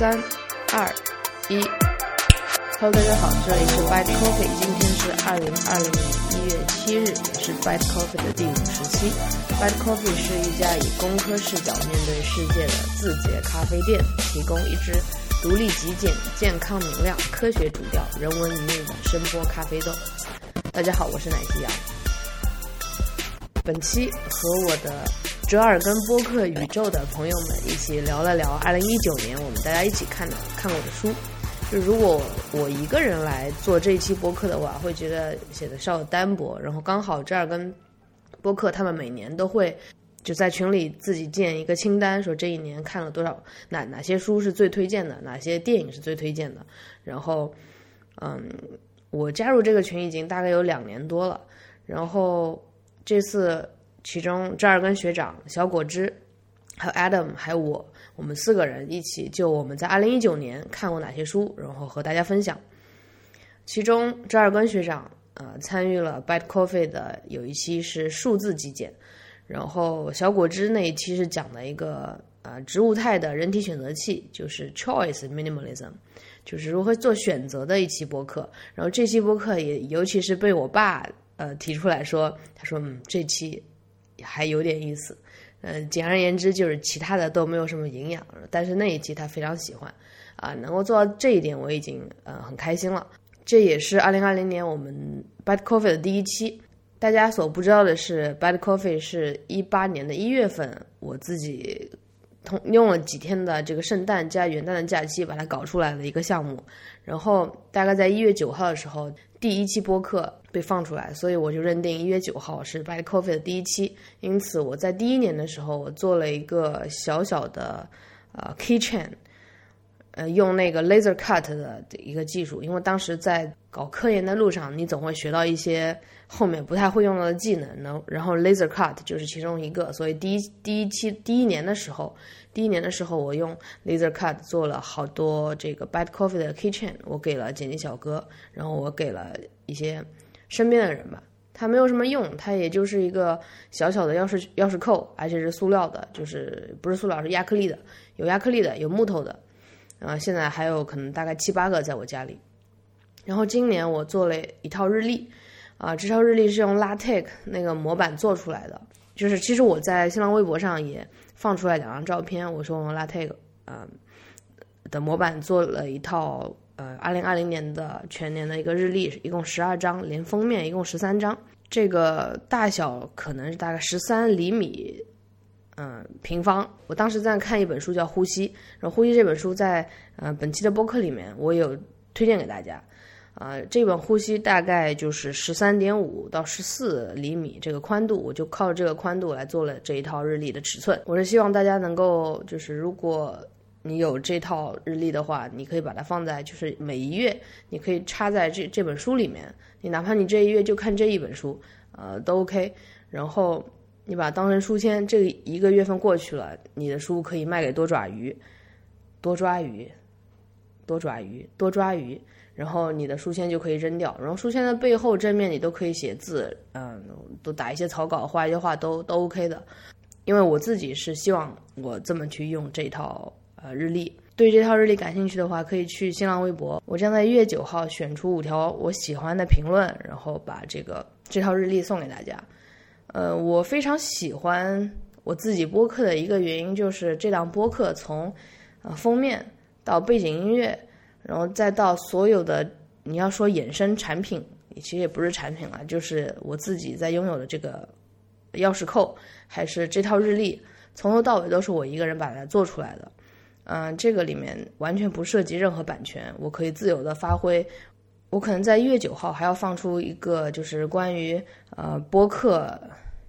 三、二、一，Hello，大家好，这里是 Bite Coffee，今天是二零二零年一月七日，也是 Bite Coffee 的第五十期。Bite Coffee 是一家以工科视角面对世界的字节咖啡店，提供一支独立极简、健康明亮、科学主调、人文一味的声波咖啡豆。大家好，我是奶昔羊。本期和我的折耳根播客宇宙的朋友们一起聊了聊二零一九年我们大家一起看的看过的书。就如果我一个人来做这一期播客的话，会觉得写的稍有单薄。然后刚好折耳根播客他们每年都会就在群里自己建一个清单，说这一年看了多少哪哪些书是最推荐的，哪些电影是最推荐的。然后，嗯，我加入这个群已经大概有两年多了，然后。这次，其中这二根学长、小果汁，还有 Adam，还有我，我们四个人一起就我们在二零一九年看过哪些书，然后和大家分享。其中这二根学长呃参与了 Bad Coffee 的有一期是数字极简，然后小果汁那一期是讲了一个呃植物态的人体选择器，就是 Choice Minimalism，就是如何做选择的一期播客。然后这期播客也尤其是被我爸。呃，提出来说，他说，嗯，这期还有点意思。嗯，简而言之，就是其他的都没有什么营养，但是那一期他非常喜欢。啊，能够做到这一点，我已经呃很开心了。这也是二零二零年我们 Bad Coffee 的第一期。大家所不知道的是，Bad Coffee 是一八年的一月份，我自己通用了几天的这个圣诞加元旦的假期把它搞出来的一个项目。然后大概在一月九号的时候。第一期播客被放出来，所以我就认定一月九号是 Bad Coffee 的第一期。因此，我在第一年的时候，我做了一个小小的呃 keychain，呃，用那个 laser cut 的一个技术。因为当时在搞科研的路上，你总会学到一些后面不太会用到的技能，能然后 laser cut 就是其中一个。所以第一第一期第一年的时候。第一年的时候，我用 laser cut 做了好多这个 bad coffee 的 kitchen，我给了剪辑小哥，然后我给了一些身边的人吧。它没有什么用，它也就是一个小小的钥匙钥匙扣，而且是塑料的，就是不是塑料，是亚克力的，有亚克力的，有木头的。啊，现在还有可能大概七八个在我家里。然后今年我做了一套日历，啊，这套日历是用 latex 那个模板做出来的，就是其实我在新浪微博上也。放出来两张照片，我说我用 LaTeX 呃的模板做了一套呃二零二零年的全年的一个日历，一共十二张，连封面一共十三张。这个大小可能是大概十三厘米，嗯平方。我当时在看一本书叫《呼吸》，然后《呼吸》这本书在呃本期的播客里面我有推荐给大家。啊，这本呼吸大概就是十三点五到十四厘米这个宽度，我就靠这个宽度来做了这一套日历的尺寸。我是希望大家能够，就是如果你有这套日历的话，你可以把它放在，就是每一月你可以插在这这本书里面。你哪怕你这一月就看这一本书，呃，都 OK。然后你把它当成书签，这一个月份过去了，你的书可以卖给多爪鱼，多抓鱼，多爪鱼，多抓鱼。然后你的书签就可以扔掉，然后书签的背后正面你都可以写字，嗯，都打一些草稿，画一些画都都 OK 的。因为我自己是希望我这么去用这套呃日历。对这套日历感兴趣的话，可以去新浪微博，我将在一月九号选出五条我喜欢的评论，然后把这个这套日历送给大家。呃，我非常喜欢我自己播客的一个原因就是这档播客从呃封面到背景音乐。然后再到所有的你要说衍生产品，其实也不是产品了，就是我自己在拥有的这个钥匙扣，还是这套日历，从头到尾都是我一个人把它做出来的。嗯，这个里面完全不涉及任何版权，我可以自由的发挥。我可能在一月九号还要放出一个就是关于呃播客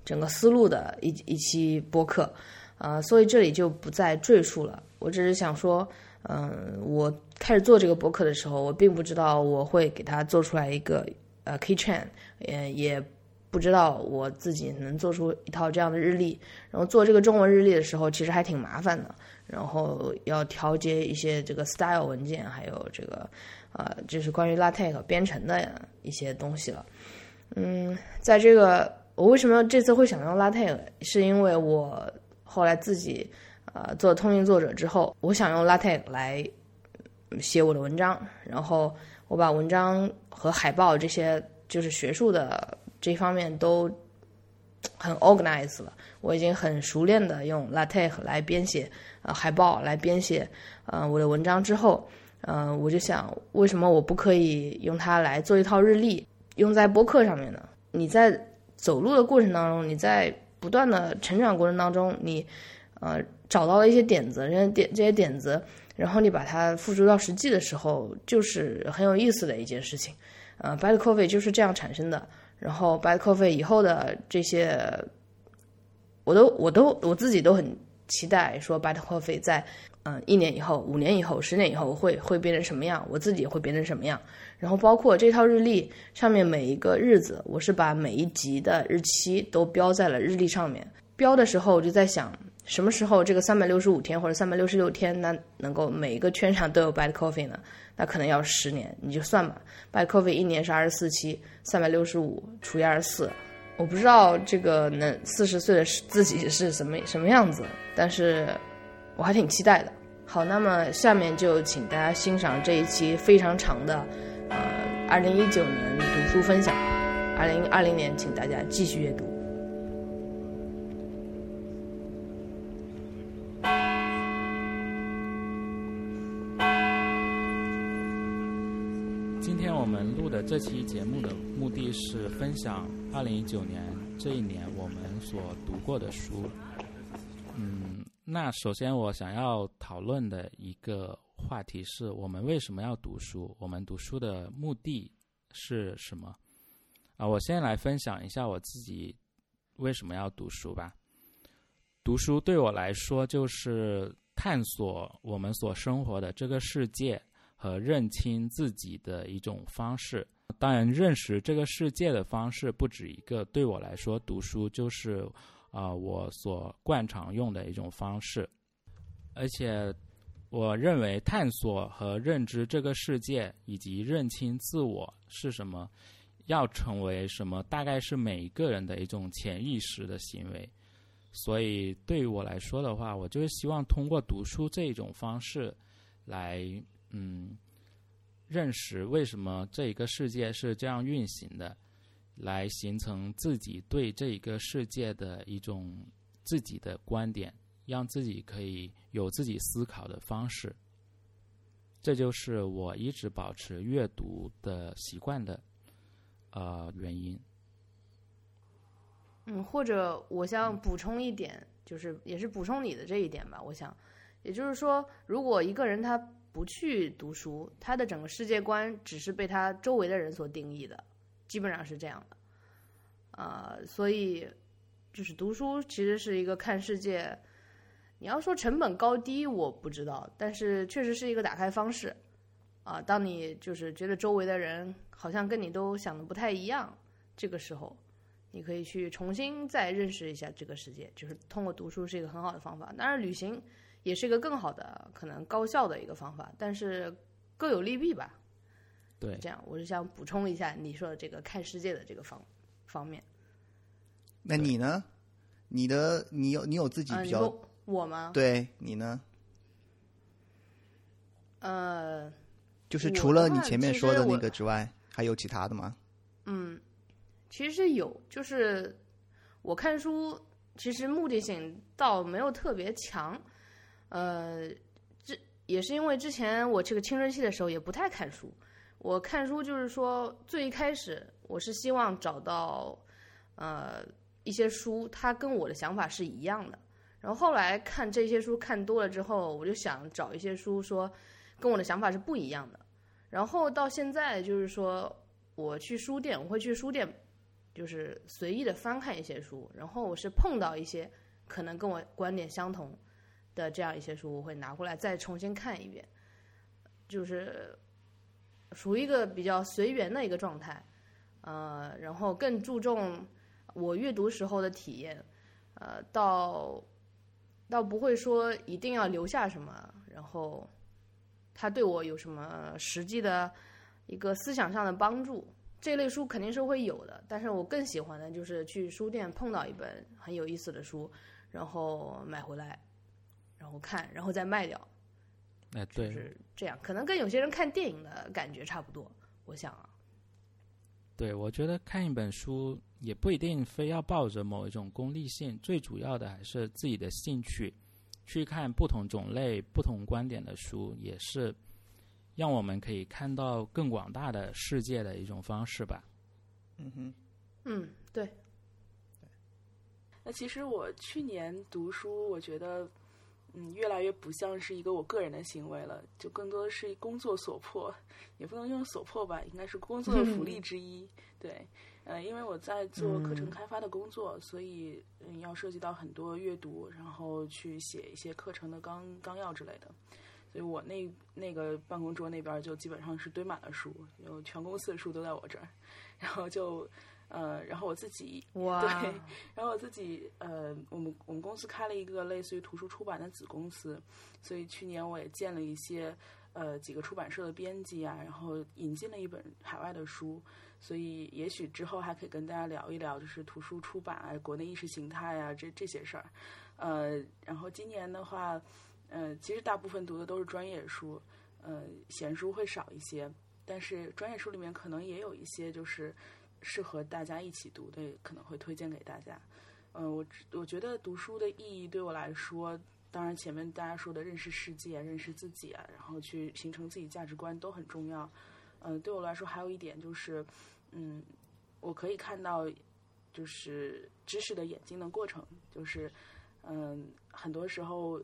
整个思路的一一期播客，呃，所以这里就不再赘述了。我只是想说。嗯，我开始做这个博客的时候，我并不知道我会给它做出来一个呃 key chain，也也不知道我自己能做出一套这样的日历。然后做这个中文日历的时候，其实还挺麻烦的。然后要调节一些这个 style 文件，还有这个呃，就是关于 LaTeX 编程的一些东西了。嗯，在这个我为什么这次会想用 LaTeX，是因为我后来自己。呃，做通讯作者之后，我想用 LaTeX 来写我的文章，然后我把文章和海报这些就是学术的这方面都很 organize 了。我已经很熟练的用 LaTeX 来编写呃海报，来编写呃我的文章之后，呃我就想，为什么我不可以用它来做一套日历，用在播客上面呢？你在走路的过程当中，你在不断的成长过程当中，你呃找到了一些点子，这些点这些点子。然后你把它付诸到实际的时候，就是很有意思的一件事情。呃，Bad Coffee 就是这样产生的。然后 Bad Coffee 以后的这些，我都我都我自己都很期待，说 Bad Coffee 在嗯一年以后、五年以后、十年以后会会变成什么样，我自己会变成什么样。然后包括这套日历上面每一个日子，我是把每一集的日期都标在了日历上面。标的时候我就在想。什么时候这个三百六十五天或者三百六十六天，那能够每一个圈上都有 Bad Coffee 呢？那可能要十年，你就算吧。Bad Coffee 一年是二十四期，三百六十五除以二十四，我不知道这个能四十岁的自己是什么什么样子，但是我还挺期待的。好，那么下面就请大家欣赏这一期非常长的，呃，二零一九年读书分享。二零二零年，请大家继续阅读。录的这期节目的目的是分享二零一九年这一年我们所读过的书。嗯，那首先我想要讨论的一个话题是我们为什么要读书？我们读书的目的是什么？啊，我先来分享一下我自己为什么要读书吧。读书对我来说就是探索我们所生活的这个世界。和认清自己的一种方式。当然，认识这个世界的方式不止一个。对我来说，读书就是啊，我所惯常用的一种方式。而且，我认为探索和认知这个世界，以及认清自我是什么，要成为什么，大概是每一个人的一种潜意识的行为。所以，对于我来说的话，我就是希望通过读书这一种方式来。嗯，认识为什么这一个世界是这样运行的，来形成自己对这一个世界的一种自己的观点，让自己可以有自己思考的方式。这就是我一直保持阅读的习惯的呃原因。嗯，或者我想补充一点，就是也是补充你的这一点吧。我想，也就是说，如果一个人他。不去读书，他的整个世界观只是被他周围的人所定义的，基本上是这样的。呃，所以就是读书其实是一个看世界。你要说成本高低，我不知道，但是确实是一个打开方式。啊，当你就是觉得周围的人好像跟你都想的不太一样，这个时候你可以去重新再认识一下这个世界，就是通过读书是一个很好的方法。当然，旅行。也是一个更好的、可能高效的一个方法，但是各有利弊吧。对，这样我是想补充一下你说的这个看世界的这个方方面。那你呢？你的你有你有自己比较我吗？对你呢？呃，就是除了你前面说的那个之外，还有其他的吗？嗯，其实有，就是我看书，其实目的性倒没有特别强。呃，这也是因为之前我这个青春期的时候也不太看书。我看书就是说，最一开始我是希望找到呃一些书，它跟我的想法是一样的。然后后来看这些书看多了之后，我就想找一些书说跟我的想法是不一样的。然后到现在就是说，我去书店，我会去书店，就是随意的翻看一些书，然后我是碰到一些可能跟我观点相同。的这样一些书，我会拿过来再重新看一遍，就是属于一个比较随缘的一个状态，呃，然后更注重我阅读时候的体验，呃，倒倒不会说一定要留下什么，然后它对我有什么实际的一个思想上的帮助，这类书肯定是会有的，但是我更喜欢的就是去书店碰到一本很有意思的书，然后买回来。然后看，然后再卖掉。哎，就对，是这样，可能跟有些人看电影的感觉差不多。我想啊，对，我觉得看一本书也不一定非要抱着某一种功利性，最主要的还是自己的兴趣，去看不同种类、不同观点的书，也是让我们可以看到更广大的世界的一种方式吧。嗯哼，嗯，对，那其实我去年读书，我觉得，嗯，越来越不像是一个我个人的行为了，就更多的是工作所迫，也不能用所迫吧，应该是工作的福利之一。对，呃，因为我在做课程开发的工作，所以嗯要涉及到很多阅读，然后去写一些课程的纲纲要之类的。所以我那那个办公桌那边就基本上是堆满了书，有全公司的书都在我这儿，然后就呃，然后我自己哇，对，然后我自己呃，我们我们公司开了一个类似于图书出版的子公司，所以去年我也见了一些呃几个出版社的编辑啊，然后引进了一本海外的书，所以也许之后还可以跟大家聊一聊，就是图书出版啊、国内意识形态啊这这些事儿。呃，然后今年的话，呃，其实大部分读的都是专业书，呃，闲书会少一些，但是专业书里面可能也有一些就是适合大家一起读的，可能会推荐给大家。嗯、我我觉得读书的意义对我来说，当然前面大家说的认识世界、认识自己啊，然后去形成自己价值观都很重要。嗯、对我来说还有一点就是，嗯，我可以看到就是知识的演进的过程，就是嗯，很多时候。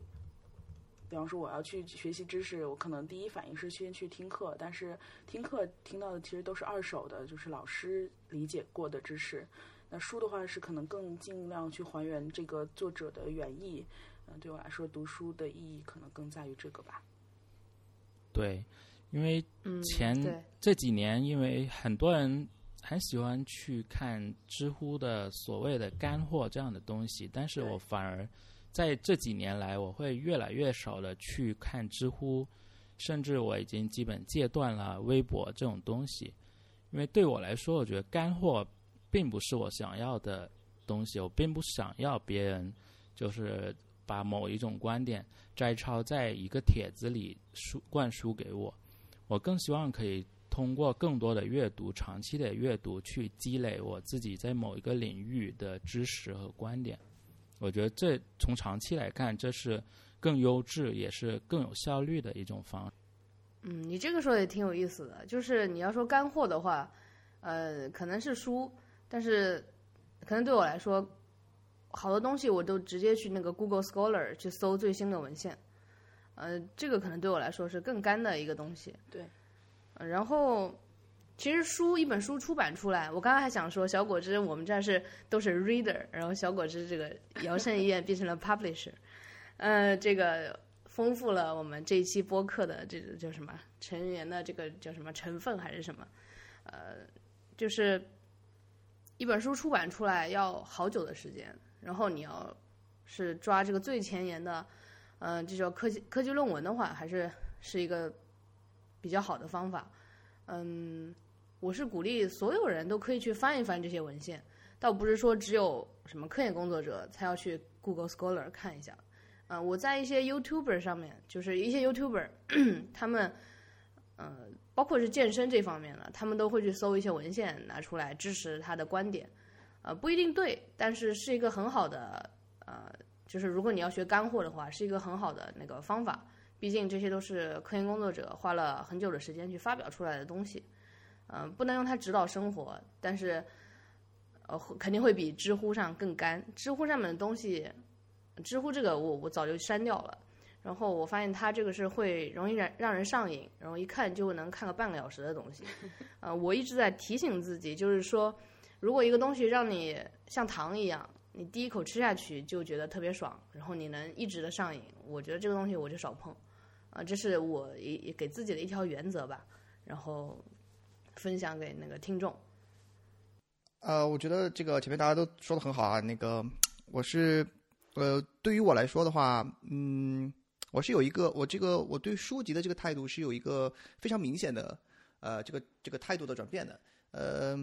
比方说，我要去学习知识，我可能第一反应是先去听课，但是听课听到的其实都是二手的，就是老师理解过的知识。那书的话是可能更尽量去还原这个作者的原意。嗯、对我来说，读书的意义可能更在于这个吧。对，因为嗯，前对，这几年，因为很多人很喜欢去看知乎的所谓的干货这样的东西，但是我反而在这几年来，我会越来越少的去看知乎，甚至我已经基本戒断了微博这种东西，因为对我来说，我觉得干货并不是我想要的东西，我并不想要别人就是把某一种观点摘抄在一个帖子里输灌输给我。我更希望可以通过更多的阅读、长期的阅读，去积累我自己在某一个领域的知识和观点。我觉得这从长期来看，这是更优质也是更有效率的一种方式。嗯，你这个说的也挺有意思的，就是你要说干货的话，呃，可能是书，但是可能对我来说，好多东西我都直接去那个 Google Scholar 去搜最新的文献，呃，这个可能对我来说是更干的一个东西。对呃然后其实书一本书出版出来，我刚刚还想说小果汁，我们这是都是 reader，然后小果汁这个摇身一变变成了 publisher，呃，这个丰富了我们这一期播客的这个叫什么成员的这个叫什么成分还是什么，呃，就是一本书出版出来要好久的时间，然后你要是抓这个最前沿的，嗯、这种科技科技论文的话，还是是一个比较好的方法。嗯，我是鼓励所有人都可以去翻一翻这些文献，倒不是说只有什么科研工作者才要去 Google Scholar 看一下。嗯、我在一些 YouTuber 上面，就是一些 YouTuber，他们，呃，包括是健身这方面的，他们都会去搜一些文献拿出来支持他的观点。呃，不一定对，但是是一个很好的，呃，就是如果你要学干货的话，是一个很好的那个方法。毕竟这些都是科研工作者花了很久的时间去发表出来的东西，嗯、不能用它指导生活，但是，呃，会肯定会比知乎上更干。知乎上面的东西，知乎这个我我早就删掉了，然后我发现它这个是会容易让让人上瘾，然后一看就能看个半个小时的东西。呃，我一直在提醒自己，就是说，如果一个东西让你像糖一样，你第一口吃下去就觉得特别爽，然后你能一直的上瘾，我觉得这个东西我就少碰。啊、这是我也给自己的一条原则吧，然后分享给那个听众。呃，我觉得这个前面大家都说的很好啊。那个我是呃，对于我来说的话，嗯，我是有一个我这个我对书籍的这个态度是有一个非常明显的呃这个这个态度的转变的。呃，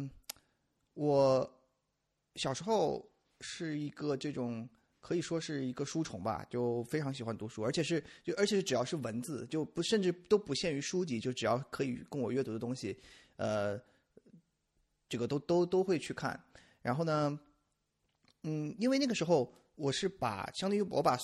我小时候是一个这种可以说是一个书虫吧，就非常喜欢读书，而且是就而且是只要是文字，就不甚至都不限于书籍，就只要可以供我阅读的东西，呃，这个都都都会去看。然后呢，嗯，因为那个时候我是把相当于我把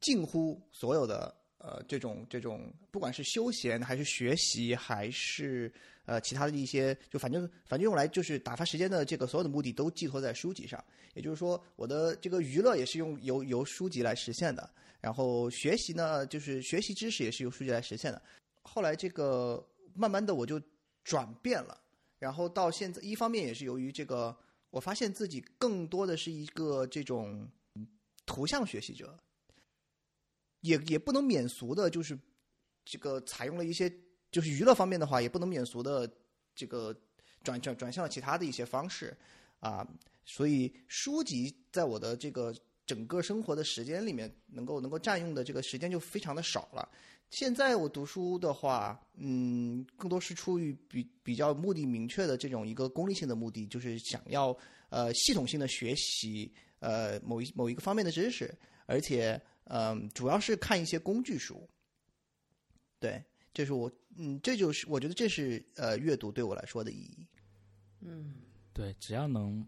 近乎所有的呃这种这种不管是休闲还是学习还是呃其他的一些，就反正反正用来就是打发时间的这个所有的目的都寄托在书籍上。也就是说，我的这个娱乐也是用由由书籍来实现的，然后学习呢，就是学习知识也是由书籍来实现的。后来这个慢慢的我就转变了，然后到现在，一方面也是由于这个，我发现自己更多的是一个这种图像学习者，也也不能免俗的，就是这个采用了一些就是娱乐方面的话，也不能免俗的这个转转转向了其他的一些方式啊。所以书籍在我的这个整个生活的时间里面，能够能够占用的这个时间就非常的少了。现在我读书的话，嗯，更多是出于比比较目的明确的这种一个功利性的目的，就是想要呃系统性的学习呃某一某一个方面的知识，而且嗯主要是看一些工具书。对，这是我嗯这就是我觉得这是呃阅读对我来说的意义。嗯，对，只要能。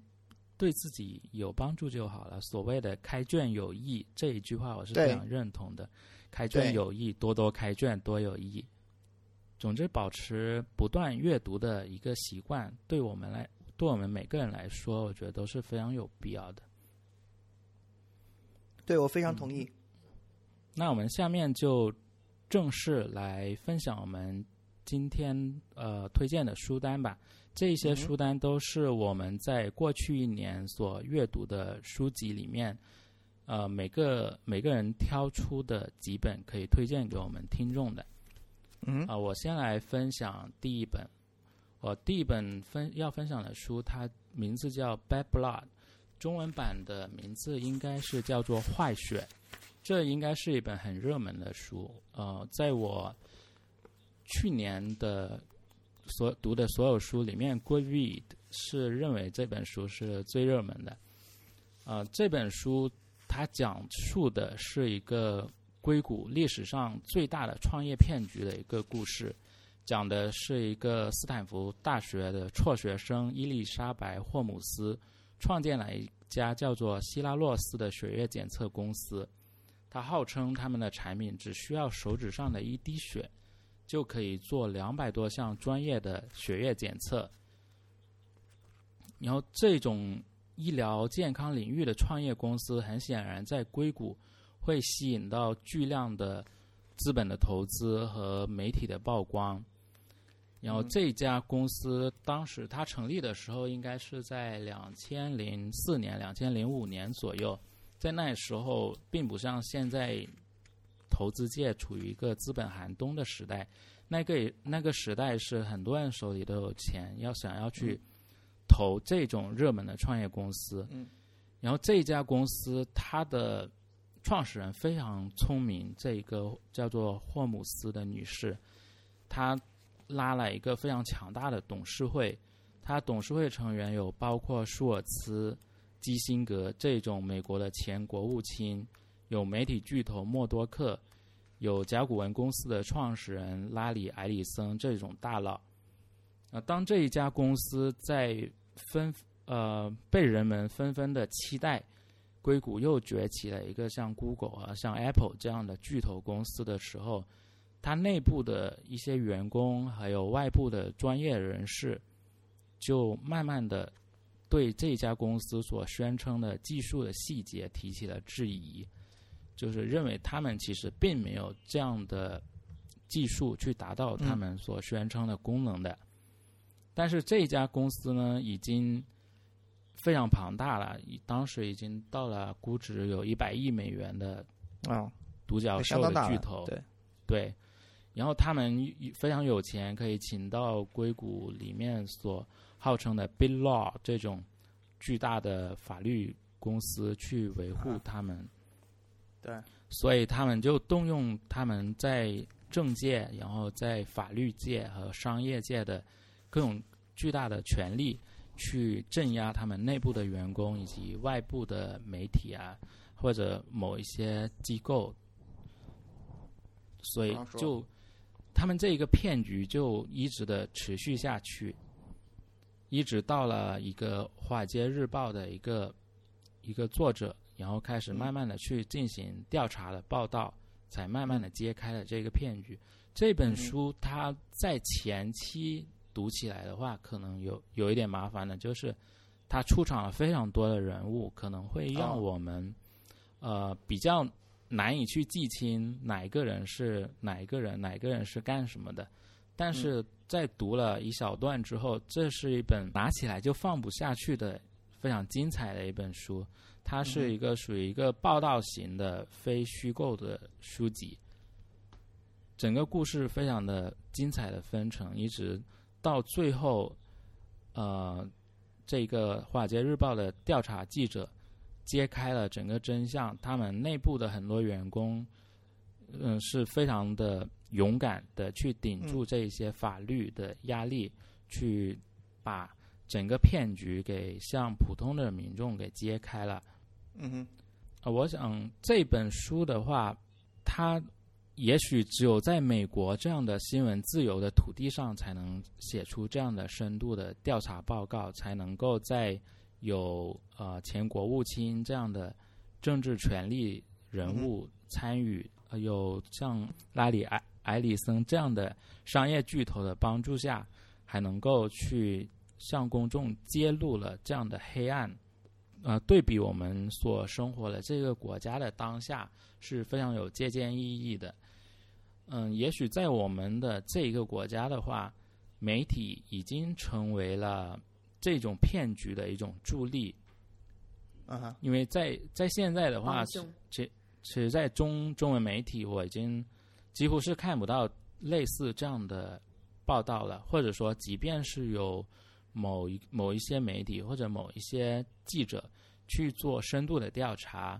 对自己有帮助就好了。所谓的“开卷有益”这一句话，我是非常认同的。开卷有益，多多开卷，多有益。总之，保持不断阅读的一个习惯，对我们来，对我们每个人来说，我觉得都是非常有必要的。对，我非常同意。那我们下面就正式来分享我们今天呃推荐的书单吧。这些书单都是我们在过去一年所阅读的书籍里面，呃，每个每个人挑出的几本可以推荐给我们听众的。嗯，啊，我先来分享第一本。我第一本分要分享的书，它名字叫《Bad Blood》，中文版的名字应该是叫做《坏血》。这应该是一本很热门的书。呃，在我去年的。所读的所有书里面，Goodread 是认为这本书是最热门的。啊，这本书它讲述的是一个硅谷历史上最大的创业骗局的一个故事，讲的是一个斯坦福大学的辍学生伊丽莎白·霍姆斯创建了一家叫做希拉洛斯的血液检测公司，他号称他们的产品只需要手指上的一滴血。就可以做两百多项专业的血液检测，然后这种医疗健康领域的创业公司，很显然在硅谷会吸引到巨量的资本的投资和媒体的曝光。然后这家公司当时它成立的时候，应该是在两千零四年、两千零五年左右，在那时候并不像现在。投资界处于一个资本寒冬的时代，那个那个时代是很多人手里都有钱，要想要去投这种热门的创业公司。嗯，然后这家公司它的创始人非常聪明，这一个叫做霍姆斯的女士，她拉了一个非常强大的董事会，她董事会成员有包括舒尔茨、基辛格这种美国的前国务卿。有媒体巨头默多克，有甲骨文公司的创始人拉里·埃里森这种大佬。啊，当这一家公司在纷呃被人们纷纷的期待，硅谷又崛起了一个像 Google 啊、像 Apple 这样的巨头公司的时候，它内部的一些员工还有外部的专业人士，就慢慢的对这家公司所宣称的技术的细节提起了质疑。就是认为他们其实并没有这样的技术去达到他们所宣称的功能的，但是这家公司呢，已经非常庞大了，当时已经到了估值有一百亿美元的啊。独角兽的巨头，对。对，然后他们非常有钱，可以请到硅谷里面所号称的 Big Law 这种巨大的法律公司去维护他们。对，所以他们就动用他们在政界、然后在法律界和商业界的各种巨大的权力，去镇压他们内部的员工以及外部的媒体啊，或者某一些机构，所以就他们这一个骗局就一直的持续下去，一直到了一个《华尔街日报》的一个一个作者，然后开始嗯。慢慢的去进行调查的报道，才慢慢的揭开了这个骗局。这本嗯。书它在前期读起来的话，可能有有一点麻烦的，就是它出场了非常多的人物，可能会让哦我们、呃比较难以去记清哪一个人是哪一个人，哪一个人是干什么的。但是在读了一小段之后，这是一本拿起来就放不下去的非常精彩的一本书。它是一个属于一个报道型的非虚构的书籍，整个故事非常的精彩的分成，一直到最后，呃，这个《华尔街日报》的调查记者揭开了整个真相，他们内部的很多员工，嗯、是非常的勇敢的去顶住这一些法律的压力，去把整个骗局给向普通的民众给揭开了。嗯哼，呃，我想这本书的话，它也许只有在美国这样的新闻自由的土地上，才能写出这样的深度的调查报告，才能够在有呃前国务卿这样的政治权力人物参与，呃，有像拉里埃埃里森这样的商业巨头的帮助下，还能够去向公众揭露了这样的黑暗。呃，对比我们所生活的这个国家的当下是非常有借鉴意义的。嗯，也许在我们的这一个国家的话，媒体已经成为了这种骗局的一种助力，啊哈，因为在在现在的话，其其实，在中中文媒体，我已经几乎是看不到类似这样的报道了，或者说，即便是有某一某一些媒体或者某一些记者去做深度的调查，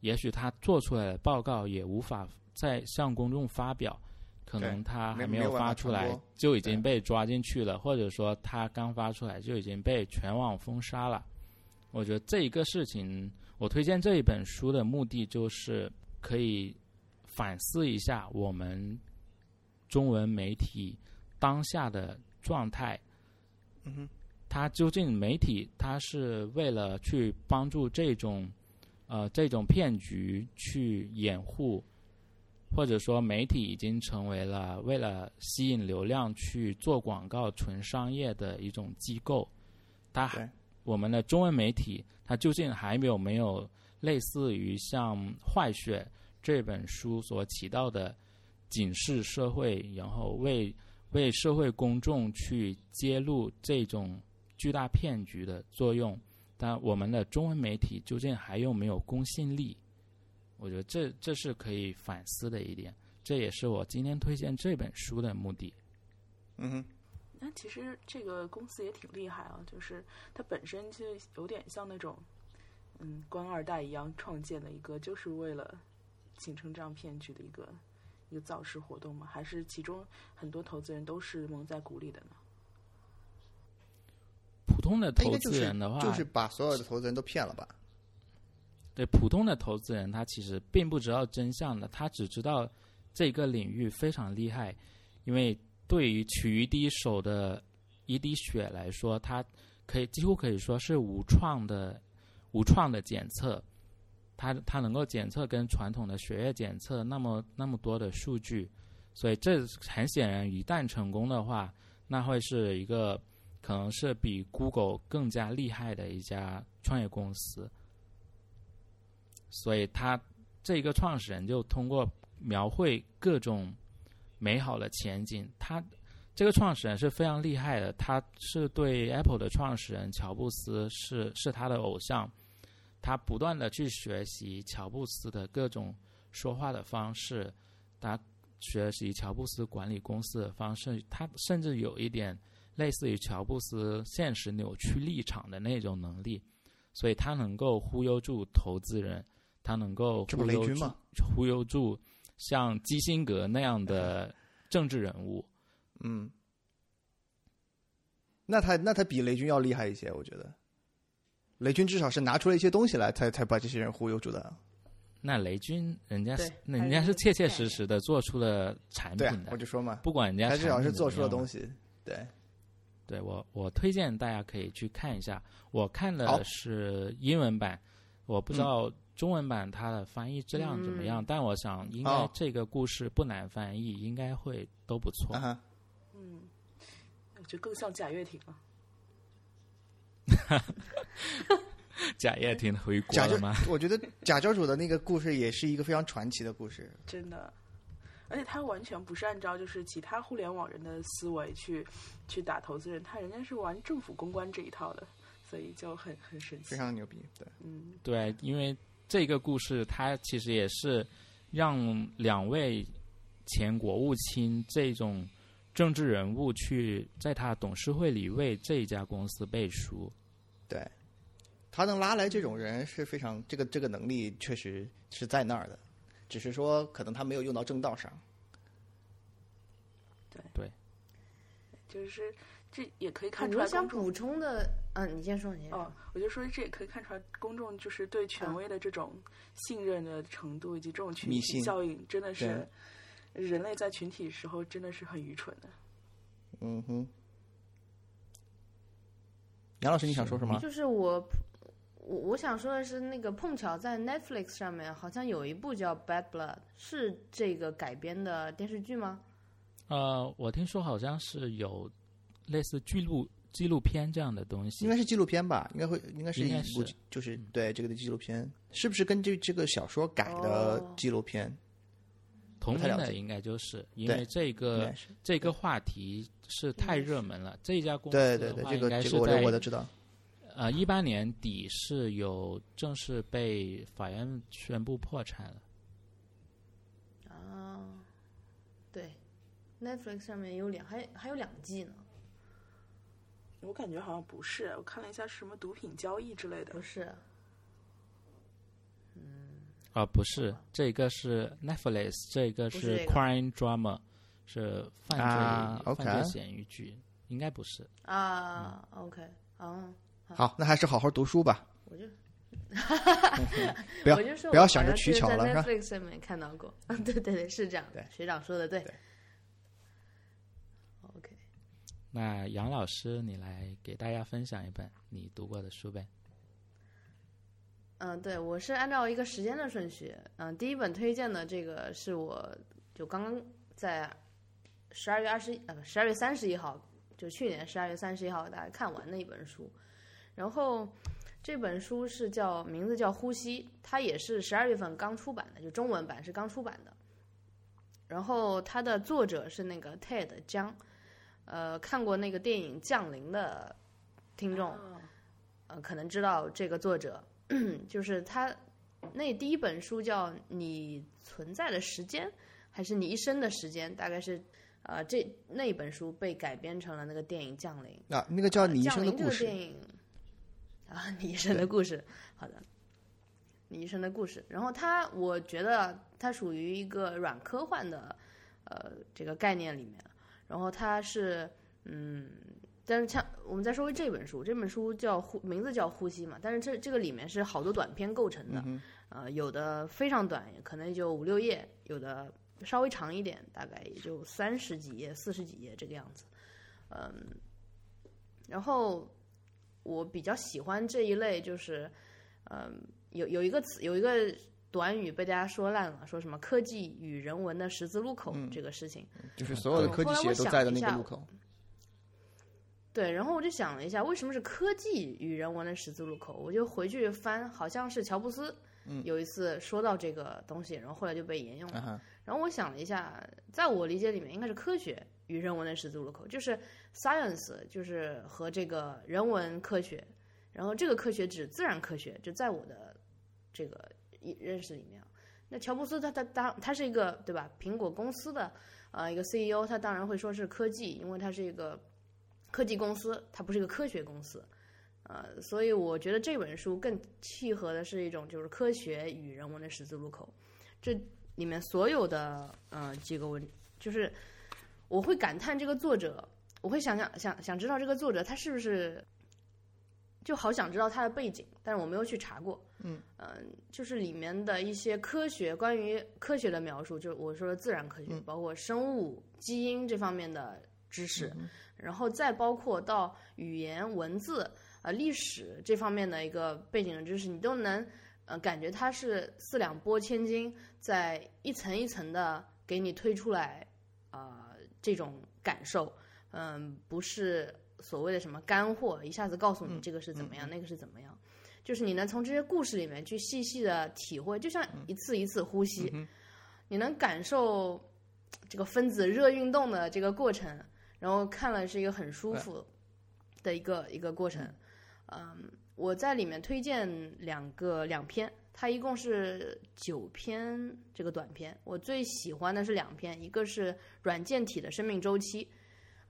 也许他做出来的报告也无法再向公众发表，可能他还没有发出来就已经被抓进去了，或者说他刚发出来就已经被全网封杀了。我觉得这一个事情，我推荐这一本书的目的就是可以反思一下我们中文媒体当下的状态。嗯哼，它究竟媒体它是为了去帮助这种呃这种骗局去掩护，或者说媒体已经成为了为了吸引流量去做广告、纯商业的一种机构，它对我们的中文媒体，它究竟还有没有类似于像《坏血》这本书所起到的警示社会，然后为为社会公众去揭露这种巨大骗局的作用？但我们的中文媒体究竟还有没有公信力？我觉得这这是可以反思的一点，这也是我今天推荐这本书的目的。嗯哼，那其实这个公司也挺厉害啊，就是它本身就有点像那种，嗯，官二代一样创建的一个，就是为了形成这样骗局的一个一个造势活动吗？还是其中很多投资人都是蒙在鼓里的呢？普通的投资人的话，就是把所有的投资人都骗了吧？对普通的投资人，他其实并不知道真相的，他只知道这个领域非常厉害，因为对于取一滴手的一滴血来说，它可以几乎可以说是无创的无创的检测，它它能够检测跟传统的血液检测那么那么多的数据，所以这很显然一旦成功的话，那会是一个可能是比 Google 更加厉害的一家创业公司。所以他这个创始人就通过描绘各种美好的前景，他这个创始人是非常厉害的，他是对 Apple 的创始人乔布斯是是他的偶像，他不断的去学习乔布斯的各种说话的方式，他学习乔布斯管理公司的方式，他甚至有一点类似于乔布斯现实扭曲立场的那种能力，所以他能够忽悠住投资人。他能够这不忽悠住雷军吗？忽悠住像基辛格那样的 政治人物。嗯，那他那他比雷军要厉害一些，我觉得。雷军至少是拿出了一些东西来，才才把这些人忽悠住的。那雷军人家那人家是切切实实的做出了产品，的，我就说嘛，不管人家他至少是做出了东西。对，对我，我推荐大家可以去看一下。我看好的是英文版，我不知嗯道中文版它的翻译质量怎么样，但我想应该哦这个故事不难翻译，应该会都不错啊。嗯，我觉得更像贾跃亭了。贾跃亭回国了吗？，我觉得贾教主的那个故事也是一个非常传奇的故事。真的，而且他完全不是按照就是其他互联网人的思维去去打投资人，他人家是玩政府公关这一套的，所以就很很神奇非。常牛逼，对，嗯，对，因为这个故事它其实也是让两位前国务卿这种政治人物去在他董事会里为这一家公司背书。对，他能拉来这种人是非常这个这个能力确实是在那儿的，只是说可能他没有用到正道上。对对就是这也可以看出来我想公众补充的，嗯，你先说，你先说。哦，我就说这也可以看出来，公众就是对权威的这种信任的程度，以及这种群体效应，真的是人类在群体时候真的是很愚蠢的。嗯哼，杨老师，你想说什么？就是我，我我想说的是，那个碰巧在 Netflix 上面好像有一部叫《Bad Blood》，是这个改编的电视剧吗？呃，我听说好像是有类似纪录纪录片这样的东西应。该是纪录片吧？应该会，应该是应该一部是，就是对这个的纪录片，是不是根据这个小说改的哦纪录片？同不太了解名的应该就是因为这个，这个话题是太热门了。这一家公司对对对，这个应该是这个我都我都知道。呃一八年底是有正式被法院宣布破产了。啊，对，Netflix 上面有两，还还有两季呢，我感觉好像不是，我看了一下是什么毒品交易之类的。不。是？啊，不是，这个是 Netflix，这个是不是这个。crime drama，是犯罪、啊，OK 犯罪嫌疑剧，应该不是。啊，OK，啊，好，那还是好好读书吧，我就 不要我就说不要我好像想着取巧了是吧？Netflix 上面看到过，对对对，是这样的对，学长说的对。对。OK，那杨老师，你来给大家分享一本你读过的书呗？嗯，对，我是按照一个时间的顺序。嗯，第一本推荐的这个是我就刚刚在十二月二十呃不十二月三十一号，就去年十二月三十一号大家看完的一本书。然后这本书是叫名字叫《呼吸》，它也是十二月份刚出版的，就中文版是刚出版的。然后它的作者是那个 Ted 江，呃，看过那个电影《降临》的听众，啊呃，可能知道这个作者，就是他那第一本书叫《你存在的时间》，还是你一生的时间？大概是呃，这那本书被改编成了那个电影《降临》。啊，那个叫你一生的故事个电影啊，你一生的故事，好的，你一生的故事。然后它，我觉得它属于一个软科幻的呃这个概念里面。然后它是嗯，但是像我们再说回这本书，这本书叫呼，名字叫呼吸嘛，但是这这个里面是好多短篇构成的，呃，有的非常短，可能也就五六页，有的稍微长一点，大概也就三十几页、四十几页这个样子，嗯，然后我比较喜欢这一类，就是嗯，有有一个词，有一个短语被大家说烂了，说什么科技与人文的十字路口这个事情。就是所有的科技企业都在的那个路口。对，然后我就想了一下，为什么是科技与人文的十字路口？我就回去翻，好像是乔布斯有一次说到这个东西，然后后来就被沿用了。啊然后我想了一下，在我理解里面，应该是科学与人文的十字路口，就是 science，就是和这个人文科学，然后这个科学指自然科学，就在我的这个一认识里面。那乔布斯他他当他是一个对吧？苹果公司的呃一个 CEO，他当然会说是科技，因为他是一个科技公司，它不是一个科学公司。呃，所以我觉得这本书更契合的是一种就是科学与人文的十字路口。这里面所有的呃几个文，就是我会感叹这个作者我会想想想想知道这个作者他是不是，就好想知道他的背景，但是我没有去查过。嗯。就是里面的一些科学关于科学的描述，就是我说的自然科学，嗯。包括生物、基因这方面的知识，然后再包括到语言、文字、呃历史这方面的一个背景的知识，你都能呃感觉它是四两拨千斤，在一层一层的给你推出来啊、呃这种感受，嗯、不是所谓的什么干货，一下子告诉你这个是怎么样，那个是怎么样。就是你能从这些故事里面去细细的体会，就像一次一次呼吸，你能感受这个分子热运动的这个过程，然后看了是一个很舒服的一个一个过程。嗯，我在里面推荐两个两篇，它一共是九篇这个短篇，我最喜欢的是两篇，一个是软件体的生命周期，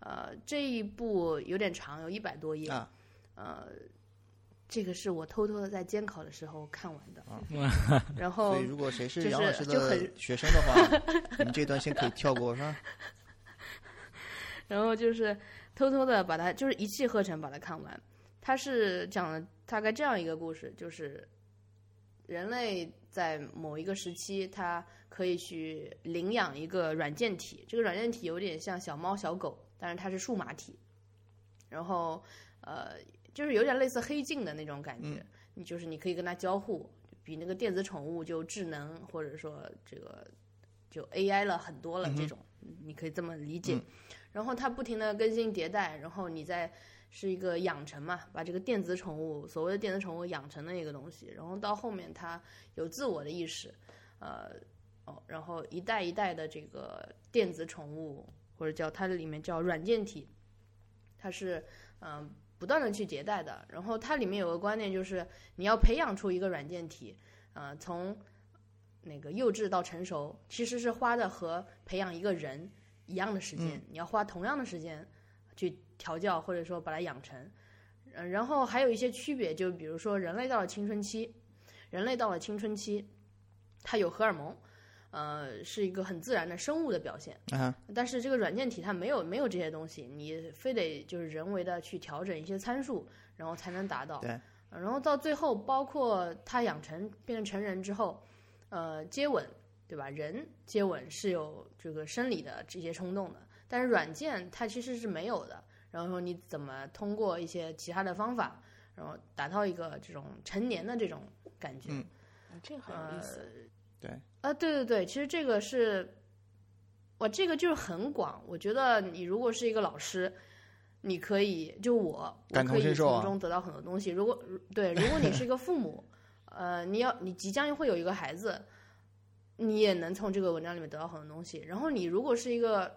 呃，这一部有点长，有一百多页，啊。呃，这个是我偷偷的在监考的时候看完的，啊 然后所以如果谁是杨老师的学生的话，你们这段先可以跳过，是吧？然后就是偷偷的把它就是一气呵成把它看完。它是讲了大概这样一个故事，就是人类在某一个时期，它可以去领养一个软件体，这个软件体有点像小猫小狗，但是它是数码体，然后呃，就是有点类似黑镜的那种感觉，你就是你可以跟它交互，比那个电子宠物就智能或者说这个就 AI 了很多了，这种、你可以这么理解。然后它不停的更新迭代，然后你再是一个养成嘛，把这个电子宠物，所谓的电子宠物养成的一个东西，然后到后面它有自我的意识，呃，哦，然后一代一代的这个电子宠物，或者叫它里面叫软件体，它是嗯、不断的去迭代的。然后它里面有个观念就是你要培养出一个软件体，呃，从那个幼稚到成熟，其实是花的和培养一个人一样的时间，你要花同样的时间去调教或者说把它养成。呃然后还有一些区别，就比如说人类到了青春期，人类到了青春期，它有荷尔蒙，呃，是一个很自然的生物的表现。啊，但是这个软件体它没有没有这些东西，你非得就是人为的去调整一些参数，然后才能达到。对呃然后到最后，包括它养成变成成人之后，呃，接吻，对吧？人接吻是有这个生理的这些冲动的，但是软件它其实是没有的。然后说你怎么通过一些其他的方法，然后达到一个这种成年的这种感觉？嗯嗯这个很有意思。对，啊，对对对，其实这个是，我这个就是很广。我觉得你如果是一个老师，你可以就我，我感可以从中得到很多东西。如果对，如果你是一个父母，呃，你要你即将会有一个孩子，你也能从这个文章里面得到很多东西。然后你如果是一个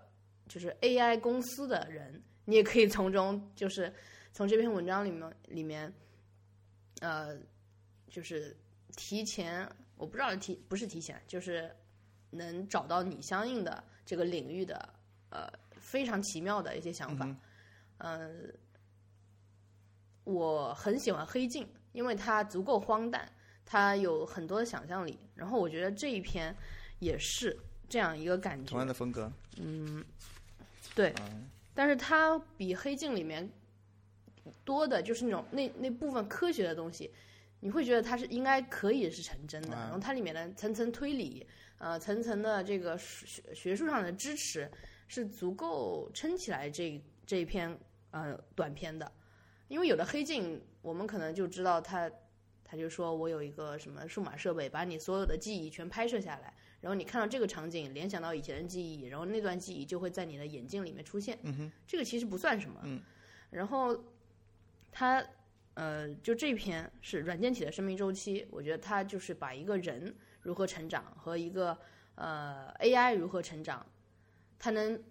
就是 AI 公司的人，你也可以从中就是从这篇文章里面里面，呃，就是提前，我不知道提不是提前，就是能找到你相应的这个领域的呃非常奇妙的一些想法。嗯、我很喜欢黑镜，因为它足够荒诞，它有很多的想象力。然后我觉得这一篇也是这样一个感觉同。样的风格，嗯对，但是它比黑镜里面多的就是那种那那部分科学的东西，你会觉得它是应该可以是成真的。啊然后它里面的层层推理，呃，层层的这个学学术上的支持，是足够撑起来这这一篇呃短片的。因为有的黑镜，我们可能就知道它，他就说我有一个什么数码设备，把你所有的记忆全拍摄下来。然后你看到这个场景，联想到以前的记忆，然后那段记忆就会在你的眼睛里面出现。嗯哼，这个其实不算什么。嗯。然后它呃，就这篇是软件体的生命周期，我觉得它就是把一个人如何成长和一个呃 AI 如何成长，它能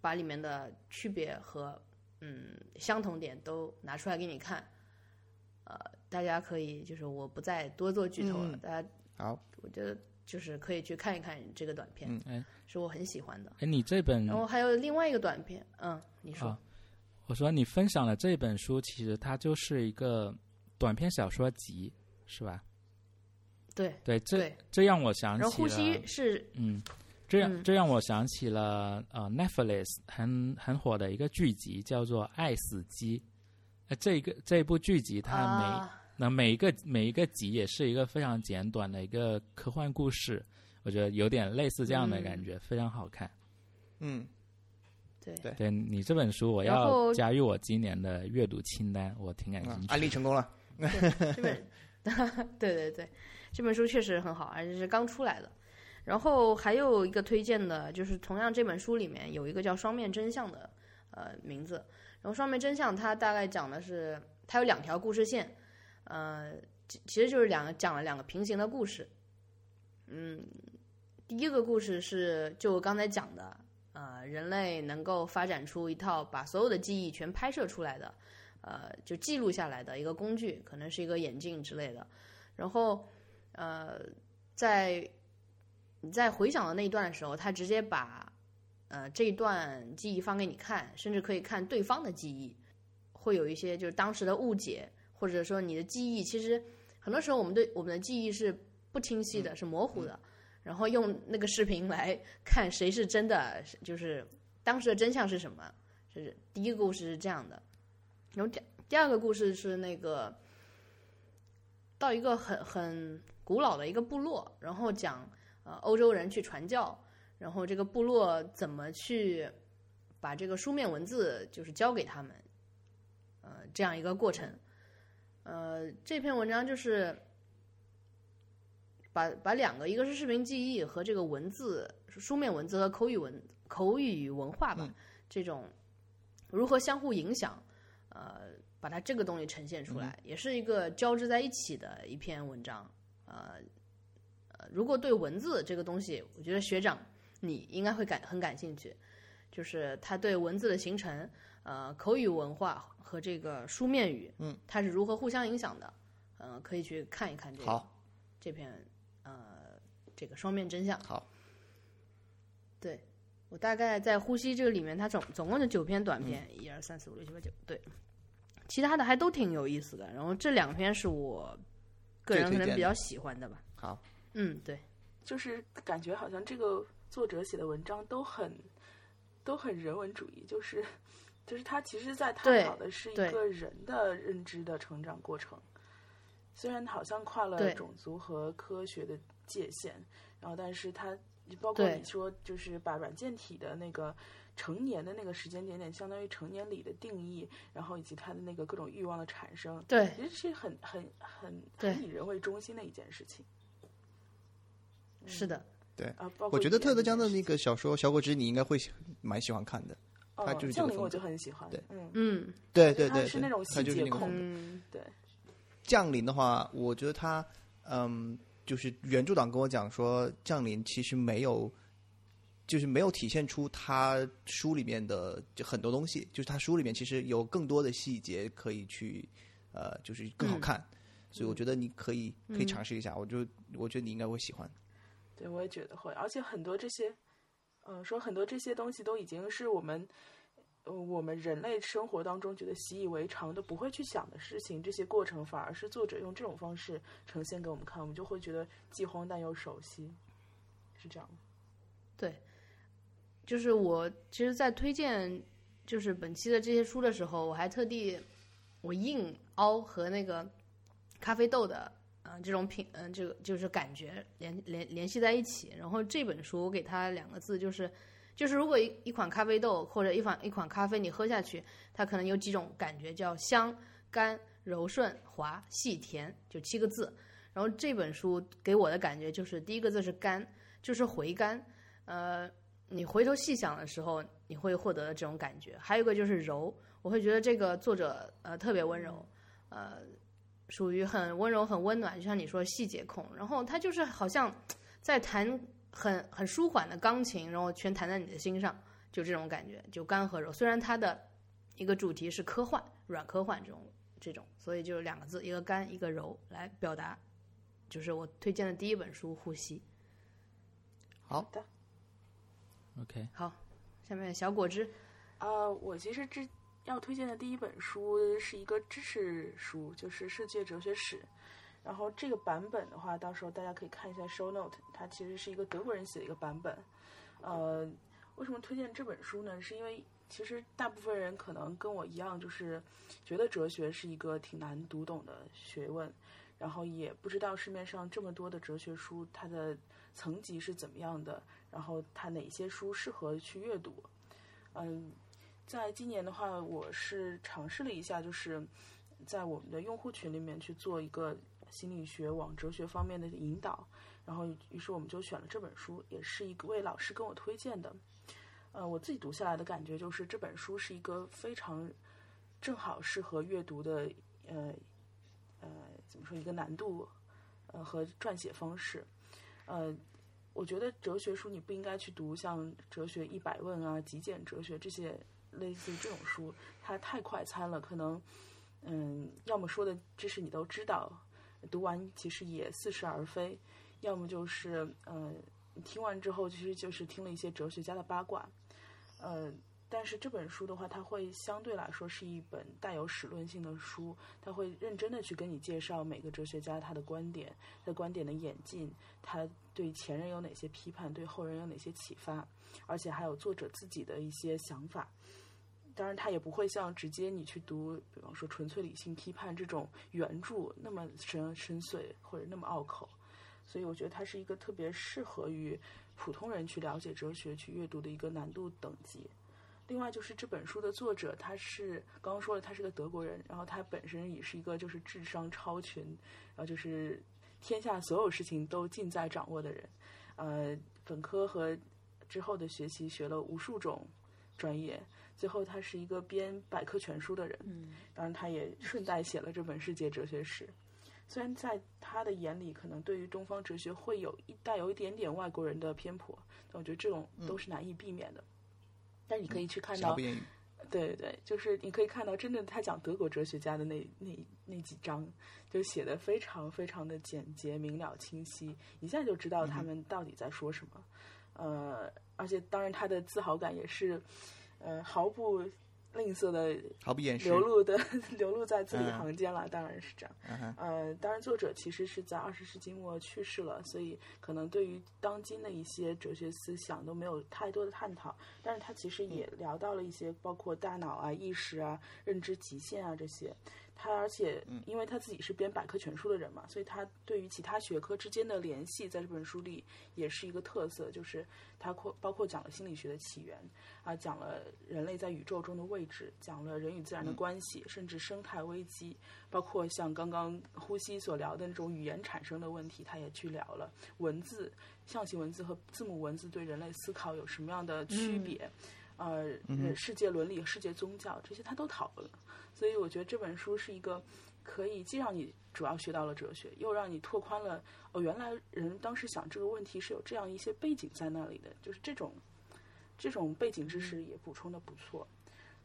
把里面的区别和嗯相同点都拿出来给你看。呃，大家可以就是我不再多做剧透了，嗯大家好，我觉得就是可以去看一看这个短片，嗯哎是我很喜欢的。哎，你这本然后还有另外一个短片，嗯，你说，啊我说你分享的这本书，其实它就是一个短篇小说集，是吧？对对，这对。这让我想起了，然后呼吸是嗯这样嗯这让我想起了呃 Netflix 很很火的一个剧集，叫做《爱死机》。呃，这一个这一部剧集，它每、啊，那每一个每一个集也是一个非常简短的一个科幻故事，我觉得有点类似这样的感觉，非常好看。嗯，对对对你这本书，我然后要加入我今年的阅读清单，我挺感啊兴趣。安利成功了。这本，对对对，这本书确实很好，而且是刚出来的。然后还有一个推荐的，就是同样这本书里面有一个叫《双面真相》的呃名字。然后《双面真相》它大概讲的是，它有两条故事线，呃，其其实就是两个讲了两个平行的故事。嗯，第一个故事是就我刚才讲的，呃，人类能够发展出一套把所有的记忆全拍摄出来的。呃，就记录下来的一个工具，可能是一个眼镜之类的。然后，呃，在你在回想的那一段的时候，他直接把呃这一段记忆放给你看，甚至可以看对方的记忆，会有一些就是当时的误解，或者说你的记忆，其实很多时候我们对我们的记忆是不清晰的，是模糊的。然后用那个视频来看谁是真的，就是当时的真相是什么。就是第一个故事是这样的。然后第第二个故事是那个到一个很很古老的一个部落，然后讲呃欧洲人去传教，然后这个部落怎么去把这个书面文字就是教给他们，呃这样一个过程。呃，这篇文章就是把把两个，一个是视频记忆和这个文字书面文字和口语文口语文化吧，这种如何相互影响。呃，把它这个东西呈现出来，也是一个交织在一起的一篇文章。呃，呃，如果对文字这个东西，我觉得学长你应该会感很感兴趣，就是他对文字的形成，呃，口语文化和这个书面语，嗯，它是如何互相影响的，呃，可以去看一看这个好，这篇呃这个双面真相。好，对我大概在呼吸这个里面，它总总共就九篇短篇，一二三四五六七八九，对，其他的还都挺有意思的。然后这两篇是我个人可能比较喜欢的吧。好，嗯，对，就是感觉好像这个作者写的文章都很都很人文主义，就是就是他其实在探讨的是一个人的认知的成长过程，虽然好像跨了种族和科学的界限，然后但是他包括你说就是把软件体的那个。成年的那个时间点点，相当于成年礼的定义，然后以及它的那个各种欲望的产生，对其实是很很很很以人为中心的一件事情。是的，对啊，包括我觉得特德江的那个小说《小果汁》，你应该会蛮喜欢看的。他哦就是降临，我就很喜欢。对嗯，嗯对对对，他是那种细节控对，降临的话，我觉得他，嗯，就是原著党跟我讲说，降临其实没有，就是没有体现出他书里面的就很多东西，就是他书里面其实有更多的细节可以去，呃，就是更好嗯看。所以我觉得你可以可以嗯尝试一下，我就我觉得你应该会喜欢。对我也觉得会，而且很多这些，嗯、说很多这些东西都已经是我们，呃，我们人类生活当中觉得习以为常都不会去想的事情，这些过程反而是作者用这种方式呈现给我们看，我们就会觉得既荒诞又熟悉，是这样的。对，就是我其实，在推荐就是本期的这些书的时候，我还特地我硬凹和那个咖啡豆的啊、呃这种品，嗯、这个就是感觉联联联系在一起。然后这本书我给它两个字，就是就是如果一一款咖啡豆或者一款一款咖啡你喝下去，它可能有几种感觉，叫香、甘、柔顺、滑、细、甜，就七个字。然后这本书给我的感觉就是第一个字是甘，就是回甘。呃，你回头细想的时候，你会获得的这种感觉。还有一个就是柔，我会觉得这个作者呃特别温柔，呃，属于很温柔、很温暖，就像你说细节控。然后他就是好像在谈很很舒缓的钢琴，然后全弹在你的心上，就这种感觉，就干和柔。虽然它的一个主题是科幻、软科幻这种这种，所以就是两个字，一个干，一个柔，来表达。就是我推荐的第一本书《呼吸》。好的，OK，好，下面小果汁，呃，我其实之要推荐的第一本书是一个知识书，就是《世界哲学史》。然后这个版本的话，到时候大家可以看一下 show note，它其实是一个德国人写的一个版本。呃，为什么推荐这本书呢？是因为其实大部分人可能跟我一样，就是觉得哲学是一个挺难读懂的学问，然后也不知道市面上这么多的哲学书，它的层级是怎么样的，然后它哪些书适合去阅读。嗯，在今年的话，我是尝试了一下，就是在我们的用户群里面去做一个心理学往哲学方面的引导，然后于是我们就选了这本书，也是一位老师跟我推荐的。呃，我自己读下来的感觉就是这本书是一个非常正好适合阅读的，呃呃，怎么说一个难度呃和撰写方式，呃。我觉得哲学书你不应该去读像《哲学一百问》啊、《极简哲学》这些类似于这种书，它太快餐了，可能嗯，要么说的知识你都知道，读完其实也似是而非；要么就是呃，听完之后其实就是听了一些哲学家的八卦，呃。但是这本书的话，它会相对来说是一本带有史论性的书，它会认真的去跟你介绍每个哲学家他的观点，他的观点的演进，他对前人有哪些批判，对后人有哪些启发，而且还有作者自己的一些想法。当然，他也不会像直接你去读，比方说《纯粹理性批判》这种原著那么深深邃或者那么拗口。所以，我觉得它是一个特别适合于普通人去了解哲学、去阅读的一个难度等级。另外就是这本书的作者，他是刚刚说了，他是个德国人，然后他本身也是一个就是智商超群，然后就是天下所有事情都尽在掌握的人，呃，本科和之后的学习学了无数种专业，最后他是一个编百科全书的人，嗯，当然他也顺带写了这本世界哲学史，虽然在他的眼里，可能对于东方哲学会有一带有一点点外国人的偏颇，但我觉得这种都是难以避免的。但你可以去看到，对对对，就是你可以看到，真正他讲德国哲学家的那那那几章，就写的非常非常的简洁明了清晰，一下就知道他们到底在说什么。呃，而且当然他的自豪感也是，呃，毫不。吝啬的毫不掩饰流露的 流露在字里行间了，当然是这样。呃，当然作者其实是在二十世纪末去世了，所以可能对于当今的一些哲学思想都没有太多的探讨。但是他其实也聊到了一些，包括大脑啊、意识啊、认知极限啊这些。他而且因为他自己是编百科全书的人嘛，所以他对于其他学科之间的联系，在这本书里也是一个特色，就是他括包括讲了心理学的起源啊，讲了人类在宇宙中的位置，讲了人与自然的关系，甚至生态危机，包括像刚刚呼吸所聊的那种语言产生的问题，他也去聊了。文字、象形文字和字母文字对人类思考有什么样的区别，呃，世界伦理、世界宗教这些他都讨论了。所以我觉得这本书是一个可以既让你主要学到了哲学，又让你拓宽了哦，原来人当时想这个问题是有这样一些背景在那里的，就是这种这种背景知识也补充的不错。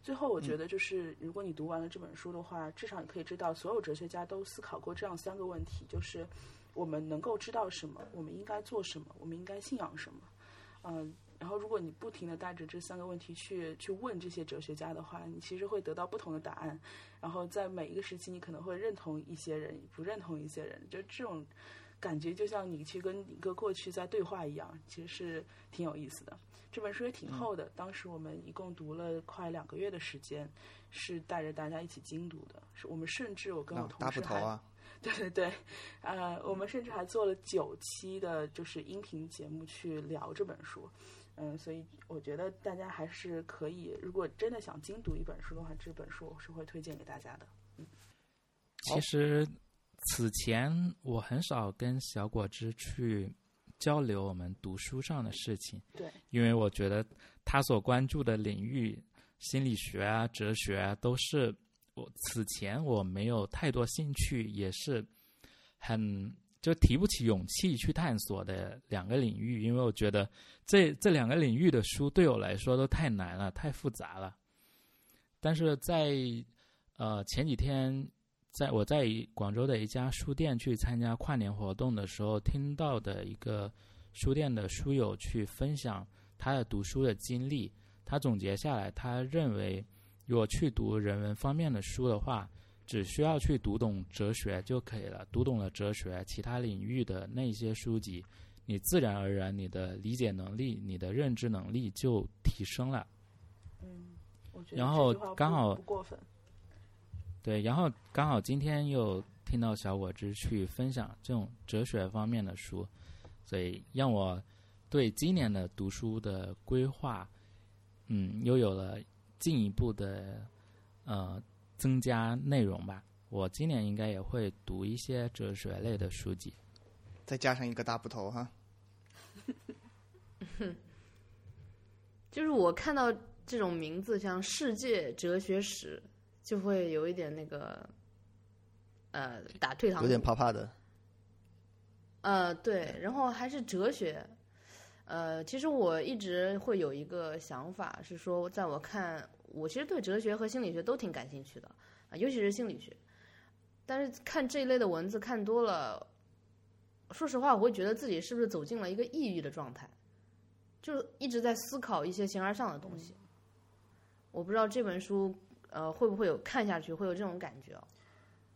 最后，我觉得就是如果你读完了这本书的话，至少你可以知道，所有哲学家都思考过这样三个问题：就是我们能够知道什么，我们应该做什么，我们应该信仰什么。嗯。然后，如果你不停的带着这三个问题去去问这些哲学家的话，你其实会得到不同的答案。然后，在每一个时期，你可能会认同一些人，不认同一些人。就这种感觉，就像你去跟一个过去在对话一样，其实是挺有意思的。这本书也挺厚的，当时我们一共读了快两个月的时间，是带着大家一起精读的。是我们甚至我跟我同事还，对对对，呃，我们甚至还做了九期的，就是音频节目去聊这本书。嗯，所以我觉得大家还是可以，如果真的想精读一本书的话，这本书我是会推荐给大家的。嗯，其实此前我很少跟小果汁去交流我们读书上的事情，对，因为我觉得他所关注的领域，心理学啊、哲学啊，都是我此前我没有太多兴趣，也是很。就提不起勇气去探索的两个领域，因为我觉得这这两个领域的书对我来说都太难了，太复杂了。但是在呃前几天，在我在广州的一家书店去参加跨年活动的时候，听到的一个书店的书友去分享他的读书的经历，他总结下来，他认为如果去读人文方面的书的话，只需要去读懂哲学就可以了。读懂了哲学，其他领域的那些书籍，你自然而然你的理解能力、你的认知能力就提升了。嗯，我觉得然后刚好不过分。对，然后刚好今天又听到小果汁去分享这种哲学方面的书，所以让我对今年的读书的规划，嗯，又有了进一步的呃增加内容吧。我今年应该也会读一些哲学类的书籍。再加上一个大部头哈，就是我看到这种名字，像世界哲学史，就会有一点那个，呃，打退堂鼓。有点怕怕的。呃，对，然后还是哲学。呃，其实我一直会有一个想法，是说，在我看，我其实对哲学和心理学都挺感兴趣的，啊，尤其是心理学。但是看这一类的文字看多了，说实话，我会觉得自己是不是走进了一个抑郁的状态，就一直在思考一些形而上的东西。我不知道这本书，呃，会不会有看下去会有这种感觉哦？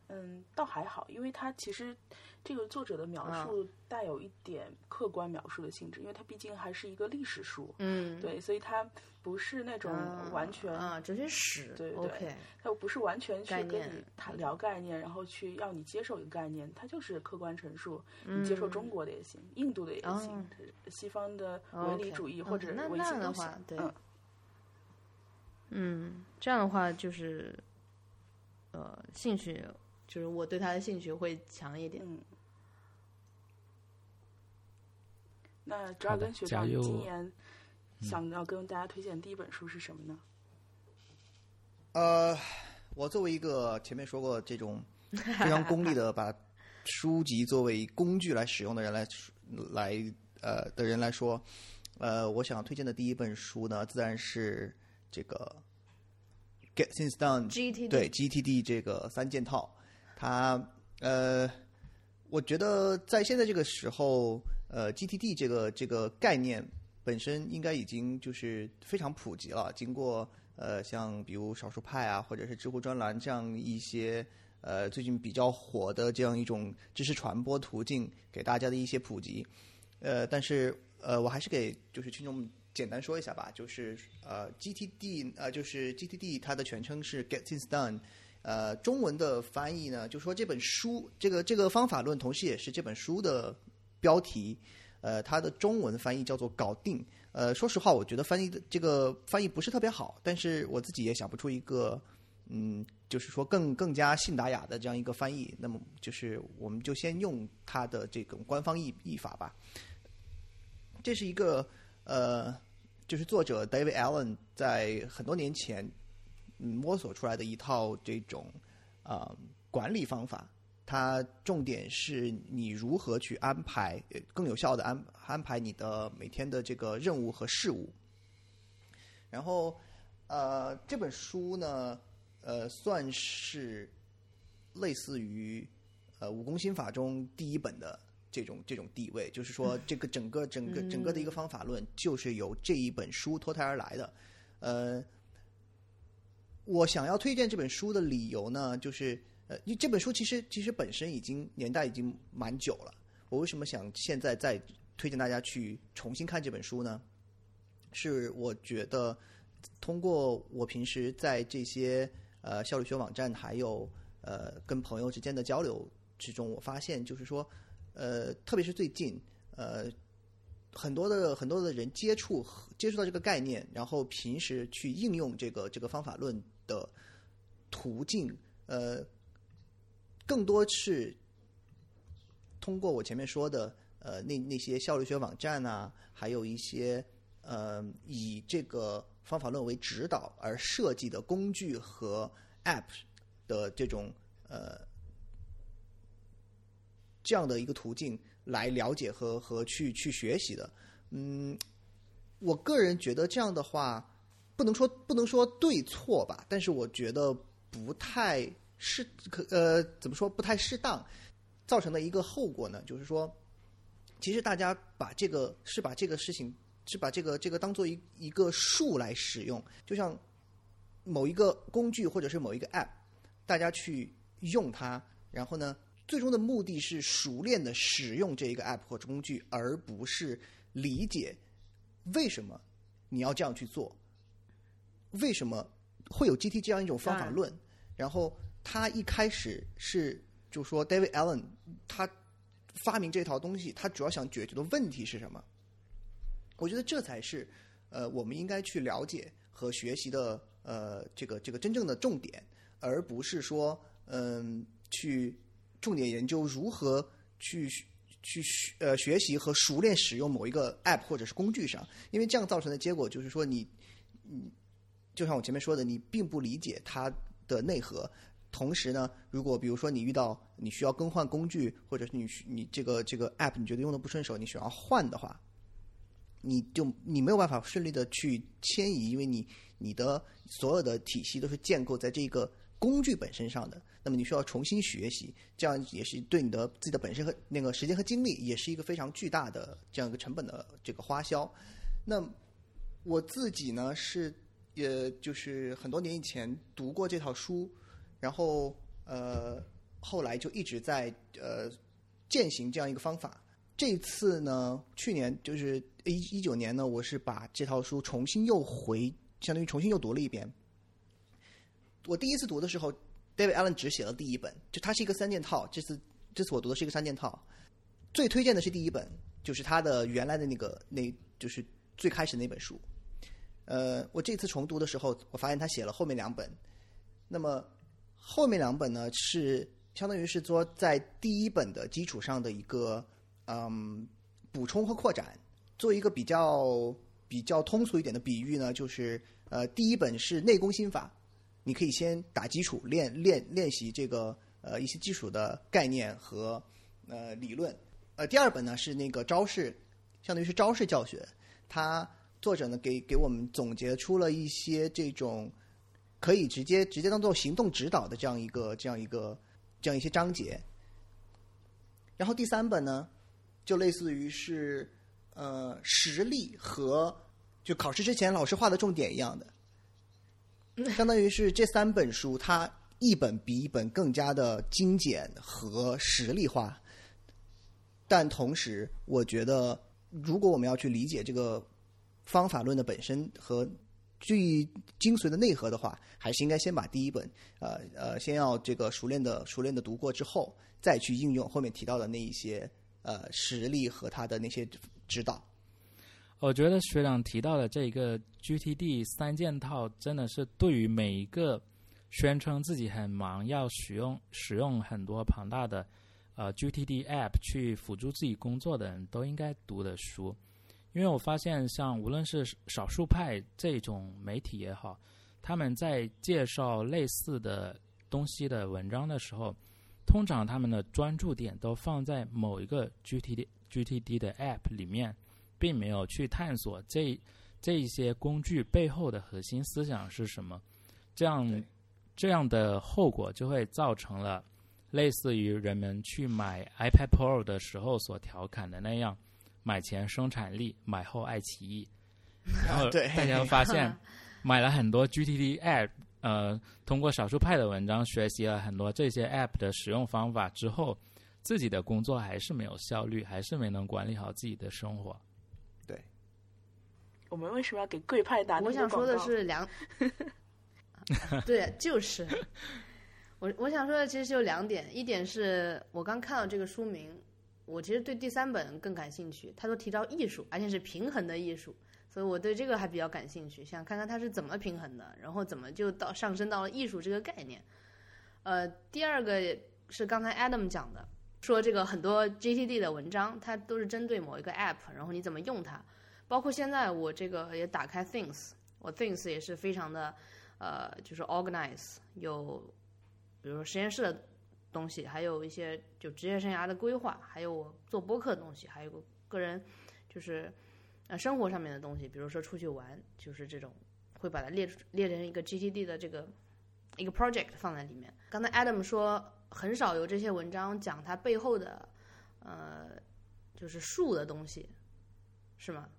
嗯，倒还好，因为它其实这个作者的描啊述带有一点客观描述的性质，因为它毕竟还是一个历史书，嗯，对，所以它不是那种啊完全，啊，哲学史，对对它不是完全去跟你谈聊概念，然后去要你接受一个概念，它就是客观陈述，你接受中国的也行，印度的也行。哦，西方的哦唯理主义或者那唯心都那样的话行，对嗯，嗯，这样的话就是，呃，兴趣就是我对他的兴趣会强一点。嗯。那折好的耳根学长，你今年想要跟大家推荐的第一本书是什么呢？呃，我作为一个前面说过这种非常功利的 把书籍作为工具来使用的人来来呃的人来说，呃，我想推荐的第一本书呢，自然是这个《Get Things Done》GTD 对 GTD 这个三件套，它呃，我觉得在现在这个时候，呃，GTD 这个这个概念本身应该已经就是非常普及了。经过呃，像比如少数派啊，或者是知乎专栏这样一些呃最近比较火的这样一种知识传播途径，给大家的一些普及。呃，但是呃，我还是给就是听众简单说一下吧，就是呃，GTD 呃，就是 GTD 它的全称是 Get Things Done。呃，中文的翻译呢，就说这本书这个这个方法论，同时也是这本书的标题。呃，它的中文翻译叫做“搞定”。呃，说实话，我觉得翻译的这个翻译不是特别好，但是我自己也想不出一个，嗯，就是说更更加信达雅的这样一个翻译。那么，就是我们就先用它的这种官方译译法吧。这是一个呃，就是作者 David Allen 在很多年前嗯摸索出来的一套这种啊、呃管理方法。它重点是你如何去安排，呃更有效的安安排你的每天的这个任务和事务。然后，呃，这本书呢，呃，算是类似于呃武功心法中第一本的这种这种地位，就是说这个整个整个整个的一个方法论就是由这一本书脱胎而来的。呃，我想要推荐这本书的理由呢，就是呃，因为这本书其实其实本身已经年代已经蛮久了。我为什么想现在再推荐大家去重新看这本书呢？是我觉得通过我平时在这些呃效率学网站还有呃跟朋友之间的交流之中，我发现就是说，呃，特别是最近呃。很多的很多的人接触接触到这个概念，然后平时去应用这个这个方法论的途径，呃，更多是通过我前面说的呃那那些效率学网站啊，还有一些呃以这个方法论为指导而设计的工具和 App 的这种呃这样的一个途径来了解和和去去学习的。嗯，我个人觉得这样的话，不能说不能说对错吧，但是我觉得不太适可呃怎么说不太适当，造成的一个后果呢，就是说，其实大家把这个是把这个事情是把这个这个当做一一个数来使用，就像某一个工具或者是某一个 App，大家去用它，然后呢，最终的目的是熟练的使用这一个 app 或者工具，而不是理解为什么你要这样去做，为什么会有 GT 这样一种方法论。然后他一开始是就说 David Allen 他发明这套东西，他主要想解决的问题是什么？我觉得这才是呃我们应该去了解和学习的呃这个这个真正的重点，而不是说嗯去重点研究如何去去学呃学习和熟练使用某一个 app 或者是工具上，因为这样造成的结果就是说你嗯就像我前面说的，你并不理解它的内核。同时呢，如果比如说你遇到你需要更换工具，或者是你你这个这个 app 你觉得用的不顺手，你想要换的话，你就你没有办法顺利的去迁移，因为你你的所有的体系都是建构在这个工具本身上的。那么你需要重新学习，这样也是对你的自己的本身和那个时间和精力，也是一个非常巨大的这样一个成本的这个花销。那我自己呢是，也就是很多年以前读过这套书。然后呃，后来就一直在呃践行这样一个方法。这次呢，去年就是一一九年呢，我是把这套书重新又回，相当于重新又读了一遍。我第一次读的时候，David Allen 只写了第一本，就它是一个三件套。这次这次我读的是一个三件套，最推荐的是第一本，就是他的原来的那个，那就是最开始那本书。呃，我这次重读的时候，我发现他写了后面两本，那么。后面两本呢是相当于是说在第一本的基础上的一个嗯补充和扩展。做一个比较比较通俗一点的比喻呢，就是呃第一本是内功心法，你可以先打基础练练练习这个呃一些基础的概念和呃理论。呃第二本呢是那个招式，相当于是招式教学。它作者呢给给我们总结出了一些这种。可以直接直接当做行动指导的这样一个这样一个这样一些章节，然后第三本呢，就类似于是呃实例和就考试之前老师画的重点一样的，相当于是这三本书它一本比一本更加的精简和实例化，但同时我觉得如果我们要去理解这个方法论的本身和。最精髓的内核的话，还是应该先把第一本，呃呃，先要这个熟练的熟练的读过之后，再去应用后面提到的那一些呃实例和他的那些指导。我觉得学长提到的这个 GTD 三件套，真的是对于每一个宣称自己很忙要使用使用很多庞大的呃 GTD App 去辅助自己工作的人都应该读的书。因为我发现，像无论是少数派这种媒体也好，他们在介绍类似的东西的文章的时候，通常他们的专注点都放在某一个 GTD GTD 的 App 里面，并没有去探索这这一些工具背后的核心思想是什么。这样这样的后果就会造成了类似于人们去买 iPad Pro 的时候所调侃的那样。买前生产力，买后爱奇艺。然后大家发现，买了很多 GTD App，呃，通过少数派的文章学习了很多这些 App 的使用方法之后，自己的工作还是没有效率，还是没能管理好自己的生活。对。我们为什么要给贵派打？我想说的是两。对，就是。我我想说的其实就两点，一点是我刚看到这个书名。我其实对第三本更感兴趣，他都提到艺术，而且是平衡的艺术，所以我对这个还比较感兴趣，想看看他是怎么平衡的，然后怎么就到上升到了艺术这个概念。呃，第二个是刚才 Adam 讲的，说这个很多 GTD 的文章，它都是针对某一个 App，然后你怎么用它，包括现在我这个也打开 Things，我 Things 也是非常的，呃，就是 organize，有比如说实验室的。东西还有一些就职业生涯的规划，还有我做播客的东西，还有个人就是呃生活上面的东西，比如说出去玩，就是这种会把它列出列成一个 GTD 的这个一个 project 放在里面。刚才 Adam 说很少有这些文章讲它背后的呃就是术的东西，是吗？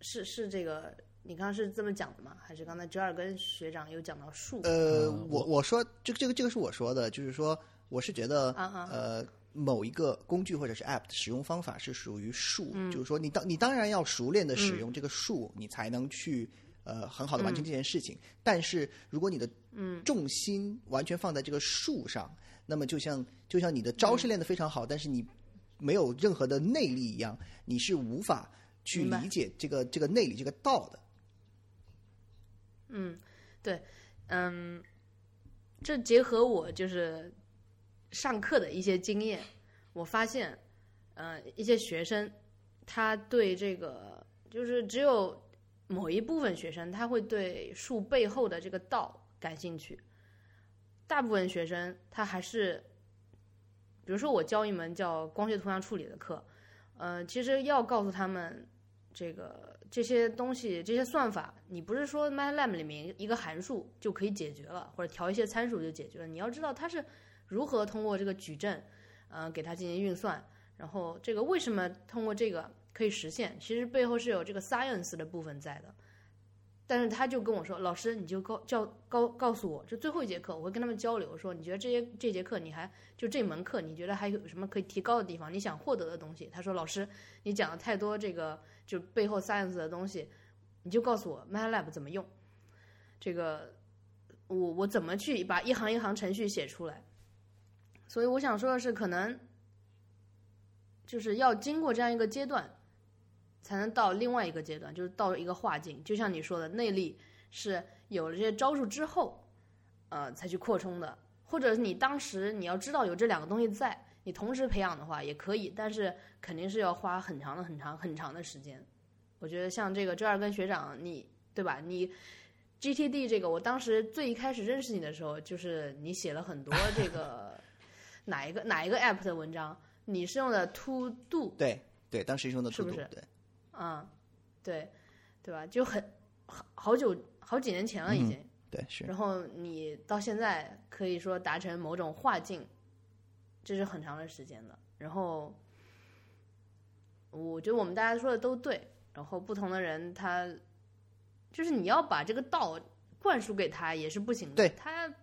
是是这个你刚刚是这么讲的吗？还是刚才折耳根学长有讲到术？呃，我我说这个这个这个是我说的，就是说。我是觉得呃某一个工具或者是 App 的使用方法是属于术，嗯。就是说你当你当然要熟练的使用这个术，你才能去呃很好的完成这件事情。但是如果你的嗯。重心完全放在这个术上，那么就像就像你的招嗯。式练得非常好，但是你没有任何的内力一样，你是无法去理解这个这个内力这个道的。嗯，对，嗯，这结合我就是上课的一些经验，我发现，呃，一些学生他对这个就是只有某一部分学生他会对树背后的这个道感兴趣，大部分学生他还是，比如说我教一门叫光学图像处理的课，呃，其实要告诉他们这个这些东西、这些算法，你不是说 MATLAB 里面一个函数就可以解决了，或者调一些参数就解决了。你要知道它是如何通过这个矩阵，呃，给它进行运算，然后这个为什么通过这个可以实现，其实背后是有这个 science 的部分在的。但是他就跟我说：“老师，你就告教告告诉我，这最后一节课我会跟他们交流，说你觉得这些这节课你还就这门课你觉得还有什么可以提高的地方？你想获得的东西？”他说：“老师，你讲了太多这个就背后 science 的东西，你就告诉我 MATLAB 怎么用，这个我我怎么去把一行一行程序写出来？所以我想说的是，可能就是要经过这样一个阶段，才能到另外一个阶段，就是到一个化境。就像你说的，内力是有了这些招数之后，呃，才去扩充的。或者你当时你要知道有这两个东西在，你同时培养的话也可以，但是肯定是要花很长的、很长、很长的时间。我觉得像这个周二根学长，你对吧？你 GTD 这个，我当时最一开始认识你的时候，就是你写了很多这个哪一个哪一个 app 的文章，你是用的 To Do 对对，当时用的是不 To Do，是对，嗯，对，对吧？就很好好久好几年前了已经。对是。然后你到现在可以说达成某种化境，这是很长的时间的。然后我觉得我们大家说的都对。然后不同的人他就是你要把这个道灌输给他也是不行的。对他不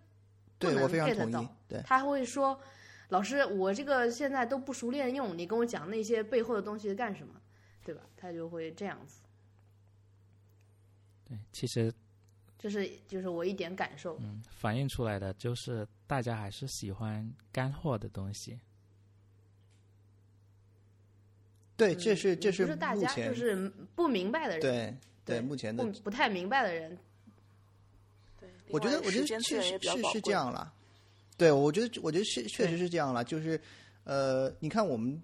对能我非常同意到。对，他会说：“老师，我这个现在都不熟练用，你跟我讲那些背后的东西干什么？对吧？”他就会这样子。对，其实这是就是我一点感受。嗯，反映出来的就是大家还是喜欢干货的东西。对，这是这是不是大家，目前就是不明白的人，对对目前的不不太明白的人，对，我觉得，我觉得另外时间资是源也比较宝是是是这样了。对，我觉得，我觉得是确实是这样了。就是，呃，你看我们，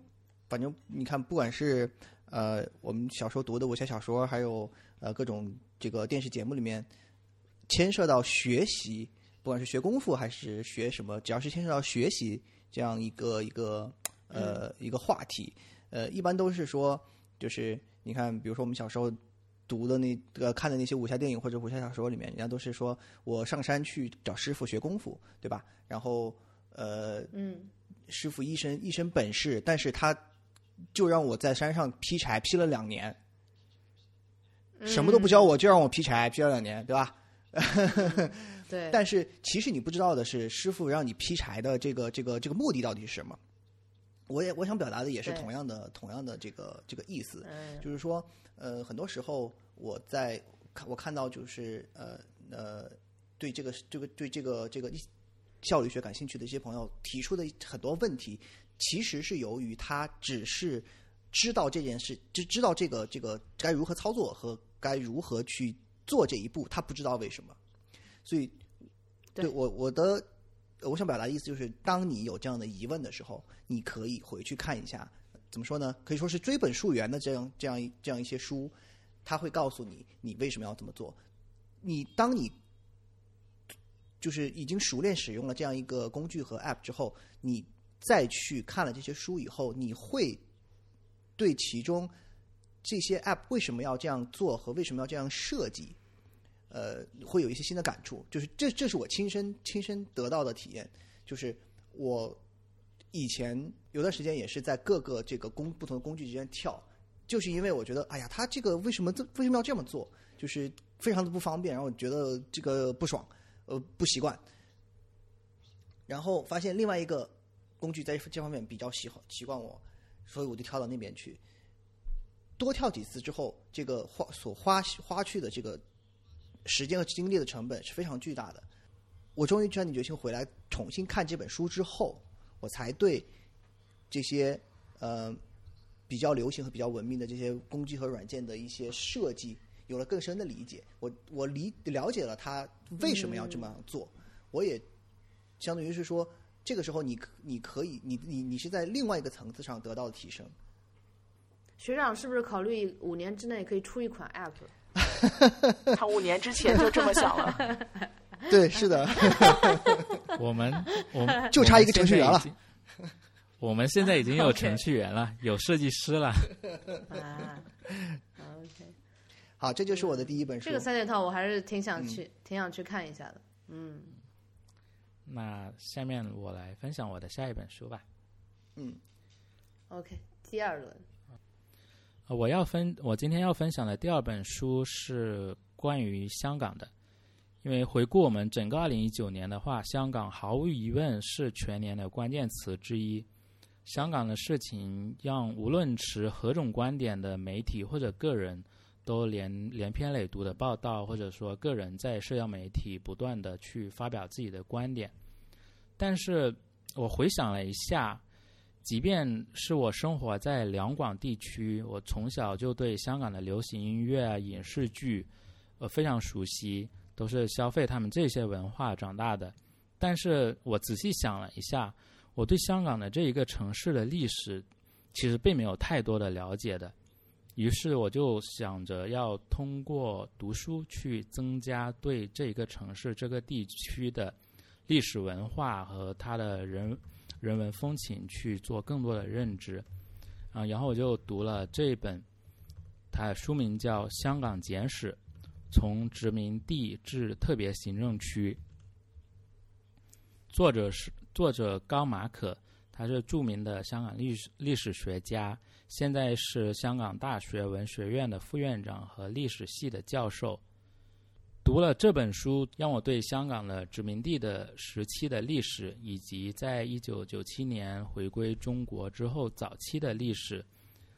反正你看，不管是呃我们小时候读的武侠小说，还有呃各种这个电视节目里面，牵涉到学习，不管是学功夫还是学什么，只要是牵涉到学习这样一个一个呃、一个话题，呃，一般都是说，就是你看，比如说我们小时候读的那个看的那些武侠电影或者武侠小说里面，人家都是说我上山去找师傅学功夫，对吧？然后呃，嗯，师傅一身一身本事，但是他就让我在山上劈柴，劈了两年，什么都不教我，就让我劈柴，劈了两年，对吧？对，但是其实你不知道的是，师傅让你劈柴的这个这个这个目的到底是什么？我也我想表达的也是同样的同样的这个这个意思，嗯。就是说，呃，很多时候我在看我看到就是呃呃，对这个这个对这个这个效率学感兴趣的一些朋友提出的很多问题，其实是由于他只是知道这件事，就知道这个这个该如何操作和该如何去做这一步，他不知道为什么，所以对我我的我想表达的意思就是，当你有这样的疑问的时候，你可以回去看一下，怎么说呢？可以说是追本溯源的这样这样一这样一些书，他会告诉你你为什么要这么做。你当你就是已经熟练使用了这样一个工具和 App 之后，你再去看了这些书以后，你会对其中这些 App 为什么要这样做和为什么要这样设计，呃，会有一些新的感触。就是这这是我亲身亲身得到的体验，就是我以前有段时间也是在各个这个工不同的工具之间跳，就是因为我觉得，哎呀，他这个为什么这为什么要这么做？就是非常的不方便，然后我觉得这个不爽，呃，不习惯。然后发现另外一个工具在这方面比较喜欢习惯我，所以我就跳到那边去。多跳几次之后，这个花所花花去的这个时间和精力的成本是非常巨大的。我终于下定决心回来重新看这本书之后，我才对这些呃比较流行和比较文明的这些工具和软件的一些设计有了更深的理解。我我理了解了他为什么要这么样做，我也相当于是说，这个时候你你可以你你你是在另外一个层次上得到了提升。学长是不是考虑五年之内可以出一款 App？他五年之前就这么想了。对，是的。我们我们就差一个程序员了。我们现在已经有程序员了，有设计师了。啊，OK。好，这就是我的第一本书。这个三件套我还是挺想去，挺想去看一下的。嗯。那下面我来分享我的下一本书吧。嗯。OK，第二轮。我要分，我今天要分享的第二本书是关于香港的。因为回顾我们整个二零一九年的话，香港毫无疑问是全年的关键词之一。香港的事情让无论持何种观点的媒体或者个人都连连篇累牍的报道，或者说个人在社交媒体不断的去发表自己的观点。但是我回想了一下。即便是我生活在两广地区，我从小就对香港的流行音乐啊、影视剧，呃非常熟悉，都是消费他们这些文化长大的。但是我仔细想了一下，我对香港的这一个城市的历史，其实并没有太多的了解的。于是我就想着要通过读书去增加对这一个城市、这个地区的历史文化和它的人。人文风情去做更多的认知，啊，然后我就读了这一本，它的书名叫《香港简史：从殖民地至特别行政区》，作者是作者高马可，他是著名的香港历史历史学家，现在是香港大学文学院的副院长和历史系的教授。读了这本书，让我对香港的殖民地的时期的历史，以及在一九九七年回归中国之后早期的历史，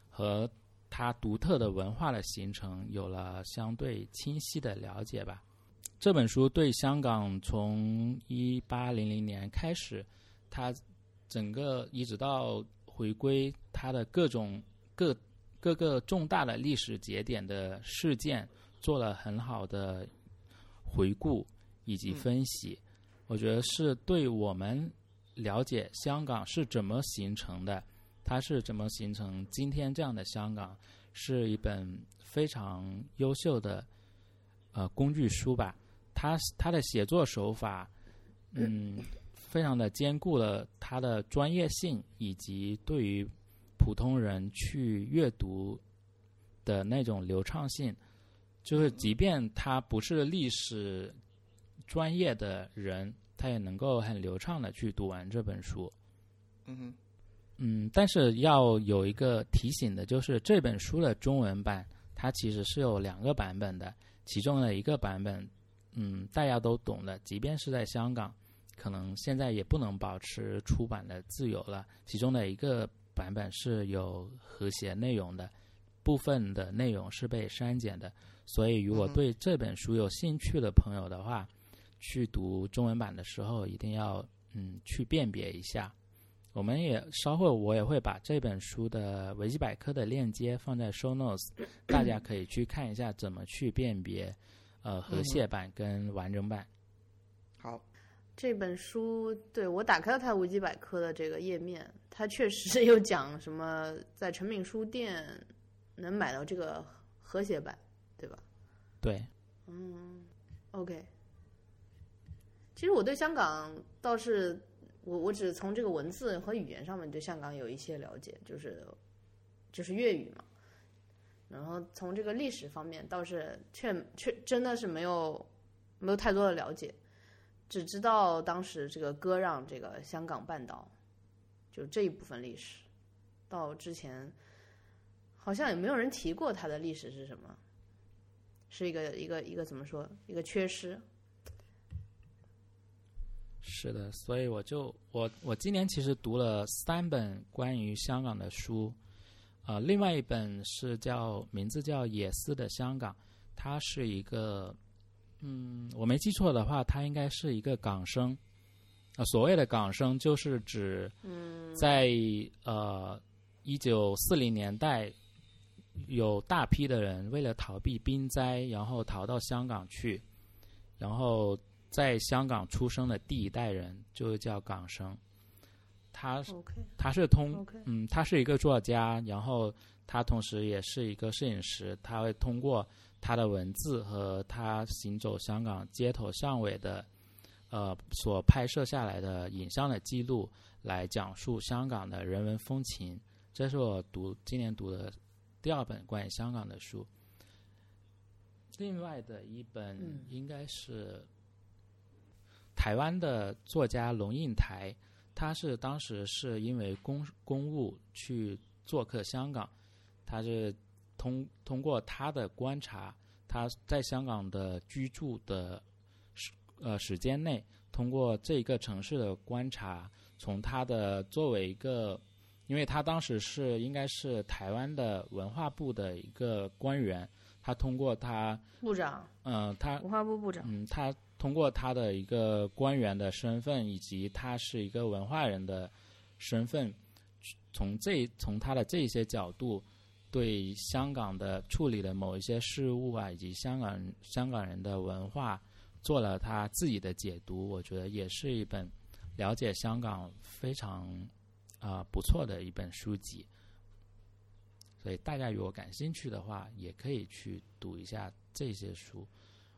和它独特的文化的形成，有了相对清晰的了解吧。这本书对香港从一八零零年开始，它整个一直到回归，它的各种各各个重大的历史节点的事件，做了很好的。回顾以及分析，我觉得是对我们了解香港是怎么形成的，它是怎么形成今天这样的香港，是一本非常优秀的呃工具书吧。它它的写作手法，嗯，非常的兼顾了它的专业性以及对于普通人去阅读的那种流畅性。就是，即便他不是历史专业的人，他也能够很流畅的去读完这本书。嗯嗯，但是要有一个提醒的，就是这本书的中文版，它其实是有两个版本的。其中的一个版本，嗯，大家都懂的，即便是在香港，可能现在也不能保持出版的自由了。其中的一个版本是有和谐内容的，部分的内容是被删减的。所以，如果对这本书有兴趣的朋友的话，去读中文版的时候，一定要嗯去辨别一下。我们也稍后我也会把这本书的维基百科的链接放在 show notes，大家可以去看一下怎么去辨别呃和谐版跟完整版。好，这本书对我打开了它维基百科的这个页面，它确实有讲什么在诚品书店能买到这个和谐版。对吧？对，嗯，OK。其实我对香港倒是，我我只从这个文字和语言上面对香港有一些了解，就是就是粤语嘛。然后从这个历史方面倒是却却真的是没有没有太多的了解，只知道当时这个割让这个香港半岛，就这一部分历史，到之前好像也没有人提过它的历史是什么。是一个一个一个怎么说？一个缺失。是的，所以我就我我今年其实读了三本关于香港的书，呃，另外一本是叫名字叫《野思的香港》，它是一个，嗯，我没记错的话，它应该是一个港生，啊、所谓的港生就是指嗯在呃一九四零年代，有大批的人为了逃避兵灾，然后逃到香港去，然后在香港出生的第一代人就叫港生。他他是通嗯，他是一个作家，然后他同时也是一个摄影师，他会通过他的文字和他行走香港街头巷尾的呃所拍摄下来的影像的记录，来讲述香港的人文风情。这是我读今年读的第二本关于香港的书。另外的一本嗯应该是台湾的作家龙应台，他是当时是因为公公务去做客香港，他是通通过他的观察，他在香港的居住的时呃时间内，通过这一个城市的观察，从他的作为一个，因为他当时是应该是台湾的文化部的一个官员，他通过他部长，嗯、呃、他文化部部长，嗯，他通过他的一个官员的身份，以及他是一个文化人的身份，从这从他的这些角度，对香港的处理的某一些事物啊，以及香港香港人的文化，做了他自己的解读。我觉得也是一本了解香港非常啊、不错的一本书籍。所以大家如果感兴趣的话，也可以去读一下这些书。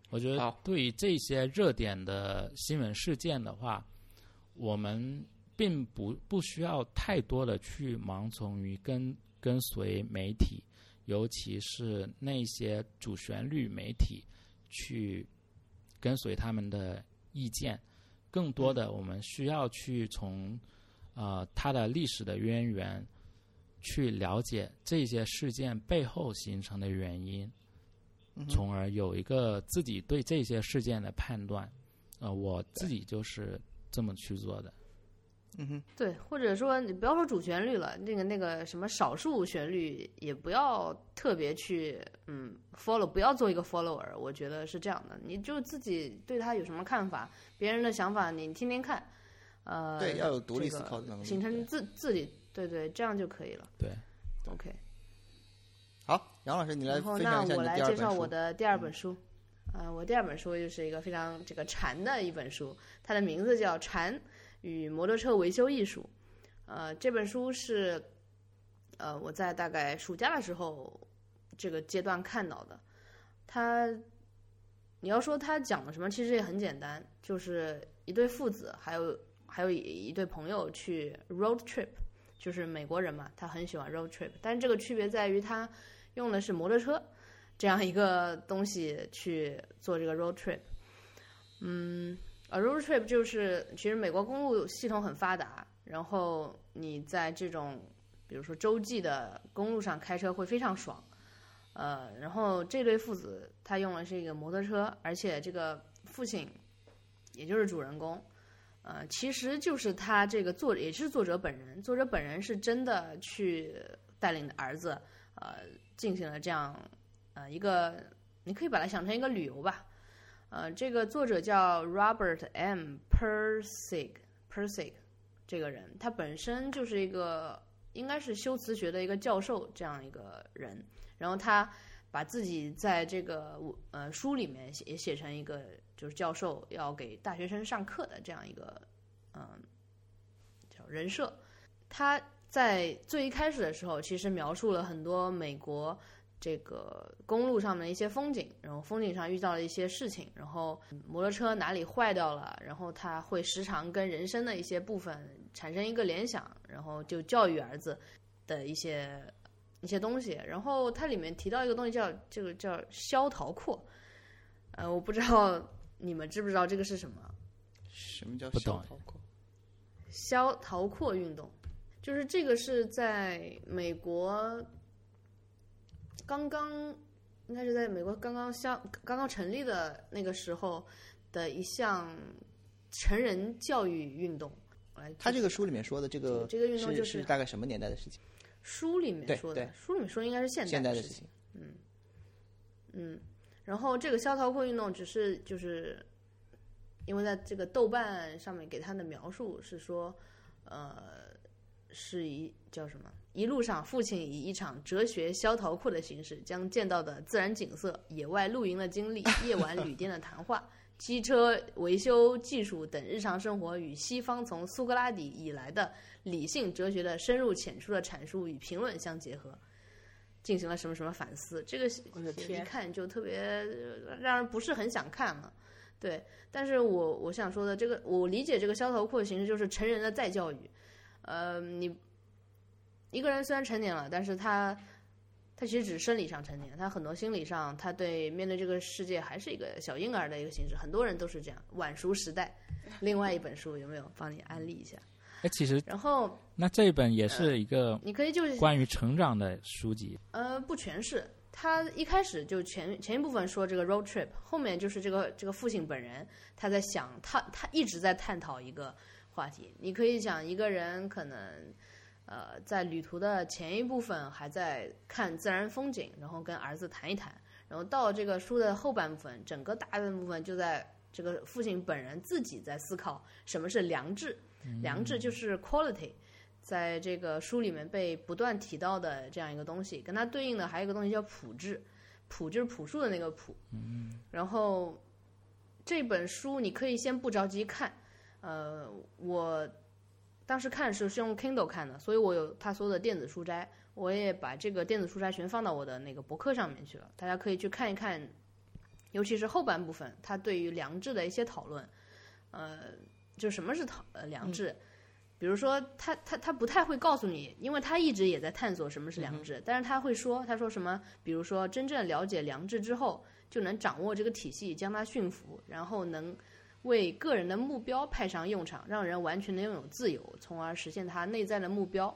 我觉得对于这些热点的新闻事件的话，我们并不不需要太多的去盲从于跟跟随媒体，尤其是那些主旋律媒体去跟随他们的意见。更多的，我们需要去从呃它的历史的渊源，去了解这些事件背后形成的原因。从而有一个自己对这些事件的判断。呃，我自己就是这么去做的。嗯哼，对，或者说你不要说主旋律了，那个那个什么少数旋律也不要特别去嗯 follow，不要做一个 follower，我觉得是这样的，你就自己对他有什么看法，别人的想法你听听看，呃，对，要有独立思考的能力。形成自自己对对，这样就可以了。对，OK。好，杨老师，你来然后分享一下那我来介绍我。的第二本书，呃，我第二本书就是一个非常这个禅的一本书，它的名字叫《禅与摩托车维修艺术》。呃，这本书是呃我在大概暑假的时候这个阶段看到的。它你要说它讲了什么，其实也很简单，就是一对父子，还有还有一一对朋友去 road trip，就是美国人嘛，他很喜欢 road trip，但这个区别在于他用的是摩托车这样一个东西去做这个 road trip。嗯，呃，road trip 就是其实美国公路系统很发达，然后你在这种比如说洲际的公路上开车会非常爽。呃，然后这对父子他用的是一个摩托车，而且这个父亲也就是主人公，呃，其实就是他这个作也是作者本人，作者本人是真的去带领的儿子，呃，进行了这样呃一个，你可以把它想成一个旅游吧。呃，这个作者叫 Robert M. Persig Persig 这个人，他本身就是一个应该是修辞学的一个教授这样一个人，然后他把自己在这个呃书里面写也写成一个就是教授要给大学生上课的这样一个嗯、叫人设。他在最一开始的时候，其实描述了很多美国这个公路上的一些风景，然后风景上遇到了一些事情，然后摩托车哪里坏掉了，然后他会时常跟人生的一些部分产生一个联想，然后就教育儿子的一些一些东西。然后它里面提到一个东西叫这个叫消陶阔，呃，我不知道你们知不知道这个是什么？什么叫不懂小逃课？消逃阔运动，就是这个是在美国刚刚，应该是在美国刚刚相刚刚成立的那个时候的一项成人教育运动。来，他这个书里面说的这个这个运动就是是大概什么年代的事情？书里面说的，书里面说应该是现现代的事情。嗯。嗯，然后这个萧条裤运动只是就是，因为在这个豆瓣上面给他的描述是说，呃，是一叫什么？一路上，父亲以一场哲学萧条库的形式，将见到的自然景色、野外露营的经历、夜晚旅店的谈话、机车维修技术等日常生活与西方从苏格拉底以来的理性哲学的深入浅出的阐述与评论相结合。进行了什么什么反思，这个一看就特别呃让人不是很想看了。对，但是我我想说的这个，我理解这个消头裤的形式就是成人的再教育。呃，你一个人虽然成年了，但是他他其实只是生理上成年，他很多心理上，他对面对这个世界还是一个小婴儿的一个形式。很多人都是这样。晚熟时代，另外一本书有没有帮你安利一下？哎，其实然后那这一本也是一个你可以就是关于成长的书籍。呃，不全是。他一开始就前前一部分说这个 road trip，后面就是这个这个父亲本人他在想，他他一直在探讨一个话题。你可以讲一个人可能呃在旅途的前一部分还在看自然风景，然后跟儿子谈一谈，然后到这个书的后半部分，整个大半部分就在这个父亲本人自己在思考什么是良知，良知就是 quality。在这个书里面被不断提到的这样一个东西，跟它对应的还有一个东西叫朴质，朴就是朴树的那个朴。嗯。然后这本书你可以先不着急看，呃，我当时看是用 Kindle 看的，所以我有它所有的电子书斋，我也把这个电子书斋全放到我的那个博客上面去了，大家可以去看一看，尤其是后半部分，它对于良知的一些讨论，呃，就什么是讨呃良知。比如说他，他他不太会告诉你，因为他一直也在探索什么是良知，但是他会说，他说什么？比如说，真正了解良知之后，就能掌握这个体系，将它驯服，然后能为个人的目标派上用场，让人完全的拥有自由，从而实现他内在的目标。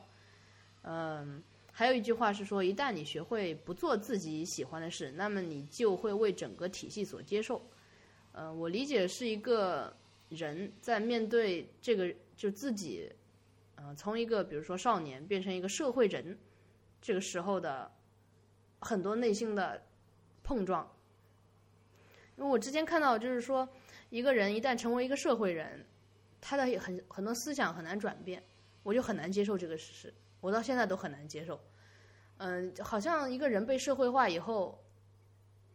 嗯，还有一句话是说，一旦你学会不做自己喜欢的事，那么你就会为整个体系所接受。呃，我理解是一个人在面对这个。就自己，呃，从一个比如说少年变成一个社会人，这个时候的很多内心的碰撞。因为我之前看到，就是说，一个人一旦成为一个社会人，他的很很多思想很难转变，我就很难接受这个事实，我到现在都很难接受。嗯，好像一个人被社会化以后，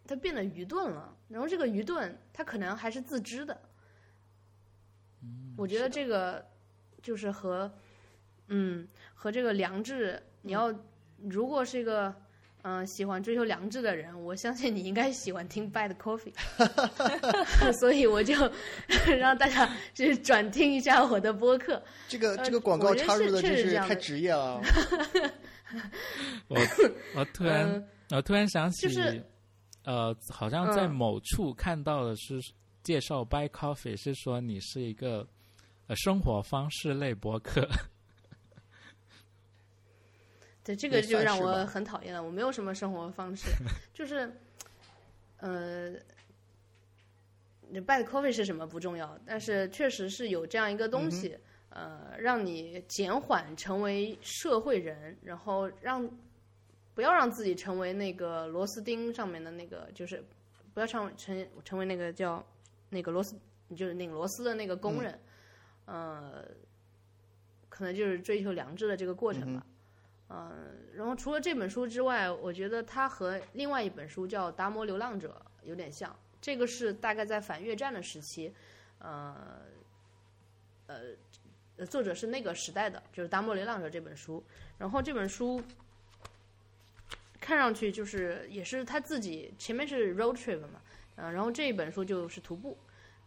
他变得愚钝了，然后这个愚钝，他可能还是自知的。我觉得这个就是和，嗯，和这个良知，你要如果是一个嗯、喜欢追求良知的人，我相信你应该喜欢听 Bad Coffee，所以我就让大家去转听一下我的播客。这个呃这个广告插入的真是太确实这样的职业了。我我突然、嗯我突然想起，就是呃，好像在嗯某处看到的是介绍 Buy Coffee，是说你是一个呃生活方式类博客。对，这个就让我很讨厌了。我没有什么生活方式，就是，呃，bad coffee 是什么不重要，但是确实是有这样一个东西，呃，让你减缓成为社会人，然后让不要让自己成为那个螺丝钉上面的那个，就是不要成成成为那个叫那个螺丝，就是拧螺丝的那个工人，呃，可能就是追求良知的这个过程吧。嗯，然后除了这本书之外，我觉得它和另外一本书叫《达摩流浪者》有点像。这个是大概在反越战的时期，呃，呃，呃作者是那个时代的，就是《达摩流浪者》这本书。然后这本书看上去就是也是他自己前面是 road trip 嘛，嗯、然后这一本书就是徒步，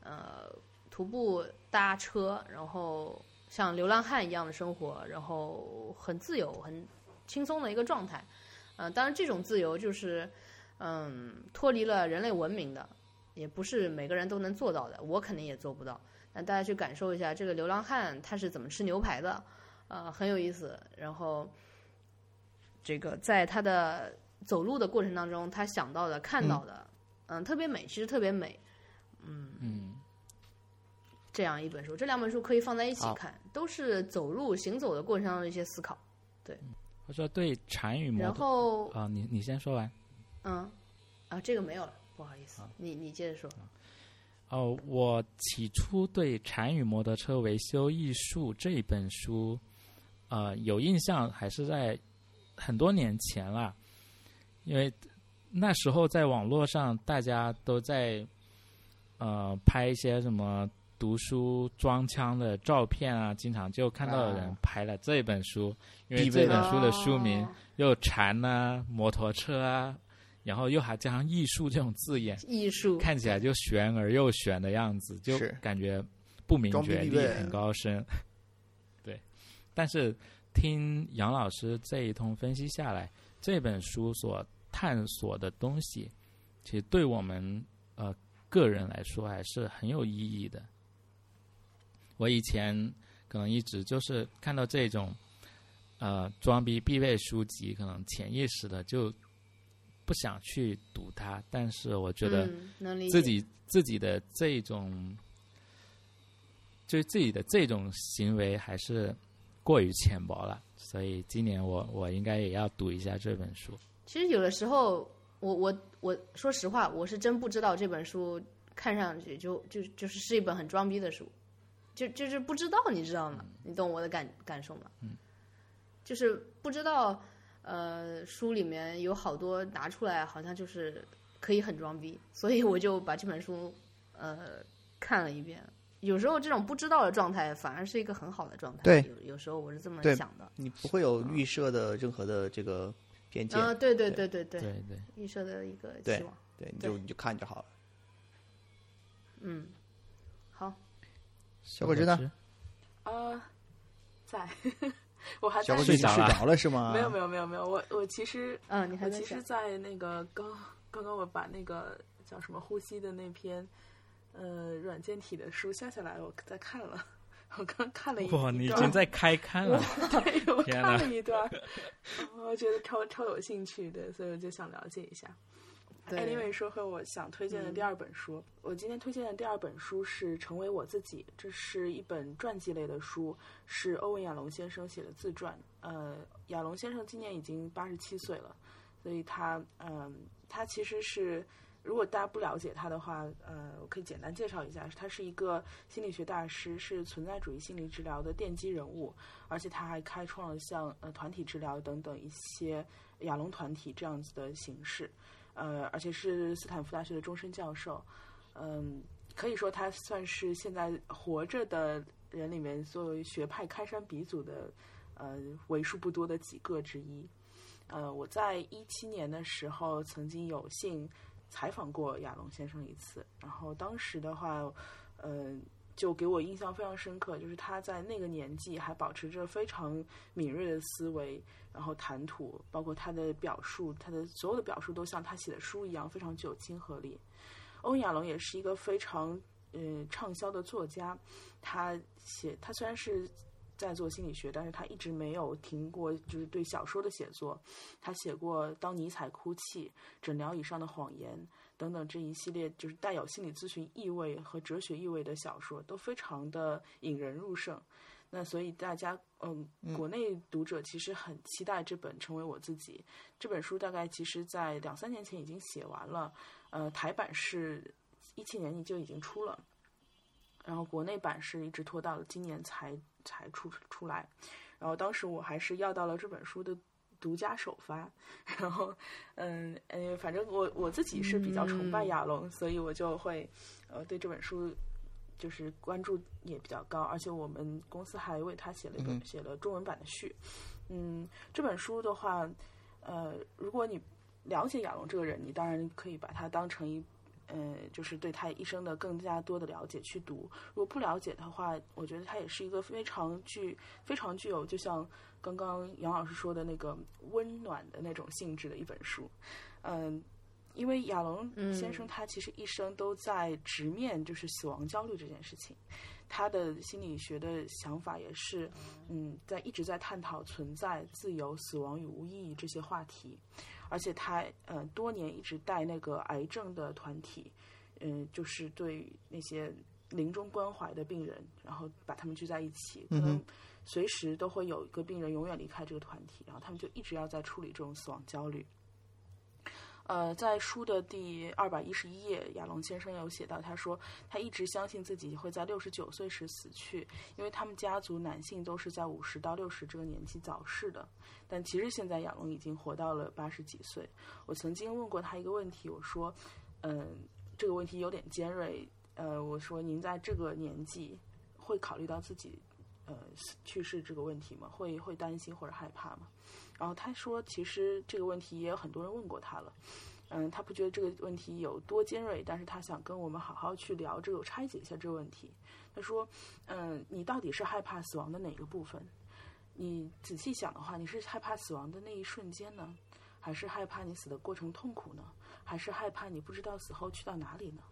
呃，徒步搭车，然后像流浪汉一样的生活，然后很自由、很轻松的一个状态。呃，当然这种自由就是，嗯，脱离了人类文明的，也不是每个人都能做到的，我肯定也做不到。那大家去感受一下这个流浪汉他是怎么吃牛排的，呃，很有意思。然后，这个在他的走路的过程当中，他想到的、看到的，嗯特别美，其实特别美。嗯，这样一本书，这两本书可以放在一起看，都是走路行走的过程中的一些思考。对，我说对禅与摩然后，啊，你你先说完。嗯，啊，这个没有了，不好意思，你你接着说。哦，我起初对《禅与摩托车维修艺术》这本书，呃，有印象，还是在很多年前了，因为那时候在网络上大家都在呃拍一些什么读书装腔的照片啊，经常就看到有人啊拍了这本书，因为这本书的书名哦又禅啊、摩托车啊，然后又还加上艺术这种字眼。艺术，看起来就玄而又玄的样子，就是感觉不明觉厉，很高深。对，但是听杨老师这一通分析下来，这本书所探索的东西，其实对我们呃个人来说还是很有意义的。我以前可能一直就是看到这种呃装逼必备书籍，可能潜意识的就不想去读它，但是我觉得自己自己的这种，就是自己的这种行为还是过于浅薄了，所以今年我我应该也要读一下这本书。其实有的时候，我我我说实话，我是真不知道这本书看上去就就就是是一本很装逼的书，就就是不知道，你知道吗？你懂我的感感受吗？嗯，就是不知道，呃，书里面有好多拿出来，好像就是可以很装逼，所以我就把这本书呃看了一遍。有时候这种不知道的状态，反而是一个很好的状态。对有有时候我是这么想的。你不会有预设的任何的这个偏见，啊、对对对对对，对对，预设的一个期望。对，你就你就看就好了。嗯，好，小果汁呢？啊，在，我还在小果汁睡着了睡着了是吗？没有没有没有没有，我我其实嗯，你还我其实，在那个刚刚刚我把那个叫什么呼吸的那篇呃软件体的书下下来，我在看了，我刚看了一哇，你已经在开刊了，对，我看了一段，我觉得超超有兴趣的，所以我就想了解一下。对 Anyway，说回我想推荐的嗯第二本书，我今天推荐的第二本书是《成为我自己》，这是一本传记类的书，是欧文·亚龙先生写的自传。呃，亚龙先生今年已经八十七岁了，所以他，嗯、他其实是，如果大家不了解他的话，呃，我可以简单介绍一下，他是一个心理学大师，是存在主义心理治疗的奠基人物，而且他还开创了像呃团体治疗等等一些亚龙团体这样子的形式。呃，而且是斯坦福大学的终身教授，嗯，可以说他算是现在活着的人里面作为学派开山鼻祖的，呃，为数不多的几个之一。呃，我在一七年的时候曾经有幸采访过亚龙先生一次，然后当时的话，呃，就给我印象非常深刻，就是他在那个年纪还保持着非常敏锐的思维，然后谈吐，包括他的表述，他的所有的表述都像他写的书一样，非常具有亲和力。欧亚龙也是一个非常呃畅销的作家，他写他虽然是在做心理学，但是他一直没有停过，就是对小说的写作。他写过《当尼采哭泣》《诊疗以上的谎言》等等这一系列就是带有心理咨询意味和哲学意味的小说，都非常的引人入胜。那所以大家，嗯，国内读者其实很期待这本《成为我自己》这本书，大概其实在两三年前已经写完了，呃，台版是一七年就已经出了，然后国内版是一直拖到了今年才才出出来，然后当时我还是要到了这本书的独家首发，然后，嗯，呃，反正我我自己是比较崇拜亚龙，所以我就会，呃，对这本书。就是关注也比较高，而且我们公司还为他写了一本、嗯写了中文版的序。嗯，这本书的话，呃，如果你了解亚龙这个人，你当然可以把他当成一，呃，就是对他一生的更加多的了解去读。如果不了解的话，我觉得他也是一个非常具非常具有，就像刚刚杨老师说的那个温暖的那种性质的一本书。嗯，因为亚龙先生他其实一生都在直面就是死亡焦虑这件事情，他的心理学的想法也是，嗯，在一直在探讨存在、自由、死亡与无意义这些话题，而且他呃多年一直带那个癌症的团体，嗯、就是对那些临终关怀的病人，然后把他们聚在一起，可能随时都会有一个病人永远离开这个团体，然后他们就一直要在处理这种死亡焦虑。呃，在书的第二百一十一页，亚龙先生有写到，他说他一直相信自己会在六十九岁时死去，因为他们家族男性都是在五十到六十这个年纪早逝的。但其实现在亚龙已经活到了八十几岁。我曾经问过他一个问题，我说，嗯，这个问题有点尖锐，呃，我说您在这个年纪会考虑到自己呃去世这个问题吗？会会担心或者害怕吗？然后他说，其实这个问题也有很多人问过他了，嗯，他不觉得这个问题有多尖锐，但是他想跟我们好好去聊这个，拆解一下这个问题。他说，嗯，你到底是害怕死亡的哪个部分？你仔细想的话，你是害怕死亡的那一瞬间呢，还是害怕你死的过程痛苦呢？还是害怕你不知道死后去到哪里呢？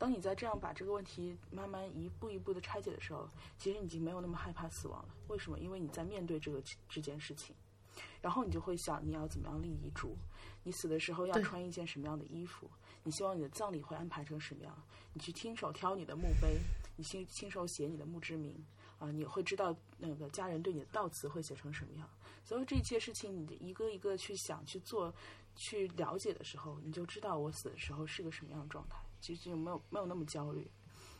当你在这样把这个问题慢慢一步一步的拆解的时候，其实你已经没有那么害怕死亡了。为什么？因为你在面对这个这件事情。然后你就会想，你要怎么样立遗嘱？你死的时候要穿一件什么样的衣服？你希望你的葬礼会安排成什么样？你去亲手挑你的墓碑，你亲亲手写你的墓志铭啊！你会知道那个家人对你的悼词会写成什么样？所有这一切事情，你一个一个去想、去做、去了解的时候，你就知道我死的时候是个什么样的状态。其实就没有没有那么焦虑。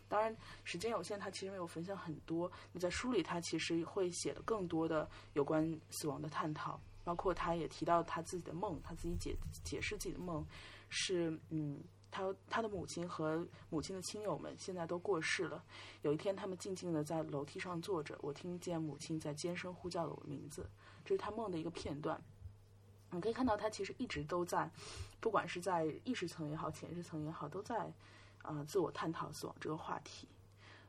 当然，时间有限，他其实没有分享很多。你在书里，他其实会写的更多的有关死亡的探讨。包括他也提到他自己的梦，他自己解解释自己的梦，是嗯，他他的母亲和母亲的亲友们现在都过世了。有一天，他们静静的在楼梯上坐着，我听见母亲在尖声呼叫了我名字，这是他梦的一个片段。你可以看到，他其实一直都在，不管是在意识层也好，潜意识层也好，都在啊自我探讨死亡这个话题。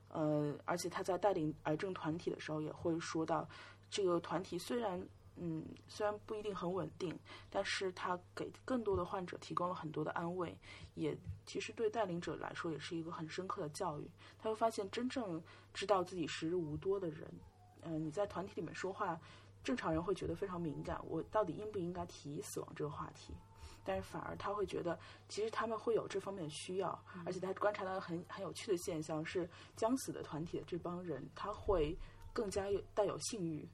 呃，而且他在带领癌症团体的时候，也会说到这个团体虽然。嗯，虽然不一定很稳定，但是他给更多的患者提供了很多的安慰，也其实对带领者来说也是一个很深刻的教育。他会发现，真正知道自己时日无多的人，嗯，你在团体里面说话，正常人会觉得非常敏感，我到底应不应该提死亡这个话题？但是反而他会觉得，其实他们会有这方面的需要，而且他观察到很很有趣的现象是，将死的团体的这帮人，他会更加有带有性欲。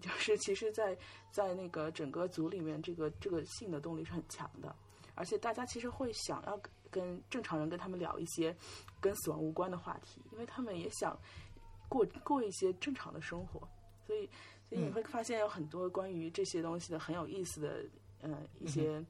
就是其实，在在那个整个组里面，这个这个性的动力是很强的，而且大家其实会想要跟正常人跟他们聊一些跟死亡无关的话题，因为他们也想过过一些正常的生活，所以所以你会发现有很多关于这些东西的很有意思的呃一些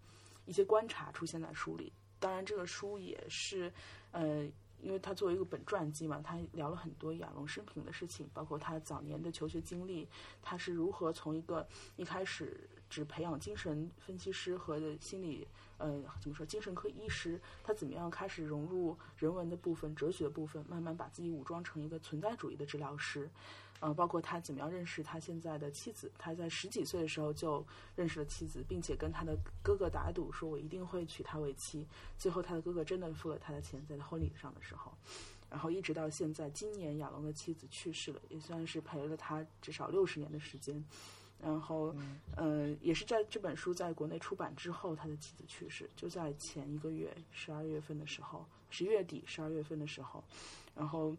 一些观察出现在书里。当然，这个书也是呃。因为他作为一个本传记嘛，他聊了很多亚龙生平的事情，包括他早年的求学经历，他是如何从一个一开始只培养精神分析师和心理，呃，怎么说精神科医师，他怎么样开始融入人文的部分、哲学的部分，慢慢把自己武装成一个存在主义的治疗师。呃，包括他怎么样认识他现在的妻子，他在十几岁的时候就认识了妻子，并且跟他的哥哥打赌，说我一定会娶她为妻。最后，他的哥哥真的付了他的钱，在他婚礼上的时候，然后一直到现在，今年亚龙的妻子去世了，也算是陪了他至少六十年的时间。然后，呃，也是在这本书在国内出版之后，他的妻子去世，就在前一个月十二月份的时候，十月底十二月份的时候，然后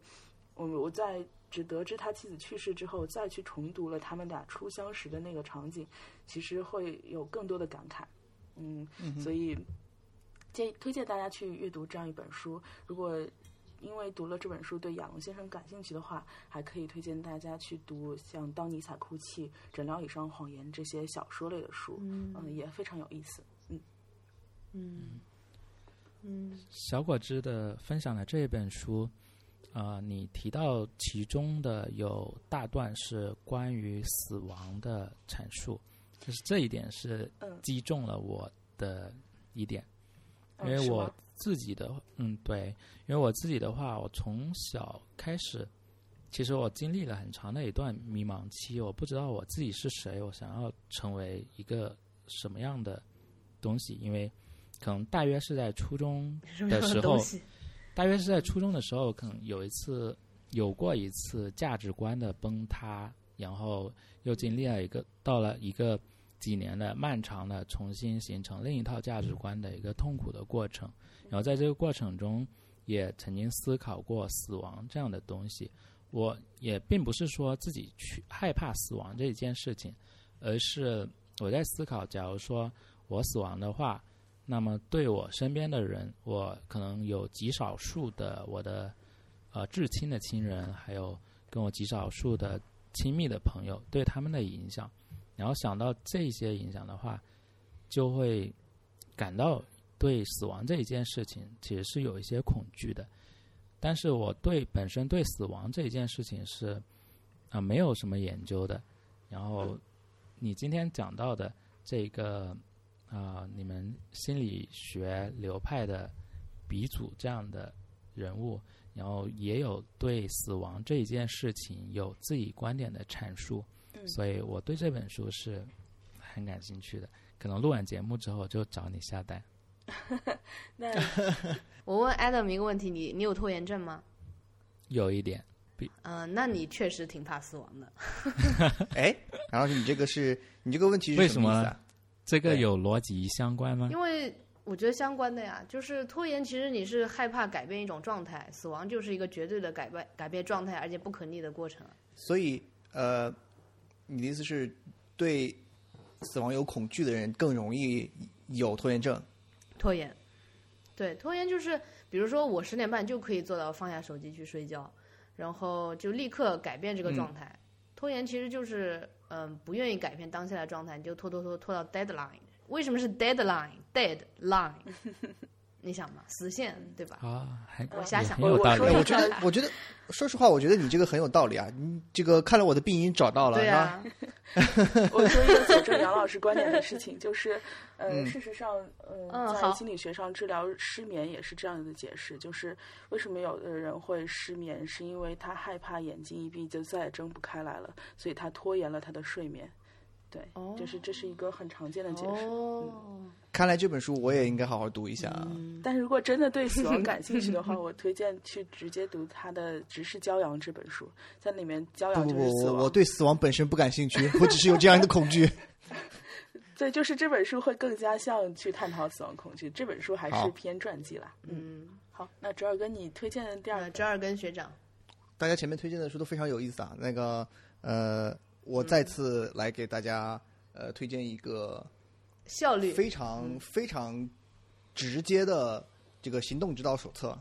我我在。只得知他妻子去世之后，再去重读了他们俩初相识的那个场景，其实会有更多的感慨。嗯，所以建推荐大家去阅读这样一本书。如果因为读了这本书对亚龙先生感兴趣的话，还可以推荐大家去读像《当尼采哭泣》《诊疗以上谎言》这些小说类的书。嗯，也非常有意思。嗯嗯嗯，小果汁的分享的这一本书。啊，你提到其中的有大段是关于死亡的阐述，就是这一点是击中了我的一点，因为我自己的嗯对，因为我自己的话，我从小开始，其实我经历了很长的一段迷茫期，我不知道我自己是谁，我想要成为一个什么样的东西，因为可能大约是在初中的时候。大约是在初中的时候，可能有一次有过一次价值观的崩塌，然后又经历了一个到了一个几年的漫长的重新形成另一套价值观的一个痛苦的过程。然后在这个过程中，也曾经思考过死亡这样的东西。我也并不是说自己去害怕死亡这一件事情，而是我在思考，假如说我死亡的话，那么对我身边的人，我可能有极少数的我的呃至亲的亲人，还有跟我极少数的亲密的朋友，对他们的影响，然后想到这些影响的话，就会感到对死亡这一件事情其实是有一些恐惧的。但是我对本身对死亡这一件事情是啊、没有什么研究的。然后你今天讲到的这个啊、你们心理学流派的鼻祖这样的人物，然后也有对死亡这一件事情有自己观点的阐述，嗯所以我对这本书是很感兴趣的。可能录完节目之后就找你下单。那 我问 Adam 一个问题，你你有拖延症吗？有一点，嗯、那你确实挺怕死亡的。哎，然后你这个是你这个问题为什么是什么意思啊？这个有逻辑相关吗？因为我觉得相关的呀，就是拖延，其实你是害怕改变一种状态，死亡就是一个绝对的改变改变状态，而且不可逆的过程。所以呃，你的意思是对死亡有恐惧的人更容易有拖延症？拖延，对，拖延就是，比如说我十点半就可以做到放下手机去睡觉，然后就立刻改变这个状态。拖延其实就是，嗯、不愿意改变当下的状态，你就拖拖拖拖到 deadline。为什么是 deadline？deadline，你想嘛，死线对吧？啊，还我瞎想很有道理我觉得，我觉得，说实话，我觉得你这个很有道理啊。你这个看来我的病因找到了，对？啊，我说一个佐证杨老师观点的事情，就是，呃，嗯事实上，呃，嗯好在心理学上治疗失眠也是这样的解释，就是为什么有的人会失眠，是因为他害怕眼睛一闭就再也睁不开来了，所以他拖延了他的睡眠。对，哦就是这是一个很常见的解释。哦，看来这本书我也应该好好读一下啊。嗯但是如果真的对死亡感兴趣的话，我推荐去直接读他的《直视骄阳》这本书，在里面骄阳不不不，就是死亡。我我对死亡本身不感兴趣，我只是有这样的恐惧。对，就是这本书会更加像去探讨死亡恐惧。这本书还是偏传记啦。嗯，好，那折耳根，你推荐的第二呃，折耳根学长，大家前面推荐的书都非常有意思啊。那个呃，我再次来给大家呃推荐一个效率。非常非常直接的这个行动指导手册。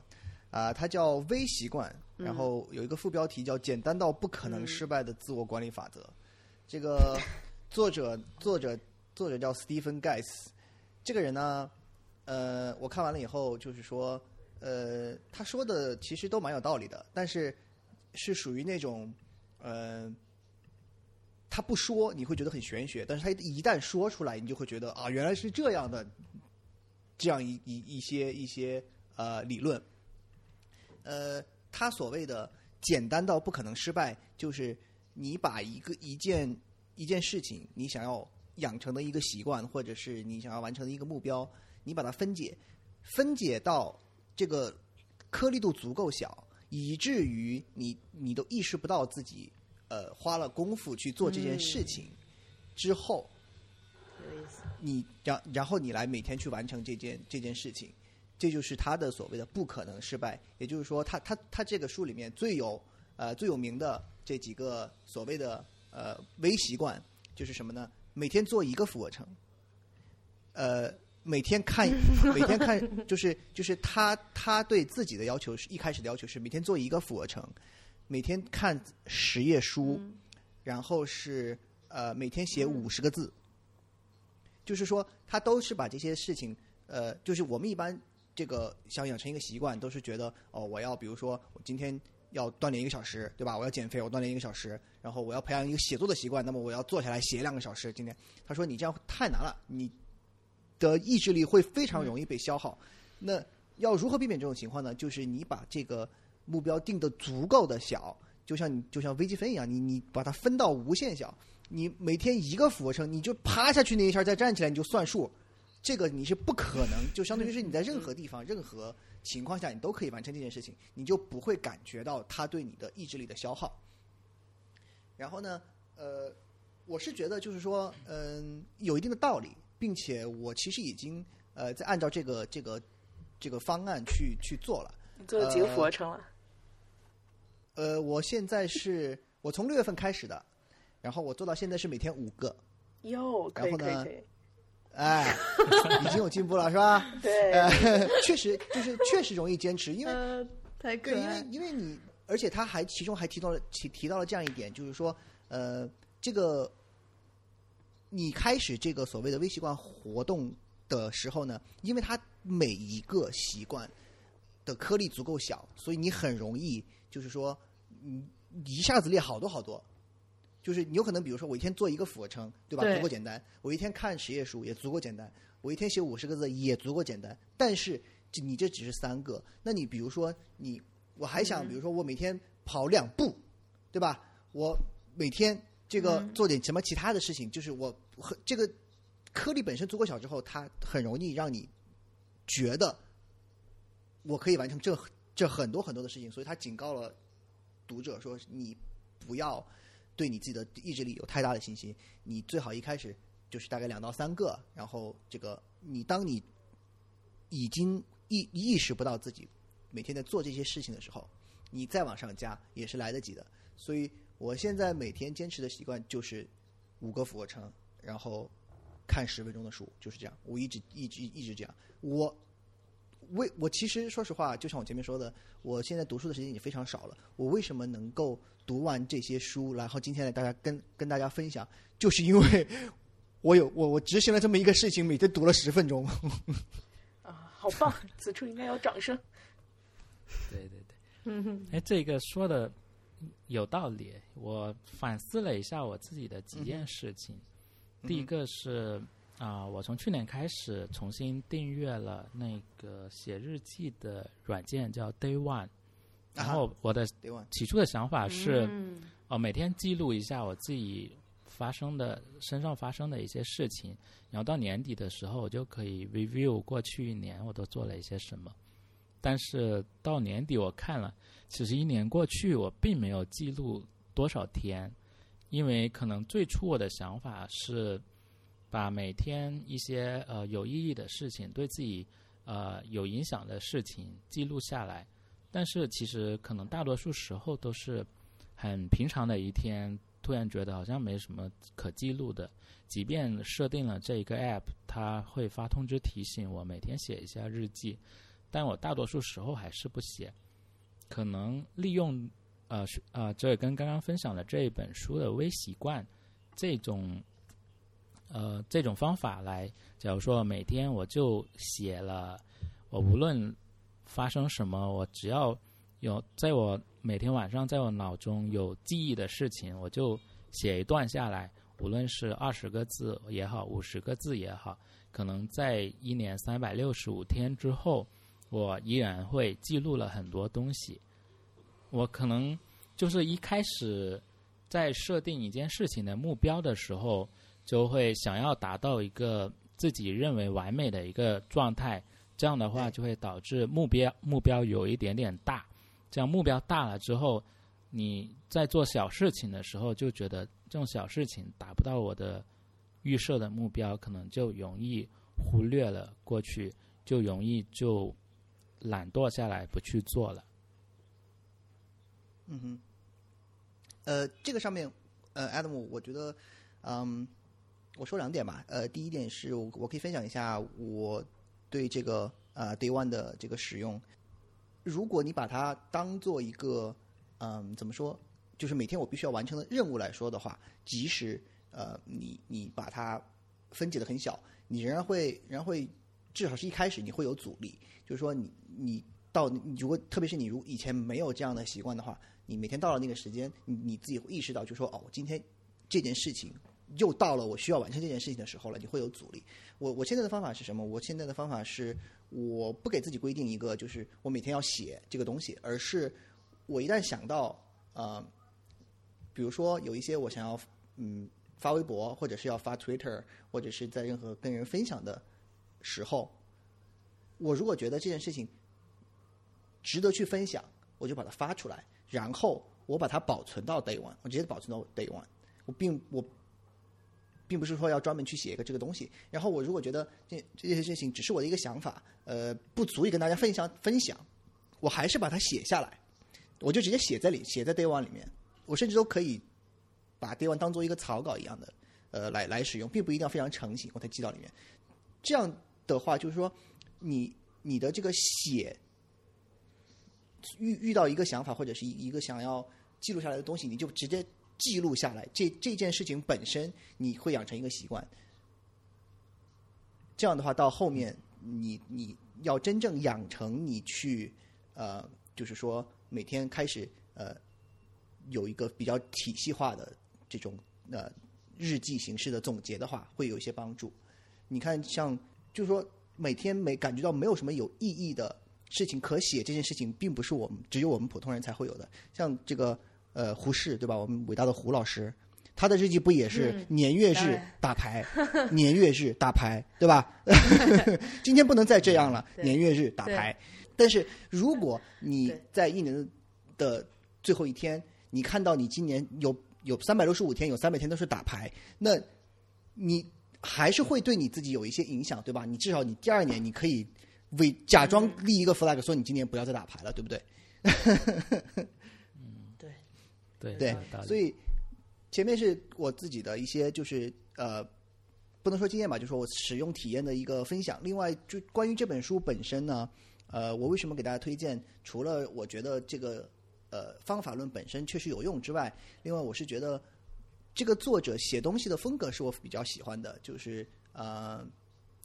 啊、它叫《微习惯》，然后有一个副标题叫“简单到不可能失败的自我管理法则”。这个 作者作者作者叫 Stephen Guys，这个人呢，呃，我看完了以后就是说，呃，他说的其实都蛮有道理的，但是是属于那种，呃，他不说你会觉得很玄学，但是他一旦说出来，你就会觉得啊，原来是这样的，这样一一一些一些呃理论。呃，他所谓的简单到不可能失败，就是你把一个一件一件事情，你想要养成的一个习惯，或者是你想要完成的一个目标，你把它分解，分解到这个颗粒度足够小，以至于你你都意识不到自己呃花了功夫去做这件事情、之后，有意思。你然然后你来每天去完成这件这件事情，这就是他的所谓的不可能失败。也就是说，他他他这个书里面最有呃最有名的这几个所谓的呃微习惯，就是什么呢？每天做一个俯卧撑，呃，每天看 每天看，就是就是他他对自己的要求是一开始的要求是每天做一个俯卧撑，每天看十页书，然后是呃每天写五十个字。就是说，他都是把这些事情，呃，就是我们一般这个想养成一个习惯，都是觉得哦，我要比如说我今天要锻炼一个小时，对吧？我要减肥，我锻炼一个小时，然后我要培养一个写作的习惯，那么我要坐下来写两个小时。今天他说你这样太难了，你的意志力会非常容易被消耗。那要如何避免这种情况呢？就是你把这个目标定的足够的小，就像你就像微积分一样，你你把它分到无限小。你每天一个俯卧撑，你就趴下去那一下再站起来，你就算数，这个你是不可能，就相当于是你在任何地方、任何情况下，你都可以完成这件事情，你就不会感觉到它对你的意志力的消耗。然后呢，呃，我是觉得就是说，嗯、有一定的道理，并且我其实已经呃在按照这个这个这个方案去去做了。你做了几个俯卧撑了？呃，我现在是我从六月份开始的，然后我做到现在是每天五个，哟，可以然后呢可以可以，哎，已经有进步了是吧？对，呃，确实就是确实容易坚持，因为呃，太可对，因为。因为你，而且他还其中还提到了提提到了这样一点，就是说，呃，这个你开始这个所谓的微习惯活动的时候呢，因为它每一个习惯的颗粒足够小，所以你很容易就是说，嗯，一下子列好多好多。就是你有可能，比如说我一天做一个俯卧撑，对吧？对足够简单。我一天看十页书也足够简单。我一天写五十个字也足够简单。但是这你这只是三个，那你比如说你，我还想，比如说我每天跑两步，对吧？我每天这个做点什么其他的事情，就是我和这个颗粒本身足够小之后，它很容易让你觉得我可以完成这这很多很多的事情，所以他警告了读者说，你不要对你自己的意志力有太大的信心，你最好一开始就是大概两到三个，然后这个你当你已经意意识不到自己每天在做这些事情的时候，你再往上加也是来得及的。所以我现在每天坚持的习惯就是五个俯卧撑，然后看十分钟的书，就是这样。我一直一直一直这样。我为我其实说实话，就像我前面说的，我现在读书的时间已经非常少了。我为什么能够读完这些书，然后今天来大家跟跟大家分享，就是因为我有我我执行了这么一个事情，每天读了十分钟。啊，好棒！此处应该有掌声。对对对，哎，这个说的有道理。我反思了一下我自己的几件事情。第一个是啊、我从去年开始重新订阅了那个写日记的软件，叫 Day One。然后我的？起初的想法是，嗯哦，每天记录一下我自己发生的身上发生的一些事情，然后到年底的时候，我就可以 review 过去一年我都做了一些什么。但是到年底我看了，其实一年过去，我并没有记录多少天，因为可能最初我的想法是把每天一些呃有意义的事情，对自己呃有影响的事情记录下来。但是其实可能大多数时候都是很平常的一天，突然觉得好像没什么可记录的。即便设定了这一个 app，它会发通知提醒我每天写一下日记，但我大多数时候还是不写。可能利用呃呃这跟刚刚分享的这一本书的微习惯这种呃这种方法来，假如说每天我就写了，我无论发生什么，我只要有在我每天晚上在我脑中有记忆的事情，我就写一段下来，无论是二十个字也好，五十个字也好，可能在一年三百六十五天之后，我依然会记录了很多东西。我可能就是一开始在设定一件事情的目标的时候，就会想要达到一个自己认为完美的一个状态，这样的话就会导致目标目标有一点点大。这样目标大了之后，你在做小事情的时候就觉得这种小事情达不到我的预设的目标，可能就容易忽略了过去，就容易就懒惰下来不去做了。嗯哼，呃，这个上面，呃，Adam，我觉得，嗯，我说两点吧。呃，第一点是我我可以分享一下我对这个呃 Day One 的这个使用。如果你把它当做一个，嗯，怎么说，就是每天我必须要完成的任务来说的话，即使呃你你把它分解的很小，你仍然会仍然会，至少是一开始你会有阻力，就是说你你到你如果特别是你如以前没有这样的习惯的话，你每天到了那个时间，你你自己会意识到，就说哦，今天这件事情又到了我需要完成这件事情的时候了，你会有阻力。我我现在的方法是什么？我现在的方法是，我不给自己规定一个，就是我每天要写这个东西，而是我一旦想到，呃，比如说有一些我想要嗯发微博，或者是要发 Twitter，或者是在任何跟人分享的时候，我如果觉得这件事情值得去分享，我就把它发出来，然后我把它保存到 Day One，我直接保存到 Day One。我并我并不是说要专门去写一个这个东西。然后我如果觉得这这些事情只是我的一个想法，呃，不足以跟大家分享分享，我还是把它写下来，我就直接写在里，写在 Day One 里面。我甚至都可以把 Day One 当做一个草稿一样的，呃，来来使用，并不一定要非常成型，我才记到里面。这样的话，就是说，你你的这个写遇遇到一个想法或者是一一个想要记录下来的东西，你就直接记录下来。这这件事情本身，你会养成一个习惯。这样的话，到后面你你要真正养成你去呃，就是说每天开始呃有一个比较体系化的这种呃日记形式的总结的话，会有一些帮助。你看，像就是说每天没感觉到没有什么有意义的事情可写，这件事情并不是我们只有我们普通人才会有的。像这个呃胡适对吧？我们伟大的胡老师，他的日记不也是嗯 年月日打牌，年月日打牌对吧？今天不能再这样了，年月日打牌。但是如果你在一年的最后一天，你看到你今年有有三百六十五天，有三百天都是打牌，那你还是会对你自己有一些影响，对吧？你至少你第二年你可以伪假装立一个 flag，说你今年不要再打牌了，对不？对，对对所以前面是我自己的一些就是呃，不能说经验吧，就是说我使用体验的一个分享。另外，就关于这本书本身呢，呃，我为什么给大家推荐？除了我觉得这个呃方法论本身确实有用之外，另外我是觉得这个作者写东西的风格是我比较喜欢的，就是呃，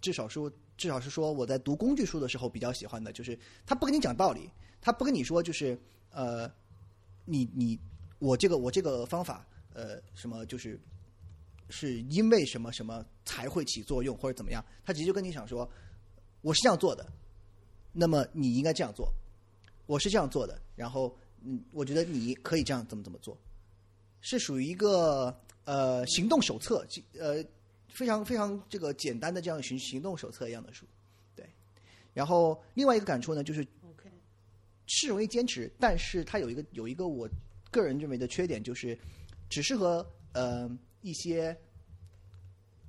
至少说至少是说我在读工具书的时候比较喜欢的，就是他不跟你讲道理，他不跟你说就是呃，你你我这个我这个方法呃什么就是是因为什么什么才会起作用或者怎么样，他直接就跟你讲说我是这样做的，那么你应该这样做，我是这样做的，然后嗯，我觉得你可以这样怎么怎么做，是属于一个呃行动手册，呃非常非常这个简单的这样行行动手册一样的书，对。然后另外一个感触呢，就是是容易坚持，但是它有一个有一个我个人认为的缺点，就是只适合呃一些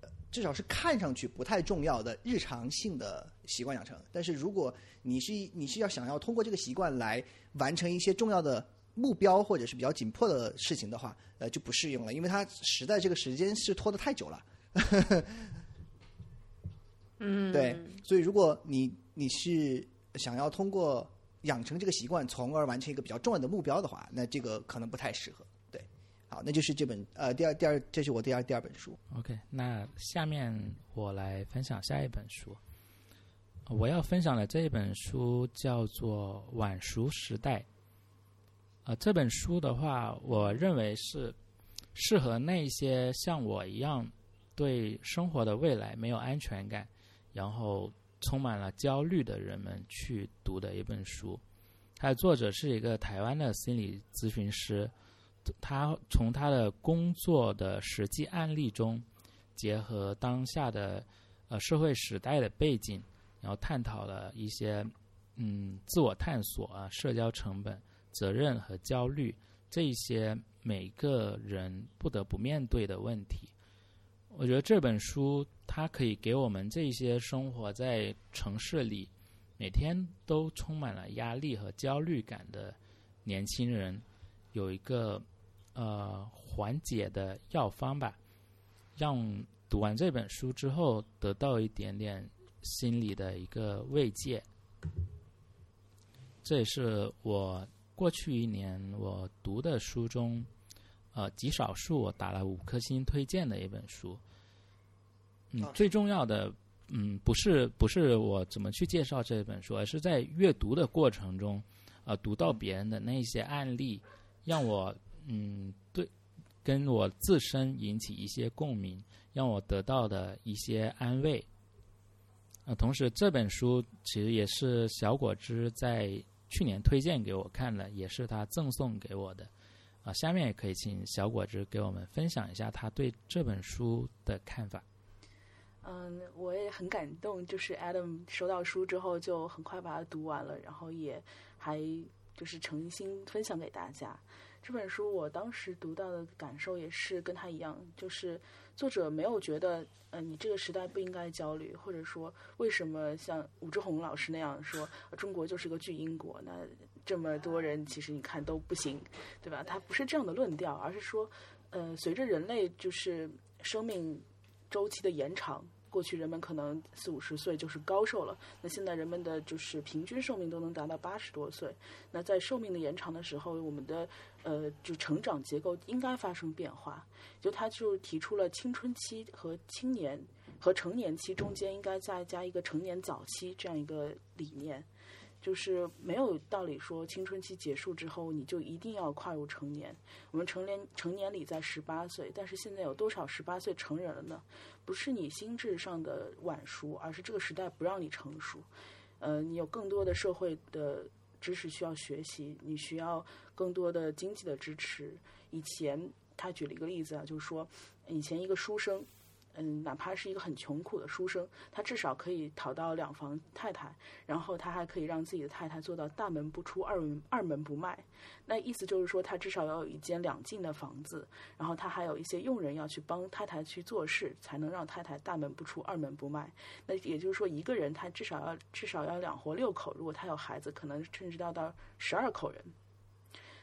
呃至少是看上去不太重要的日常性的习惯养成。但是如果你是你是要想要通过这个习惯来完成一些重要的目标或者是比较紧迫的事情的话，呃就不适用了，因为它实在这个时间是拖得太久了。嗯，对，所以如果你你是想要通过养成这个习惯，从而完成一个比较重要的目标的话，那这个可能不太适合。对，好，那就是这本呃第二第二，这是我第二第二本书。OK，那下面我来分享下一本书。我要分享的这一本书叫做《晚熟时代》。呃，这本书的话，我认为是适合那些像我一样对生活的未来没有安全感，然后充满了焦虑的人们去读的一本书。它的作者是一个台湾的心理咨询师，他从他的工作的实际案例中，结合当下的呃社会时代的背景，然后探讨了一些嗯自我探索啊、社交成本、责任和焦虑这一些每个人不得不面对的问题。我觉得这本书它可以给我们这些生活在城市里，每天都充满了压力和焦虑感的年轻人，有一个呃缓解的药方吧，让读完这本书之后得到一点点心理的一个慰藉。这也是我过去一年我读的书中，呃，极少数我打了五颗星推荐的一本书。嗯，最重要的，嗯，不是不是我怎么去介绍这本书，而是在阅读的过程中，呃，读到别人的那些案例，让我嗯对跟我自身引起一些共鸣，让我得到的一些安慰。呃，同时这本书其实也是小果汁在去年推荐给我看的，也是他赠送给我的。啊、下面也可以请小果汁给我们分享一下他对这本书的看法。嗯，我也很感动，就是 Adam 收到书之后就很快把它读完了，然后也还就是诚心分享给大家。这本书我当时读到的感受也是跟他一样，就是作者没有觉得，呃，你这个时代不应该焦虑，或者说为什么像武志红老师那样说，中国就是个巨婴国，那这么多人其实你看都不行，对吧？他不是这样的论调，而是说，呃，随着人类就是生命周期的延长。过去人们可能四五十岁就是高寿了，那现在人们的就是平均寿命都能达到八十多岁。那在寿命的延长的时候，我们的呃就成长结构应该发生变化。就他就提出了青春期和青年和成年期中间应该再加一个成年早期这样一个理念。就是没有道理说青春期结束之后你就一定要跨入成年。我们成年成年礼在十八岁，但是现在有多少十八岁成人了呢？不是你心智上的晚熟，而是这个时代不让你成熟。呃，你有更多的社会的知识需要学习，你需要更多的经济的支持。以前他举了一个例子啊，就是说以前一个书生。嗯，哪怕是一个很穷苦的书生，他至少可以讨到两房太太，然后他还可以让自己的太太做到大门不出二门二门不迈。那意思就是说，他至少要有一间两进的房子，然后他还有一些佣人要去帮太太去做事，才能让太太大门不出二门不迈。那也就是说，一个人他至少要至少要两活六口，如果他有孩子，可能甚至要到十二口人。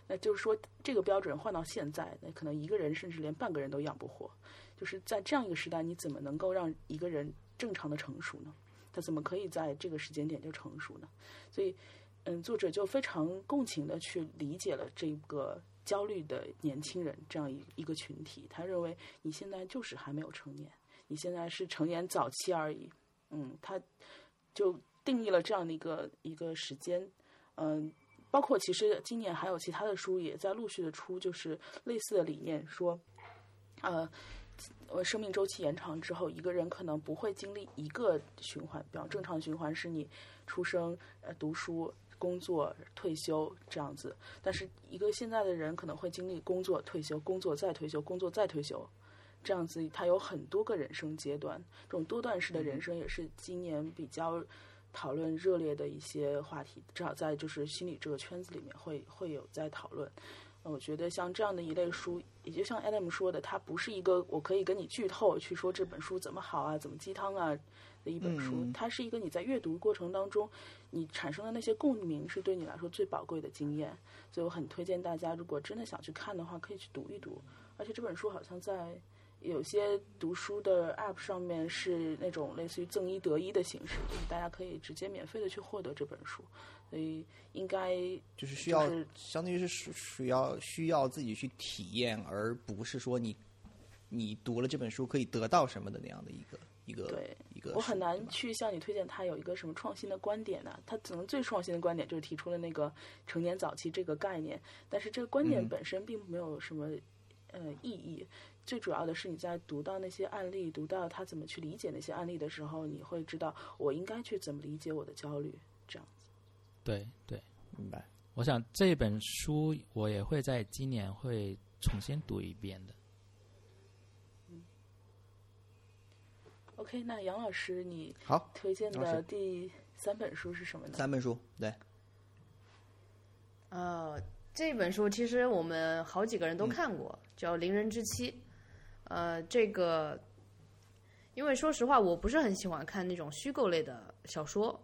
那就是说，这个标准换到现在，那可能一个人甚至连半个人都养不活。就是在这样一个时代，你怎么能够让一个人正常的成熟呢？他怎么可以在这个时间点就成熟呢？所以，嗯，作者就非常共情的去理解了这个焦虑的年轻人这样一一个群体。他认为你现在就是还没有成年，你现在是成年早期而已。嗯，他就定义了这样的一个一个时间。嗯，包括其实今年还有其他的书也在陆续的出，就是类似的理念，说，呃。呃，生命周期延长之后，一个人可能不会经历一个循环，比方正常循环是你出生、呃读书、工作、退休这样子。但是一个现在的人可能会经历工作、退休、工作再退休、工作再退休，这样子他有很多个人生阶段。这种多段式的人生也是今年比较讨论热烈的一些话题，至少在就是心理这个圈子里面会会有在讨论。我觉得像这样的一类书，也就像 Adam 说的，它不是一个我可以跟你剧透去说这本书怎么好啊、怎么鸡汤啊的一本书。它是一个你在阅读过程当中，你产生的那些共鸣是对你来说最宝贵的经验。所以我很推荐大家，如果真的想去看的话，可以去读一读。而且这本书好像在有些读书的 App 上面是那种类似于赠一得一的形式，就是大家可以直接免费的去获得这本书。所以应该就是需要，相当于是属属要需要自己去体验，而不是说你你读了这本书可以得到什么的那样的一个一个对一个。我很难去向你推荐他有一个什么创新的观点呢？他可能最创新的观点就是提出了那个成年早期这个概念，但是这个观点本身并没有什么呃意义。最主要的是你在读到那些案例，读到他怎么去理解那些案例的时候，你会知道我应该去怎么理解我的焦虑，这样。对对，明白。我想这本书我也会在今年会重新读一遍的。嗯。OK，那杨老师，你好推荐的第三本书是什么呢？三本书，对。呃，这本书其实我们好几个人都看过，叫《邻人之妻》。呃，这个，因为说实话，我不是很喜欢看那种虚构类的小说。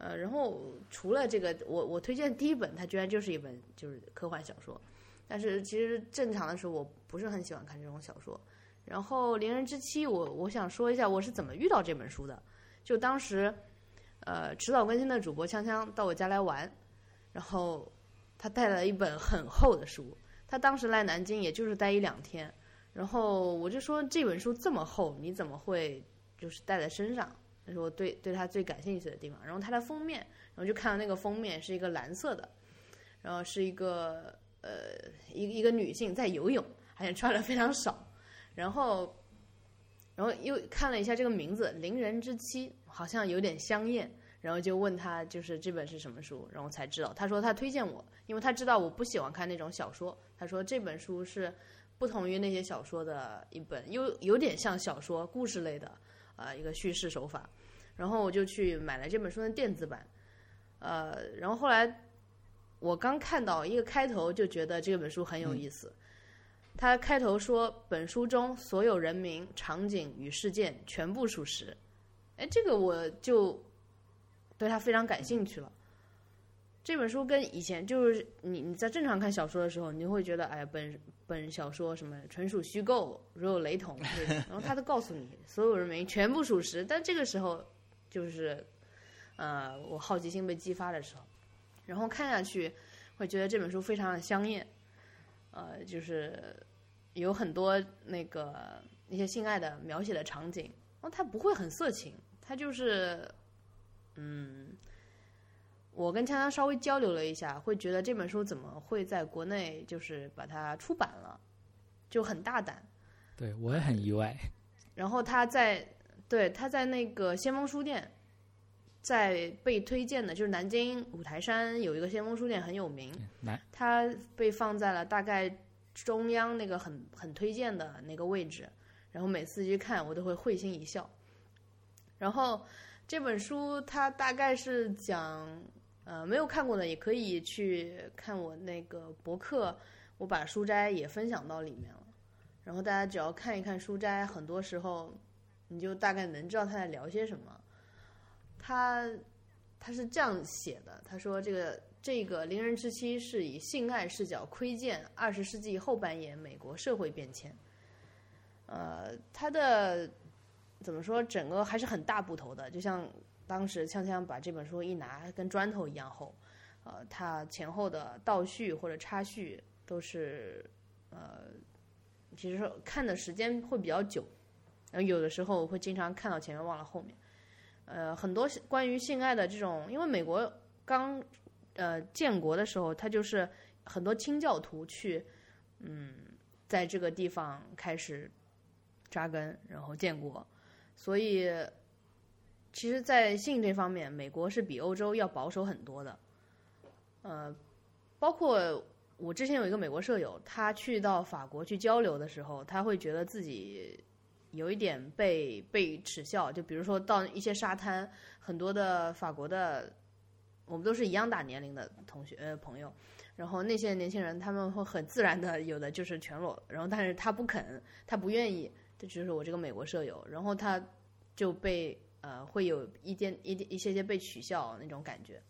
呃，然后除了这个，我我推荐第一本，它居然就是一本就是科幻小说。但是其实正常的时候，我不是很喜欢看这种小说。然后《灵人之妻》，我我想说一下我是怎么遇到这本书的。就当时，呃，迟早更新的主播锵锵到我家来玩，然后他带了一本很厚的书。他当时来南京也就是待一两天，然后我就说这本书这么厚，你怎么会就是带在身上？那是我对对他最感兴趣的地方。然后它的封面，然后就看到那个封面是一个蓝色的，然后是一个呃一一个女性在游泳，而且穿的非常少。然后，然后又看了一下这个名字《邻人之妻》，好像有点香艳。然后就问他就是这本是什么书，然后才知道。他说他推荐我，因为他知道我不喜欢看那种小说。他说这本书是不同于那些小说的一本，又有点像小说故事类的啊一个叙事手法。然后我就去买了这本书的电子版，呃，然后后来我刚看到一个开头就觉得这本书很有意思。他开头说，本书中所有人名、场景与事件全部属实。哎，这个我就对他非常感兴趣了。这本书跟以前就是你你在正常看小说的时候，你会觉得哎本本小说什么纯属虚构，如有雷同，然后他都告诉你所有人名全部属实。但这个时候就是呃我好奇心被激发的时候，然后看下去会觉得这本书非常的香艳，呃就是有很多那个一些性爱的描写的场景，然后它不会很色情，它就是嗯。我跟锵锵稍微交流了一下，会觉得这本书怎么会在国内就是把它出版了，就很大胆。对我也很意外。然后他在对他在那个先锋书店，在被推荐的，就是南京五台山有一个先锋书店很有名，它被放在了大概中央那个很很推荐的那个位置，然后每次去看我都会会心一笑。然后这本书它大概是讲。呃，没有看过的也可以去看我那个博客，我把书斋也分享到里面了。然后大家只要看一看书斋，很多时候你就大概能知道他在聊些什么。他他是这样写的，他说这个这个《伶人之妻》是以性爱视角窥见二十世纪后半叶美国社会变迁。呃，他的怎么说，整个还是很大部头的，就像。当时锵锵把这本书一拿，跟砖头一样厚，呃，他前后的倒叙或者插叙都是，呃，其实看的时间会比较久，然后有的时候会经常看到前面忘了后面，呃，很多关于性爱的这种，因为美国刚呃建国的时候，它就是很多清教徒去，嗯，在这个地方开始扎根，然后建国，所以。其实，在性这方面，美国是比欧洲要保守很多的。呃，包括我之前有一个美国舍友，他去到法国去交流的时候，他会觉得自己有一点被被耻笑。就比如说到一些沙滩，很多的法国的，我们都是一样大年龄的同学呃朋友，然后那些年轻人他们会很自然的有的就是全裸，然后但是他不肯，他不愿意，这就是我这个美国舍友，然后他就被。呃，会有一点一点一些些被取笑那种感觉，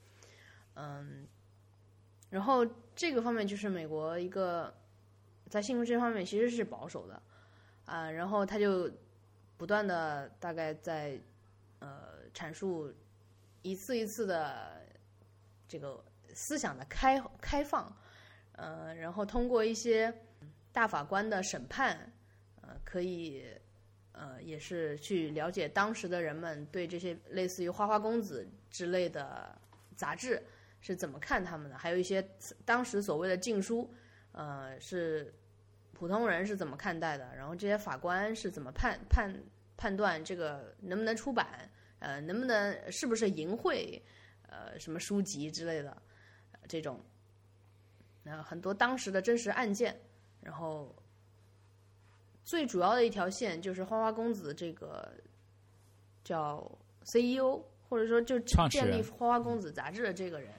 嗯，然后这个方面就是美国一个在性这方面其实是保守的啊，然后他就不断的大概在呃阐述一次一次的这个思想的开开放，呃，然后通过一些大法官的审判，呃，可以。呃，也是去了解当时的人们对这些类似于《花花公子》之类的杂志是怎么看他们的，还有一些当时所谓的禁书，呃，是普通人是怎么看待的，然后这些法官是怎么判判判断这个能不能出版，呃，能不能是不是淫秽，呃，什么书籍之类的这种，呃，很多当时的真实案件，然后。最主要的一条线就是花花公子这个叫 CEO，或者说就建立花花公子杂志的这个人，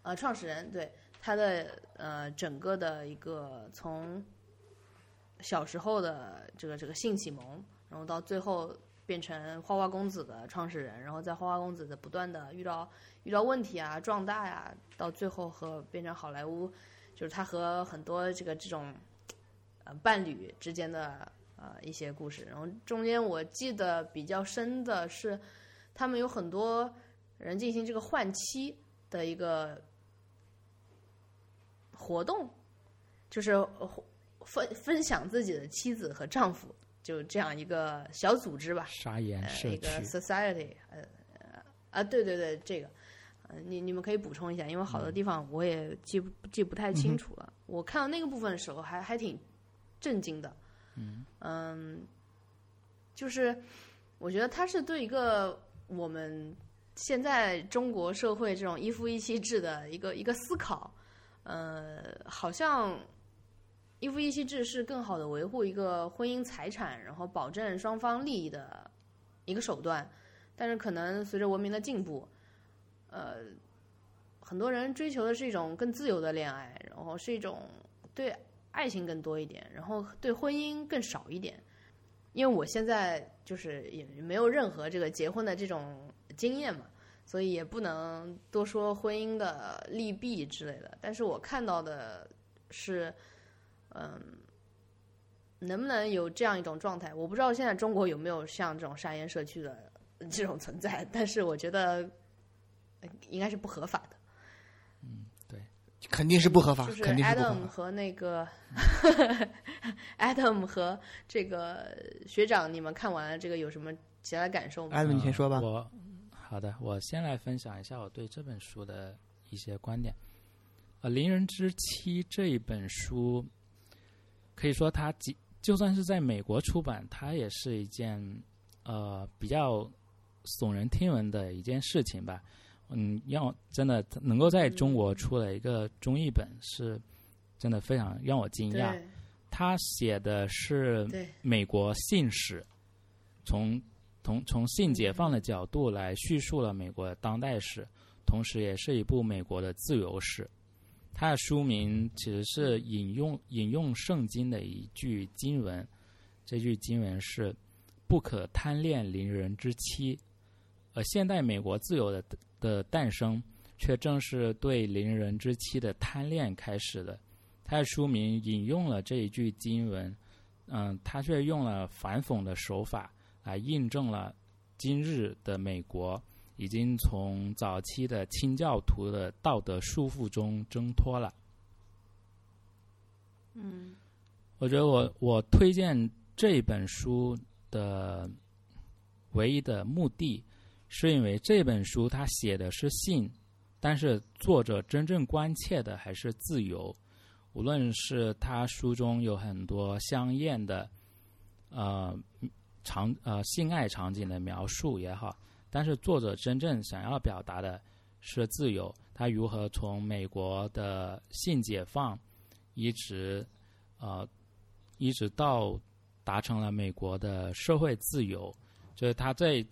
呃，创始人对他的呃整个的一个从小时候的这个这个性启蒙，然后到最后变成花花公子的创始人，然后在花花公子的不断的遇到遇到问题啊壮大呀，到最后和变成好莱坞，就是他和很多这个这种。呃，伴侣之间的呃一些故事，然后中间我记得比较深的是，他们有很多人进行这个换妻的一个活动，就是分分享自己的妻子和丈夫，就这样一个小组织吧。沙岩社区。一个 society，呃啊，对对对，这个，呃，你你们可以补充一下，因为好多地方我也记不记不太清楚了。我看到那个部分的时候，还还挺。震惊的，嗯，就是我觉得他是对一个我们现在中国社会这种一夫一妻制的一个一个思考，呃，好像一夫一妻制是更好的维护一个婚姻财产，然后保证双方利益的一个手段，但是可能随着文明的进步，呃，很多人追求的是一种更自由的恋爱，然后是一种对爱情更多一点，然后对婚姻更少一点。因为我现在就是也没有任何这个结婚的这种经验嘛，所以也不能多说婚姻的利弊之类的。但是我看到的是，嗯，能不能有这样一种状态？我不知道现在中国有没有像这种沙岩社区的这种存在，但是我觉得呃应该是不合法的。嗯，对肯定是不合法，就是肯定是不合 Adam。和那个 Adam 和这个学长，你们看完了这个有什么其他的感受吗？艾伦，你先说吧。我好的，我先来分享一下我对这本书的一些观点。呃，《邻人之妻》这一本书，可以说它即就算是在美国出版，它也是一件呃比较耸人听闻的一件事情吧。嗯，要真的能够在中国出了一个中译本，是真的非常让我惊讶。他写的是对美国性史，从从从性解放的角度来叙述了美国的当代史，同时也是一部美国的自由史。它的书名其实是引用引用圣经的一句经文，这句经文是“不可贪恋邻人之妻”。而现代美国自由的的诞生，却正是对邻人之妻的贪恋开始的。他的书名引用了这一句经文，嗯，他却用了反讽的手法来印证了今日的美国已经从早期的清教徒的道德束缚中挣脱了。嗯我觉得我我推荐这本书的唯一的目的，是因为这本书它写的是性，但是作者真正关切的还是自由。无论是他书中有很多香艳的呃场呃性爱场景的描述也好，但是作者真正想要表达的是自由，他如何从美国的性解放一直呃一直到达成了美国的社会自由，就是他在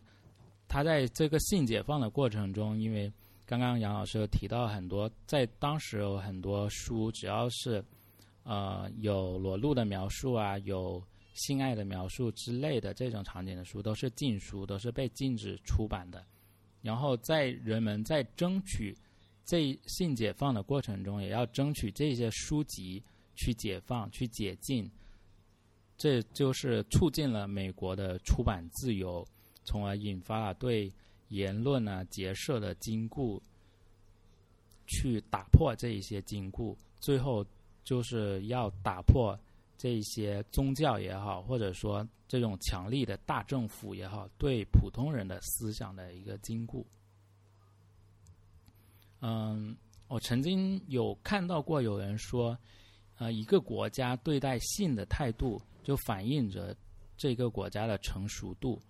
他在这个性解放的过程中，因为刚刚杨老师有提到很多，在当时有很多书，只要是呃有裸露的描述啊，有性爱的描述之类的这种场景的书，都是禁书，都是被禁止出版的。然后在人们在争取这性解放的过程中，也要争取这些书籍去解放、去解禁，这就是促进了美国的出版自由，从而引发了对言论啊、结社的禁锢，去打破这一些禁锢，最后就是要打破这一些宗教也好，或者说这种强力的大政府也好，对普通人的思想的一个禁锢。嗯，我曾经有看到过有人说，呃，一个国家对待性的态度，就反映着这个国家的成熟度。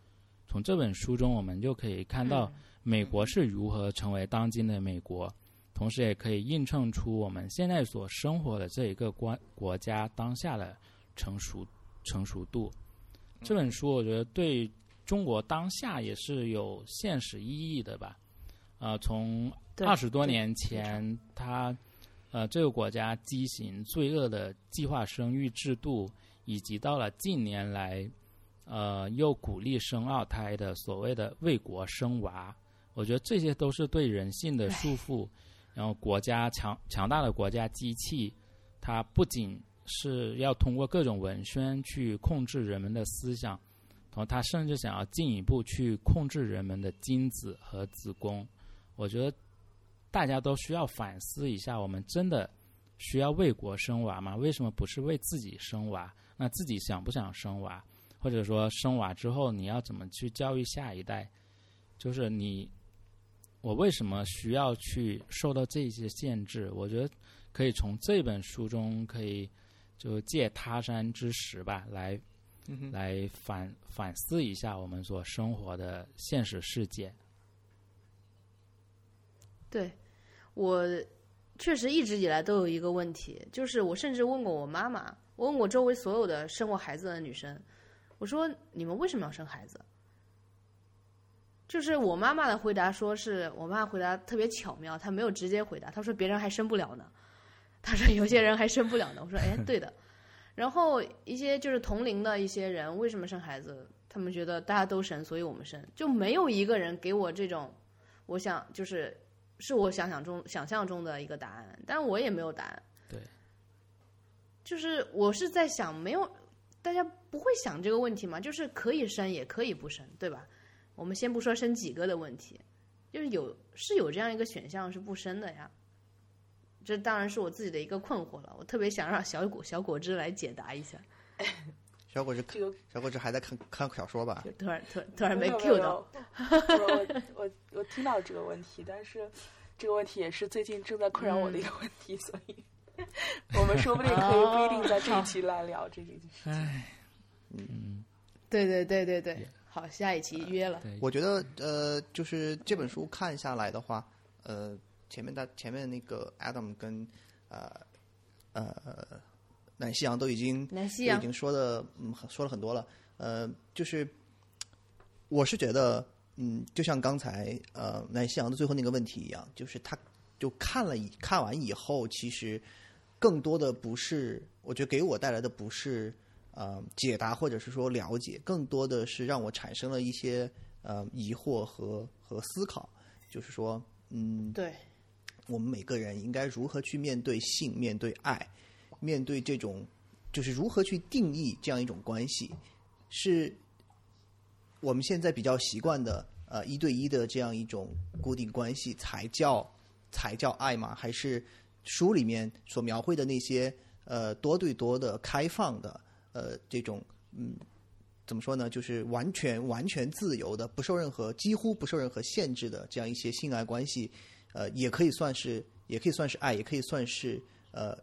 从这本书中，我们就可以看到美国是如何成为当今的美国，同时也可以映衬出我们现在所生活的这一个国国家当下的成熟成熟度。这本书我觉得对中国当下也是有现实意义的吧。呃，从二十多年前，他呃这个国家畸形罪恶的计划生育制度，以及到了近年来，呃又鼓励生二胎的所谓的为国生娃，我觉得这些都是对人性的束缚。然后国家强强大的国家机器，它不仅是要通过各种文宣去控制人们的思想，然后它甚至想要进一步去控制人们的精子和子宫。我觉得大家都需要反思一下，我们真的需要为国生娃吗？为什么不是为自己生娃？那自己想不想生娃？或者说生娃之后你要怎么去教育下一代？就是你，我为什么需要去受到这些限制？我觉得可以从这本书中可以就借他山之石吧，来嗯，来反反思一下我们所生活的现实世界。对，我确实一直以来都有一个问题，就是我甚至问过我妈妈，我问过周围所有的生过孩子的女生，我说你们为什么要生孩子？就是我妈妈的回答，说是我妈回答特别巧妙，她没有直接回答，她说别人还生不了呢，她说有些人还生不了呢。我说哎，对的。然后一些就是同龄的一些人为什么生孩子，他们觉得大家都生，所以我们生，就没有一个人给我这种，我想就是是我想象中想象中的一个答案，但是我也没有答案。对，就是我是在想，没有大家不会想这个问题嘛？就是可以生也可以不生，对吧？我们先不说生几个的问题，就是有是有这样一个选项是不生的呀。这当然是我自己的一个困惑了，我特别想让小果小果汁来解答一下。小果汁这个小果汁还在看看小说吧就？突然突然突然被没 Q 到。我我我我听到这个问题，但是这个问题也是最近正在困扰我的一个问题，所以我们说不定可以不一定在这一期来聊这件事情。嗯，对对对对对，好，下一期约了。对，我觉得呃，就是这本书看下来的话，呃，前面的前面那个 Adam 跟呃呃南希阳都已经南希阳都已经说的嗯说了很多了，呃，就是我是觉得嗯，就像刚才呃南希阳的最后那个问题一样，就是他就看了以看完以后，其实更多的不是，我觉得给我带来的不是呃解答或者是说了解，更多的是让我产生了一些呃疑惑和和思考，就是说嗯，对，我们每个人应该如何去面对性、面对爱、面对这种，就是如何去定义这样一种关系，是我们现在比较习惯的呃一对一的这样一种固定关系才叫才叫爱吗？还是书里面所描绘的那些呃多对多的开放的呃这种嗯怎么说呢？就是完全完全自由的，不受任何几乎不受任何限制的这样一些性爱关系，呃，也可以算是也可以算是爱，也可以算是呃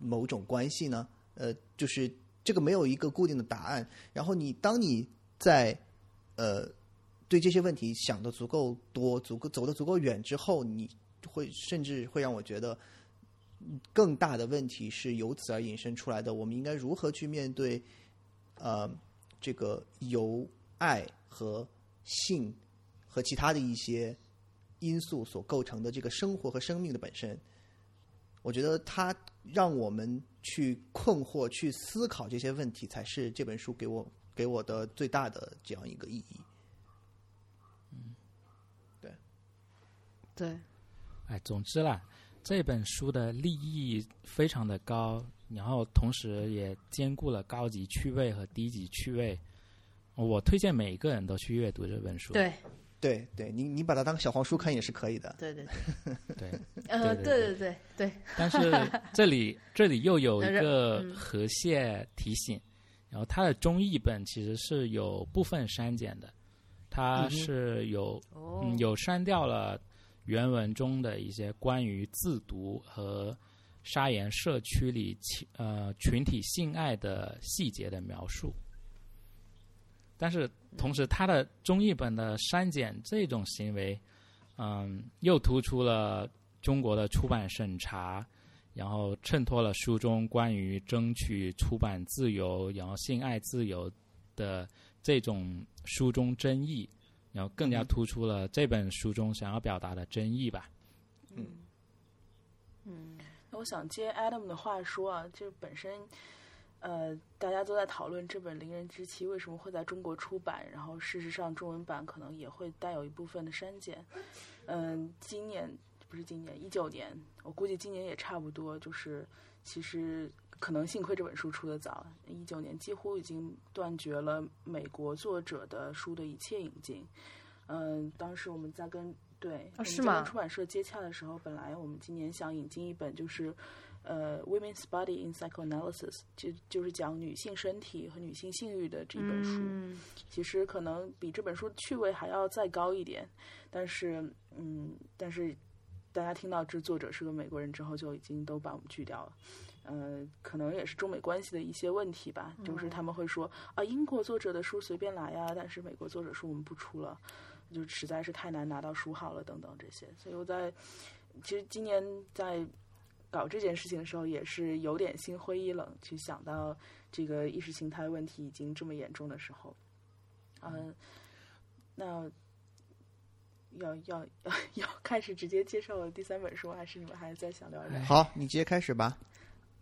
某种关系呢？呃，就是这个没有一个固定的答案。然后你当你在呃对这些问题想的足够多、足够走的足够远之后，你会甚至会让我觉得。更大的问题是由此而引申出来的，我们应该如何去面对，呃，这个由爱和性和其他的一些因素所构成的这个生活和生命的本身？我觉得它让我们去困惑、去思考这些问题，才是这本书给我给我的最大的这样一个意义。嗯，对对，哎，总之啦，这本书的立意非常的高，然后同时也兼顾了高级趣味和低级趣味。我推荐每一个人都去阅读这本书。对，对对，你你把它当小黄书看也是可以的。对对对，对，呃，对对对对。但是这里这里又有一个嗯。河蟹提醒，然后它的中译本其实是有部分删减的，它是有、哦，嗯有删掉了原文中的一些关于自读和沙岩社区里群呃群体性爱的细节的描述。但是同时，他的中译本的删减这种行为，嗯，又突出了中国的出版审查，然后衬托了书中关于争取出版自由，然后性爱自由的这种书中争议，然后更加突出了这本书中想要表达的争议吧。嗯嗯那我想接 Adam 的话说啊，就是本身，呃，大家都在讨论这本《伶人之妻》为什么会在中国出版，然后事实上中文版可能也会带有一部分的删减。嗯，今年不是今年，一九年，我估计今年也差不多，就是其实可能幸亏这本书出的早，一九年几乎已经断绝了美国作者的书的一切引进。嗯，当时我们在跟对，是吗跟出版社接洽的时候，本来我们今年想引进一本就是，呃，《Women's Body in Psychoanalysis》，就就是讲女性身体和女性性欲的这本书。嗯其实可能比这本书趣味还要再高一点，但是，嗯，但是大家听到这作者是个美国人之后，就已经都把我们拒掉了。呃，可能也是中美关系的一些问题吧，就是他们会说啊，英国作者的书随便来呀，但是美国作者书我们不出了，就实在是太难拿到书号了，等等这些。所以我在其实今年在搞这件事情的时候，也是有点心灰意冷，去想到这个意识形态问题已经这么严重的时候，嗯、那要要要要开始直接介绍我第三本书，还是你们还在想聊聊？好，你直接开始吧。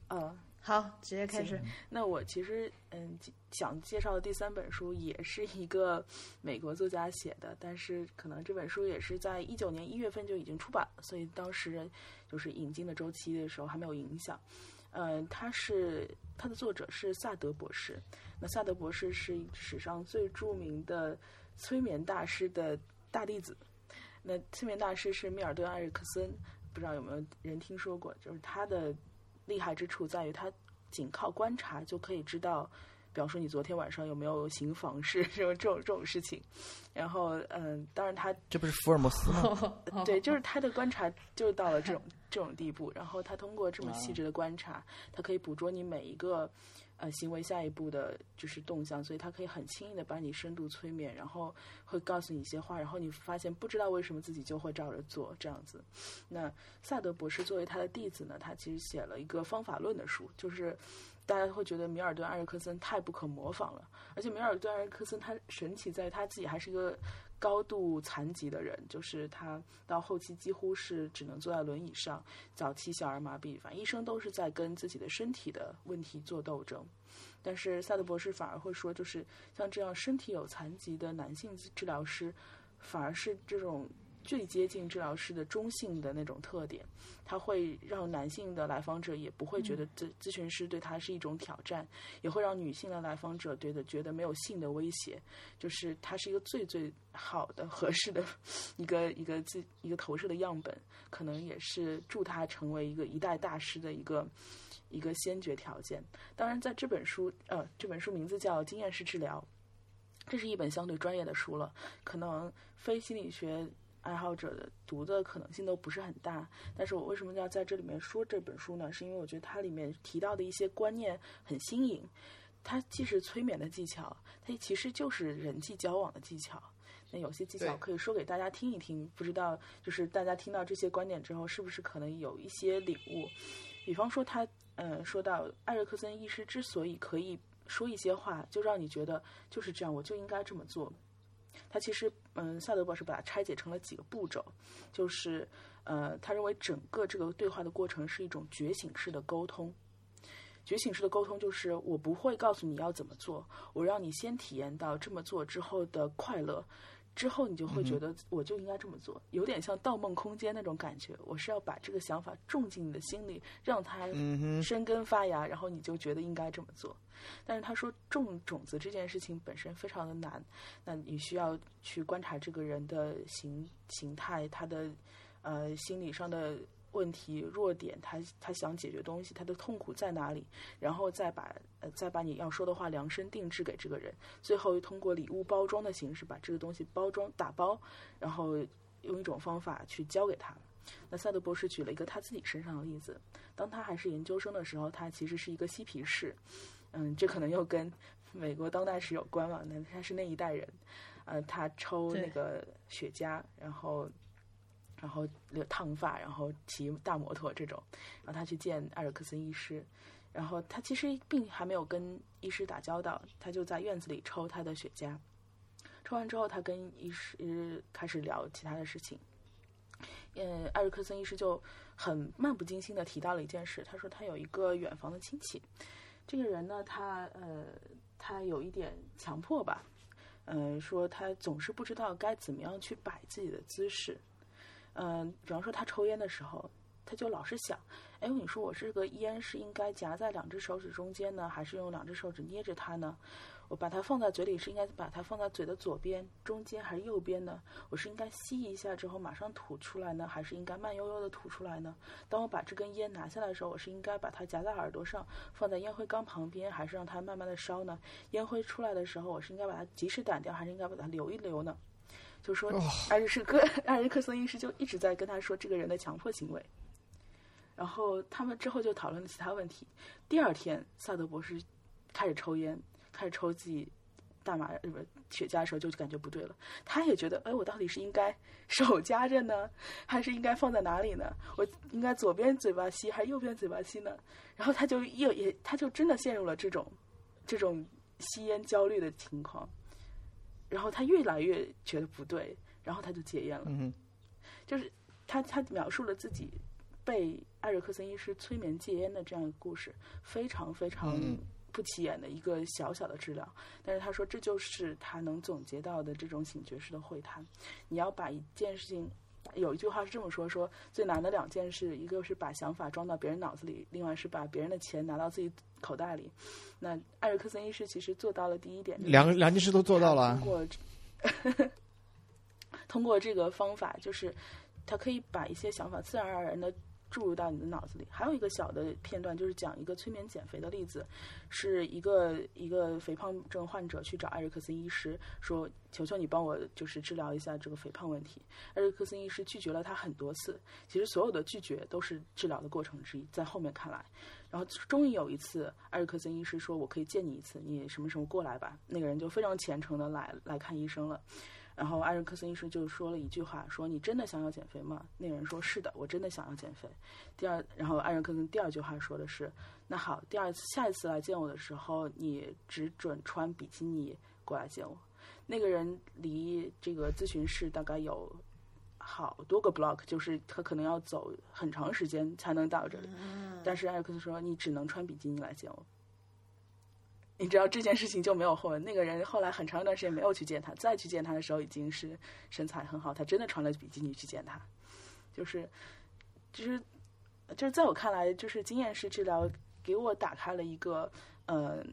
嗯，好，直接开始。那我其实嗯想介绍的第三本书也是一个美国作家写的，但是可能这本书也是在一九年一月份就已经出版了，所以当时就是引进的周期的时候还没有影响。嗯，他是他的作者是萨德博士。那萨德博士是史上最著名的催眠大师的大弟子。那催眠大师是密尔顿·艾瑞克森，不知道有没有人听说过？就是他的厉害之处在于，他仅靠观察就可以知道，比方说你昨天晚上有没有行房事什么 这种这种事情。然后，嗯，当然他这不是福尔摩斯吗？对，就是他的观察就到了这种这种地步。然后他通过这么细致的观察，他可以捕捉你每一个呃行为下一步的就是动向，所以他可以很轻易的把你深度催眠，然后会告诉你一些话，然后你发现不知道为什么自己就会照着做这样子。那萨德博士作为他的弟子呢，他其实写了一个方法论的书，就是大家会觉得米尔顿·艾瑞克森太不可模仿了，而且米尔顿·艾瑞克森他神奇在他自己还是一个。高度残疾的人，就是他到后期几乎是只能坐在轮椅上，早期小儿麻痹，反正一生都是在跟自己的身体的问题做斗争。但是萨德博士反而会说，就是像这样身体有残疾的男性治疗师，反而是这种。最接近治疗师的中性的那种特点，它会让男性的来访者也不会觉得咨咨询师对他是一种挑战，也会让女性的来访者觉得觉得没有性的威胁，就是它是一个最最好的合适的一个一个自一个投射的样本，可能也是助他成为一个一代大师的一个一个先决条件。当然，在这本书呃这本书名字叫《经验式治疗》，这是一本相对专业的书了，可能非心理学。爱好者的读的可能性都不是很大，但是我为什么要在这里面说这本书呢？是因为我觉得它里面提到的一些观念很新颖，它既是催眠的技巧，它其实就是人际交往的技巧。那有些技巧可以说给大家听一听，不知道就是大家听到这些观点之后，是不是可能有一些领悟？比方说他，呃，说到艾瑞克森医师之所以可以说一些话，就让你觉得就是这样，我就应该这么做。他其实，嗯，萨德博士把它拆解成了几个步骤，就是，呃，他认为整个这个对话的过程是一种觉醒式的沟通。觉醒式的沟通就是我不会告诉你要怎么做，我让你先体验到这么做之后的快乐。之后你就会觉得我就应该这么做，有点像《盗梦空间》那种感觉。我是要把这个想法种进你的心里，让它生根发芽，然后你就觉得应该这么做。但是他说种种子这件事情本身非常的难，那你需要去观察这个人的形形态，他的呃心理上的。问题弱点，他他想解决东西，他的痛苦在哪里？然后再把呃再把你要说的话量身定制给这个人，最后又通过礼物包装的形式把这个东西包装打包，然后用一种方法去交给他。那赛德博士举了一个他自己身上的例子，当他还是研究生的时候，他其实是一个嬉皮士，嗯，这可能又跟美国当代史有关嘛？那他是那一代人，呃，他抽那个雪茄，然后。然后烫发，然后骑大摩托这种，然后他去见艾尔克森医师，然后他其实并还没有跟医师打交道，他就在院子里抽他的雪茄，抽完之后他跟医师开始聊其他的事情，嗯，艾尔克森医师就很漫不经心的提到了一件事，他说他有一个远房的亲戚，这个人呢，他呃，他有一点强迫吧，嗯，说他总是不知道该怎么样去摆自己的姿势。嗯，比方说他抽烟的时候，他就老是想，哎，你说我这个烟是应该夹在两只手指中间呢，还是用两只手指捏着它呢？我把它放在嘴里是应该把它放在嘴的左边、中间还是右边呢？我是应该吸一下之后马上吐出来呢，还是应该慢悠悠的吐出来呢？当我把这根烟拿下来的时候，我是应该把它夹在耳朵上，放在烟灰缸旁边，还是让它慢慢的烧呢？烟灰出来的时候，我是应该把它及时掸掉，还是应该把它留一留呢？就说艾瑞克 艾瑞克森医师就一直在跟他说这个人的强迫行为，然后他们之后就讨论了其他问题。第二天，萨德博士开始抽烟，开始抽自己大麻不雪茄的时候，就感觉不对了。他也觉得，哎，我到底是应该手夹着呢，还是应该放在哪里呢？我应该左边嘴巴吸还是右边嘴巴吸呢？然后他就又也他就真的陷入了这种这种吸烟焦虑的情况。然后他越来越觉得不对，然后他就戒烟了。嗯，就是他他描述了自己被艾瑞克森医师催眠戒烟的这样一个故事，非常非常嗯不起眼的一个小小的治疗。但是他说这就是他能总结到的这种醒觉式的会谈。你要把一件事情。有一句话是这么说：说最难的两件事，一个是把想法装到别人脑子里，另外是把别人的钱拿到自己口袋里。那艾瑞克森医师其实做到了第一点，两两件事都做到了啊通。过 通过这个方法，就是他可以把一些想法自然而然的注入到你的脑子里。还有一个小的片段，就是讲一个催眠减肥的例子，是一个一个肥胖症患者去找艾瑞克森医师说：“求求你帮我就是治疗一下这个肥胖问题。”艾瑞克森医师拒绝了他很多次，其实所有的拒绝都是治疗的过程之一，在后面看来。然后终于有一次，艾瑞克森医师说：“我可以见你一次，你什么时候过来吧？”那个人就非常虔诚的来来看医生了。然后艾瑞克森医生就说了一句话：“说你真的想要减肥吗？”那个人说：“是的，我真的想要减肥。”第二，然后艾瑞克森第二句话说的是：“那好，第二次下一次来见我的时候，你只准穿比基尼过来见我。”那个人离这个咨询室大概有好多个 block，就是他可能要走很长时间才能到这里。但是艾瑞克森说：“你只能穿比基尼来见我。”你知道这件事情就没有后文。那个人后来很长一段时间没有去见他，再去见他的时候已经是身材很好，他真的穿了比基尼去见他。就是，就是，就是在我看来，就是经验式治疗给我打开了一个，呃，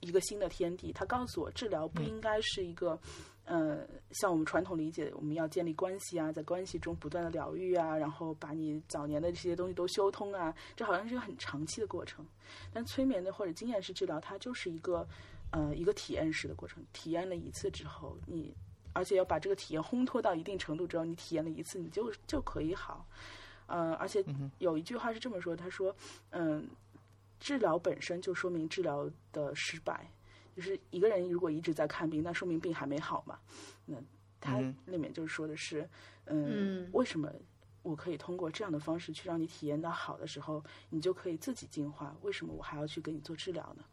一个新的天地。他告诉我，治疗不应该是一个，呃，像我们传统理解，我们要建立关系啊，在关系中不断的疗愈啊，然后把你早年的这些东西都修通啊，这好像是一个很长期的过程。但催眠的或者经验式治疗，它就是一个，呃，一个体验式的过程。体验了一次之后，你而且要把这个体验烘托到一定程度之后，你体验了一次，你就就可以好。呃，而且有一句话是这么说，他说，嗯，治疗本身就说明治疗的失败。就是一个人如果一直在看病，那说明病还没好嘛。那他嗯里面就是说的是，嗯，嗯为什么我可以通过这样的方式去让你体验到好的时候，你就可以自己进化？为什么我还要去给你做治疗呢？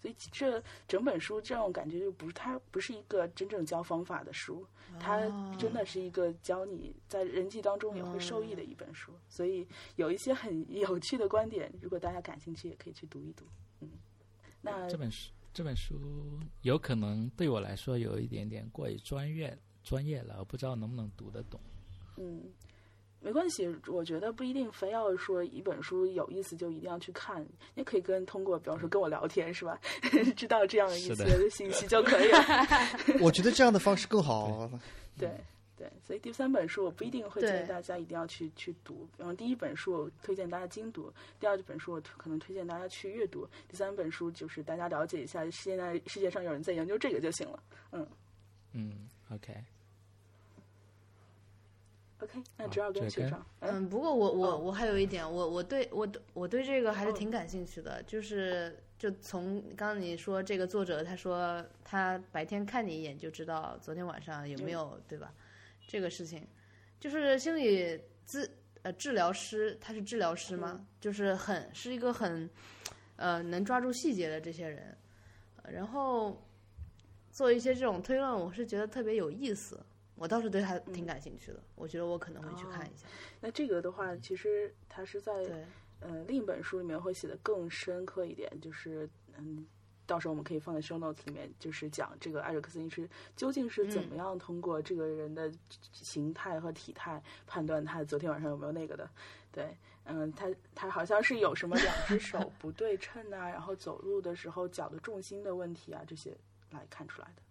所以这整本书这种感觉就不是它不是一个真正教方法的书，它真的是一个教你在人际当中也会受益的一本书。所以有一些很有趣的观点，如果大家感兴趣，也可以去读一读。嗯，那这本书这本书有可能对我来说有一点点过于专业专业了，我不知道能不能读得懂。嗯，没关系，我觉得不一定非要说一本书有意思就一定要去看，也可以跟通过，比方说跟我聊天是吧，知道这样的些信息就可以了。我觉得这样的方式更好。对对，所以第三本书我不一定会建议大家一定要去去读，然后第一本书我推荐大家精读，第二本书我可能推荐大家去阅读，第三本书就是大家了解一下现在世界上有人在研究这个就行了。嗯。嗯，OK，，OK，那好只要跟这个。学长，嗯嗯，不过我我哦。我还有一点，我我对我我对这个还是挺感兴趣的，就是就从刚刚你说这个作者他说他白天看你一眼就知道昨天晚上有没有对吧？这个事情就是心理咨呃治疗师，他是治疗师吗？就是很是一个很呃能抓住细节的这些人，呃然后做一些这种推论，我是觉得特别有意思。我倒是对他挺感兴趣的，我觉得我可能会去看一下。那这个的话，其实他是在对，呃，另一本书里面会写的更深刻一点，就是嗯，到时候我们可以放在 show notes 里面，就是讲这个艾瑞克森医师究竟是怎么样通过这个人的形态和体态判断他昨天晚上有没有那个的。对，嗯，他他好像是有什么两只手 不对称啊，然后走路的时候脚的重心的问题啊，这些来看出来的。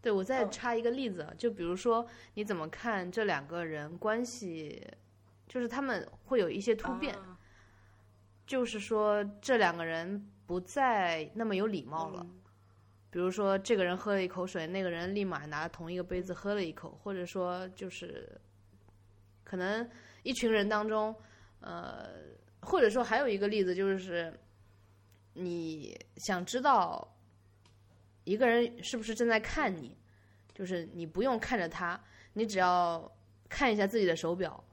对，我再嗯插一个例子啊，就比如说你怎么看这两个人关系，就是他们会有一些突变，啊就是说这两个人不再那么有礼貌了。嗯比如说这个人喝了一口水，那个人立马拿同一个杯子喝了一口，或者说就是可能一群人当中，呃，或者说还有一个例子就是你想知道一个人是不是正在看你，就是你不用看着他，你只要看一下自己的手表，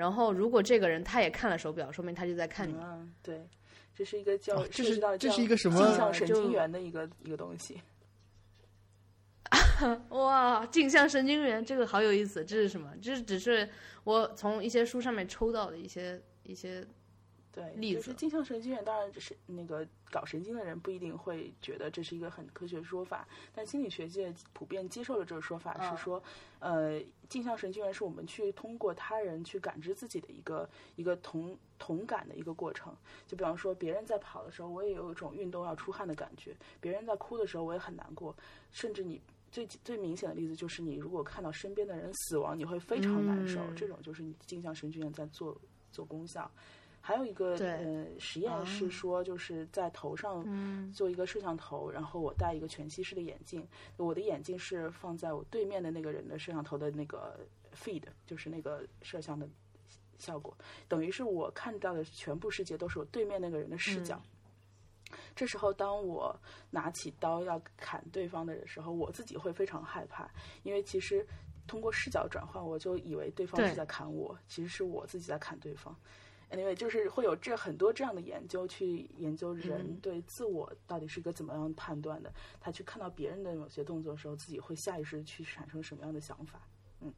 然后如果这个人他也看了手表，说明他就在看你。嗯，对，这是一个叫、哦这是这是一个什么镜像神经元的一个一个东西。哇，镜像神经元这个好有意思，这是什么？这是只是我从一些书上面抽到的一些一些对，例子就是镜像神经元，当然是那个搞神经的人不一定会觉得这是一个很科学的说法，但心理学界普遍接受了这个说法，嗯是说，呃，镜像神经元是我们去通过他人去感知自己的一个一个同同感的一个过程。就比方说，别人在跑的时候，我也有一种运动要出汗的感觉；别人在哭的时候，我也很难过，甚至你。最最明显的例子就是，你如果看到身边的人死亡，你会非常难受。嗯这种就是你镜像神经元在做做功效。还有一个呃实验是说，就是在头上嗯。做一个摄像头，然后我戴一个全息式的眼镜，我的眼镜是放在我对面的那个人的摄像头的那个 feed，就是那个摄像的效果，等于是我看到的全部世界都是我对面那个人的视角。这时候，当我拿起刀要砍对方的时候，我自己会非常害怕，因为其实通过视角转换，我就以为对方是在砍我，其实是我自己在砍对方。Anyway，就是会有这很多这样的研究，去研究人嗯对自我到底是一个怎么样的判断的。他去看到别人的某些动作的时候，自己会下意识地去产生什么样的想法。嗯。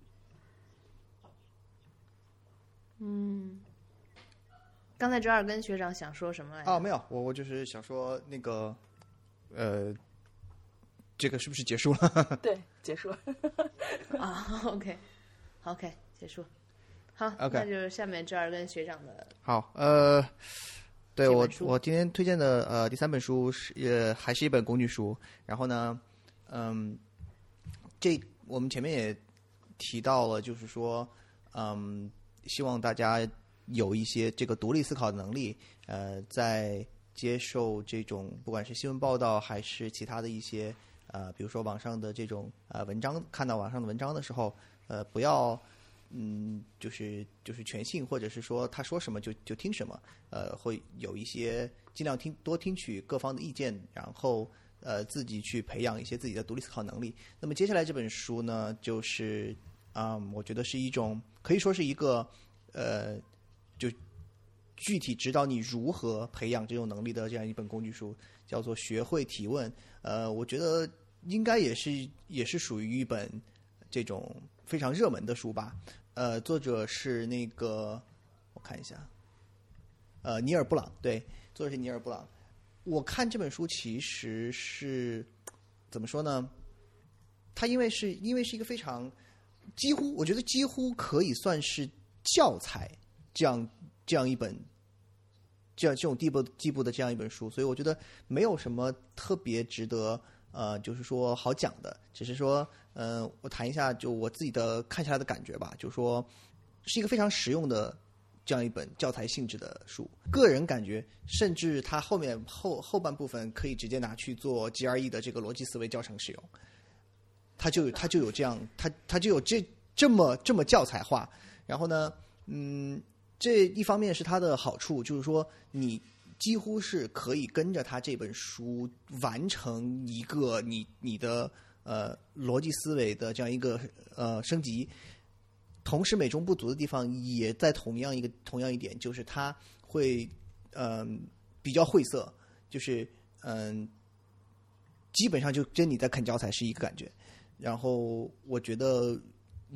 嗯刚才折耳根学长想说什么来着？啊，没有，我我就是想说那个，呃，这个是不是结束了？对，结束了。啊，OK OK，结束。好 OK 那就是下面折耳根学长的好，呃，对我我今天推荐的呃第三本书是呃还是一本工具书，然后呢，嗯，这我们前面也提到了，就是说，嗯，希望大家有一些这个独立思考的能力，呃，在接受这种不管是新闻报道还是其他的一些呃，比如说网上的这种呃文章，看到网上的文章的时候，呃，不要嗯，就是就是全信，或者是说他说什么就就听什么，呃，会有一些尽量听多听取各方的意见，然后呃自己去培养一些自己的独立思考能力。那么接下来这本书呢，就是啊、我觉得是一种可以说是一个呃，就具体指导你如何培养这种能力的这样一本工具书，叫做《学会提问》。呃，我觉得应该也是也是属于一本这种非常热门的书吧。呃，作者是那个我看一下，呃，尼尔布朗，对，作者是尼尔布朗。我看这本书其实是怎么说呢？它因为是因为是一个非常几乎，我觉得几乎可以算是教材这样这样一本这样这种地步地步的这样一本书，所以我觉得没有什么特别值得呃，就是说好讲的，只是说呃，我谈一下就我自己的看下来的感觉吧，就是说是一个非常实用的这样一本教材性质的书。个人感觉，甚至它后面后后半部分可以直接拿去做 GRE 的这个逻辑思维教程使用。它就它就有这样，它它就有这这么这么教材化。然后呢，嗯，这一方面是它的好处，就是说你几乎是可以跟着他这本书完成一个你你的呃逻辑思维的这样一个呃升级。同时，美中不足的地方也在同样一个同样一点，就是它会嗯、比较晦涩，就是嗯、基本上就跟你在啃教材是一个感觉。然后我觉得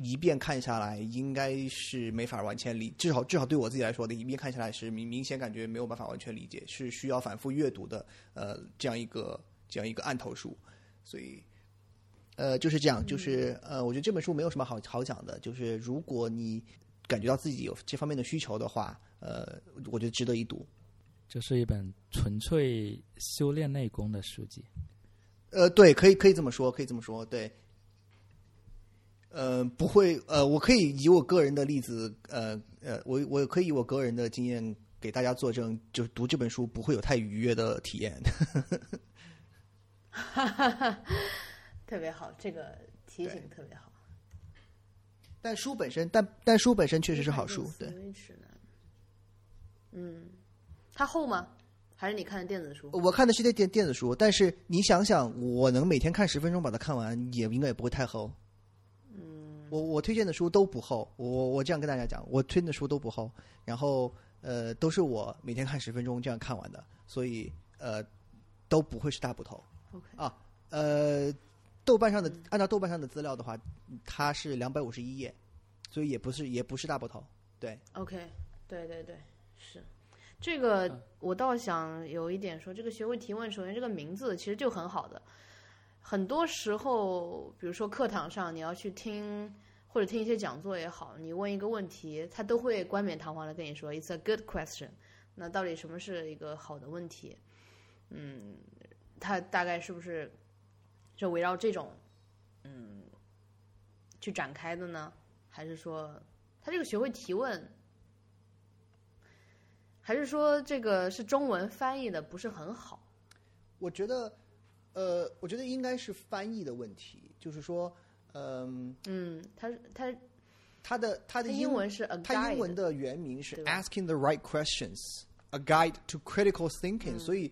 一遍看下来，应该是没法完全理，至少至少对我自己来说的，一遍看下来是明明显感觉没有办法完全理解，是需要反复阅读的，呃，这样一个这样一个案头书，所以。呃，就是这样，就是呃，我觉得这本书没有什么好好讲的，就是如果你感觉到自己有这方面的需求的话，呃，我觉得值得一读。这是一本纯粹修炼内功的书籍。呃，对，可以可以这么说，可以这么说，对。呃，不会，呃，我可以以我个人的例子，呃呃，我我可以以我个人的经验给大家作证，就是读这本书不会有太愉悦的体验。哈哈哈特别好，这个提醒特别好。但书本身，但但书本身确实是好书，对。嗯，它厚吗？还是你看的电子书？我看的是电电电子书，但是你想想，我能每天看十分钟把它看完，也应该也不会太厚。嗯，我我推荐的书都不厚，我我这样跟大家讲，我推荐的书都不厚，然后呃都是我每天看十分钟这样看完的，所以呃都不会是大部头 OK 啊。呃，豆瓣上的按照豆瓣上的资料的话，它是两百五十一页，所以也不是也不是大部头。对，OK，对对对，是这个，我倒想有一点说，这个学会提问，首先这个名字其实就很好的。很多时候，比如说课堂上你要去听或者听一些讲座也好，你问一个问题，他都会冠冕堂皇的跟你说 "It's a good question"。那到底什么是一个好的问题？嗯，他大概是不是就围绕这种嗯去展开的呢？还是说他这个学会提问？还是说这个是中文翻译的不是很好？我觉得，呃，我觉得应该是翻译的问题，就是说，嗯、嗯，他他他的他的他英文是 a 它英文的原名是 Asking the Right Questions: A Guide to Critical Thinking，、所以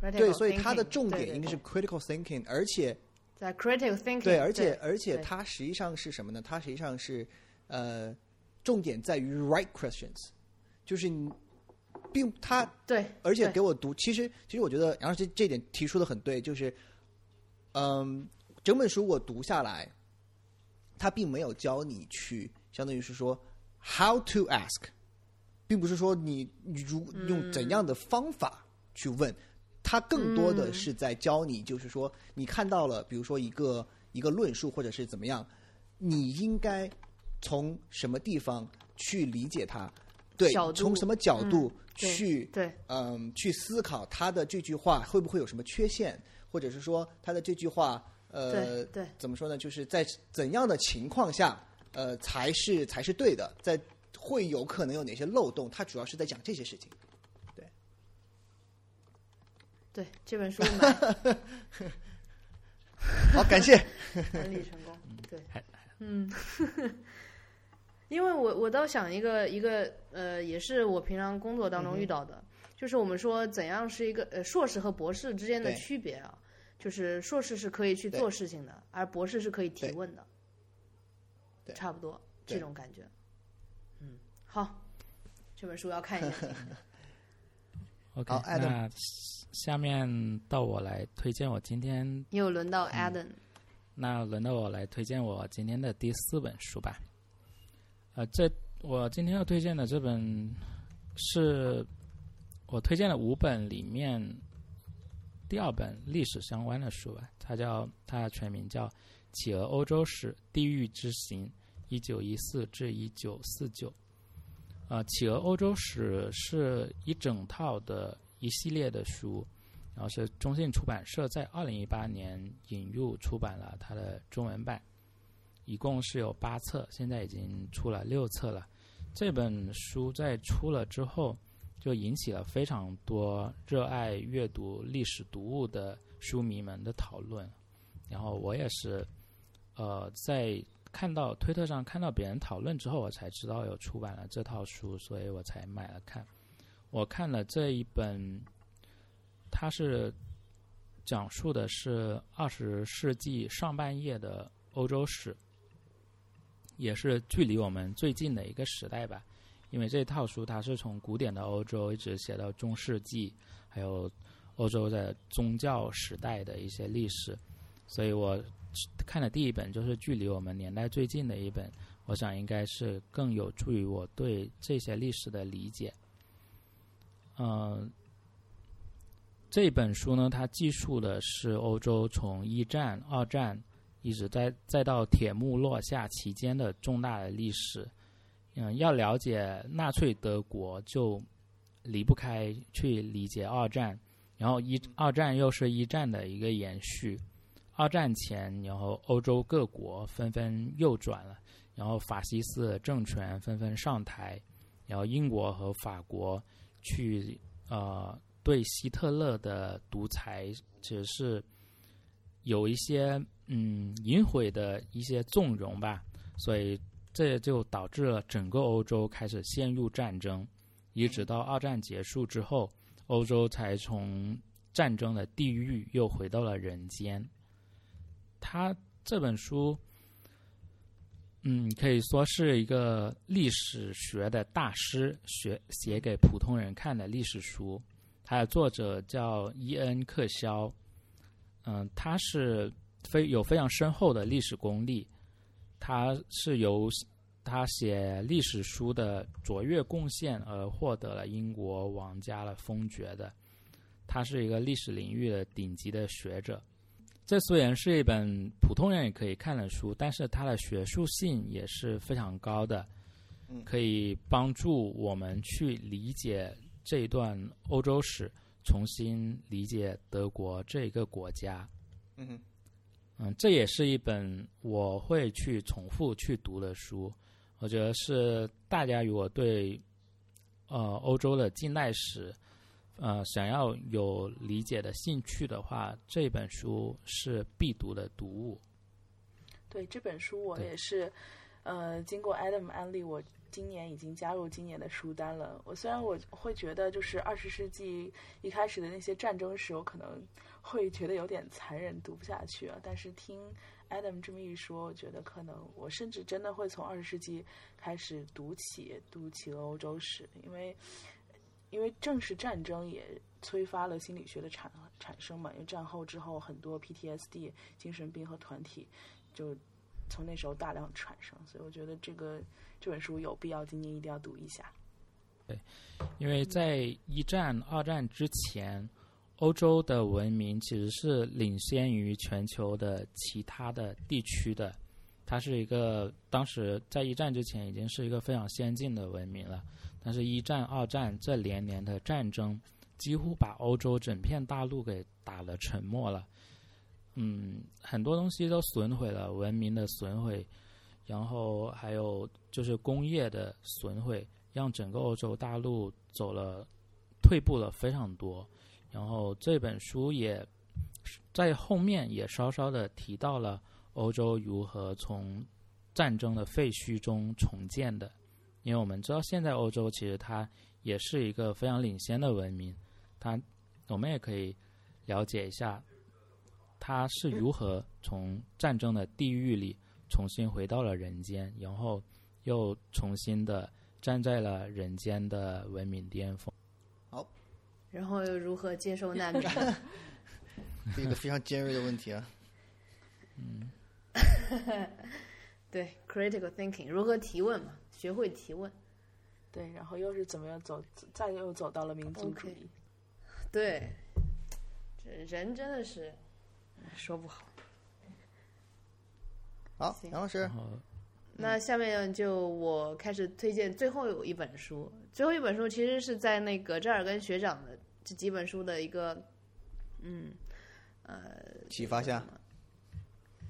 对，所以它的重点应该是 critical thinking，而且在 critical thinking，对，而且而且对它实际上是什么呢？它实际上是呃，重点在于 right questions，就是你并他对，而且给我读，其实其实我觉得杨老师这点提出的很对，就是，嗯，整本书我读下来，他并没有教你去，相当于是说 how to ask，并不是说你你如用怎样的方法去问，他更多的是在教你，就是说你看到了，比如说一个一个论述或者是怎么样，你应该从什么地方去理解它，对从什么角度对去对嗯，去思考他的这句话会不会有什么缺陷，或者是说他的这句话，呃对，对怎么说呢？就是在怎样的情况下，呃，才是才是对的，在会有可能有哪些漏洞？他主要是在讲这些事情。对，对这本书买 好，感谢。管理成功，对还，嗯，因为我我倒想一个一个呃，也是我平常工作当中遇到的，就是我们说怎样是一个呃硕士和博士之间的区别啊，就是硕士是可以去做事情的，而博士是可以提问的，对。差不多这种感觉。嗯，好，这本书要看一下。OK，好，Adam。那下面到我来推荐我今天又轮到嗯。Adam，、那轮到我来推荐我今天的第四本书吧。呃，这我今天要推荐的这本是我推荐的五本里面第二本历史相关的书吧。它叫它的全名叫《企鹅欧洲史：地狱之行（一九一四至一九四九）》。呃，《企鹅欧洲史》是一整套的一系列的书，然后是中信出版社在二零一八年引入出版了它的中文版，一共是有八册，现在已经出了六册了。这本书在出了之后，就引起了非常多热爱阅读历史读物的书迷们的讨论。然后我也是，呃，在看到推特上看到别人讨论之后，我才知道有出版了这套书，所以我才买了看。我看了这一本，它是讲述的是二十世纪上半叶的欧洲史，也是距离我们最近的一个时代吧。因为这套书它是从古典的欧洲一直写到中世纪，还有欧洲的宗教时代的一些历史，所以我看的第一本就是距离我们年代最近的一本，我想应该是更有助于我对这些历史的理解。嗯、这本书呢，它记述的是欧洲从一战、二战一直在再到铁幕落下期间的重大的历史。嗯，要了解纳粹德国，就离不开去理解二战，然后一二战又是一战的一个延续。二战前，然后欧洲各国纷纷右转了，然后法西斯政权纷纷上台，然后英国和法国去呃对希特勒的独裁只是有一些嗯隐晦的一些纵容吧，所以这就导致了整个欧洲开始陷入战争，一直到二战结束之后，欧洲才从战争的地狱又回到了人间。他这本书，嗯，可以说是一个历史学的大师学写给普通人看的历史书。它的作者叫伊恩·克肖，嗯，他是非有非常深厚的历史功力，他是由他写历史书的卓越贡献而获得了英国王家的封爵的。他是一个历史领域的顶级的学者。这虽然是一本普通人也可以看的书，但是它的学术性也是非常高的，可以帮助我们去理解这一段欧洲史，重新理解德国这一个国家。嗯嗯，这也是一本我会去重复去读的书。我觉得是大家如果对呃欧洲的近代史。呃，想要有理解的兴趣的话，这本书是必读的读物。对这本书，我也是，呃，经过 Adam 安利，我今年已经加入今年的书单了。我虽然我会觉得，就是二十世纪一开始的那些战争史，我可能会觉得有点残忍，读不下去啊。但是听 Adam 这么一说，我觉得可能我甚至真的会从二十世纪开始读起，读起了欧洲史，因为。因为正是战争也催发了心理学的产产生嘛，因为战后之后很多 PTSD 精神病和团体就从那时候大量产生，所以我觉得这个这本书有必要今年一定要读一下。对，因为在一战、二战之前，欧洲的文明其实是领先于全球的其他的地区的，它是一个当时在一战之前已经是一个非常先进的文明了。但是，一战、二战这连年的战争，几乎把欧洲整片大陆给打了沉默了。嗯，很多东西都损毁了，文明的损毁，然后还有就是工业的损毁，让整个欧洲大陆走了退步了非常多。然后这本书也在后面也稍稍的提到了欧洲如何从战争的废墟中重建的。因为我们知道，现在欧洲其实它也是一个非常领先的文明，它我们也可以了解一下，它是如何从战争的地狱里重新回到了人间，然后又重新的站在了人间的文明巅峰。好，然后又如何接受难民？一个非常尖锐的问题啊。嗯，对，critical thinking，如何提问嘛？学会提问，对，然后又是怎么样走，再又走到了民族主义，对，这人真的是说不好。好，杨老师，那下面就我开始推荐最后有一本书，最后一本书其实是在那个扎尔根学长的这几本书的一个，嗯，呃，启发下，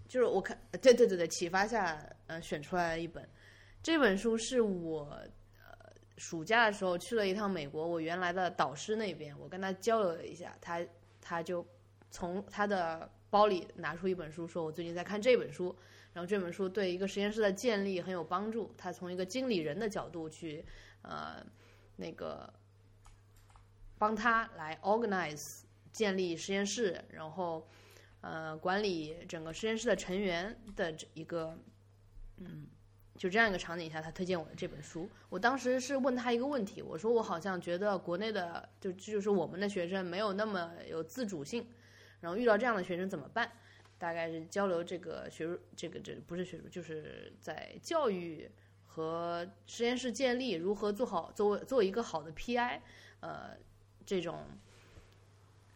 就是我看，对对对对，启发下，呃，选出来一本。这本书是我呃暑假的时候去了一趟美国，我原来的导师那边，我跟他交流了一下，他他就从他的包里拿出一本书，说我最近在看这本书，然后这本书对一个实验室的建立很有帮助。他从一个经理人的角度去呃那个帮他来 organize 建立实验室，然后呃管理整个实验室的成员的这一个嗯。就这样一个场景下，他推荐我的这本书。我当时是问他一个问题，我说我好像觉得国内的就就是我们的学生没有那么有自主性，然后遇到这样的学生怎么办？大概是交流这个学术，这个这不是学术，就是在教育和实验室建立如何做好做做一个好的 PI，呃，这种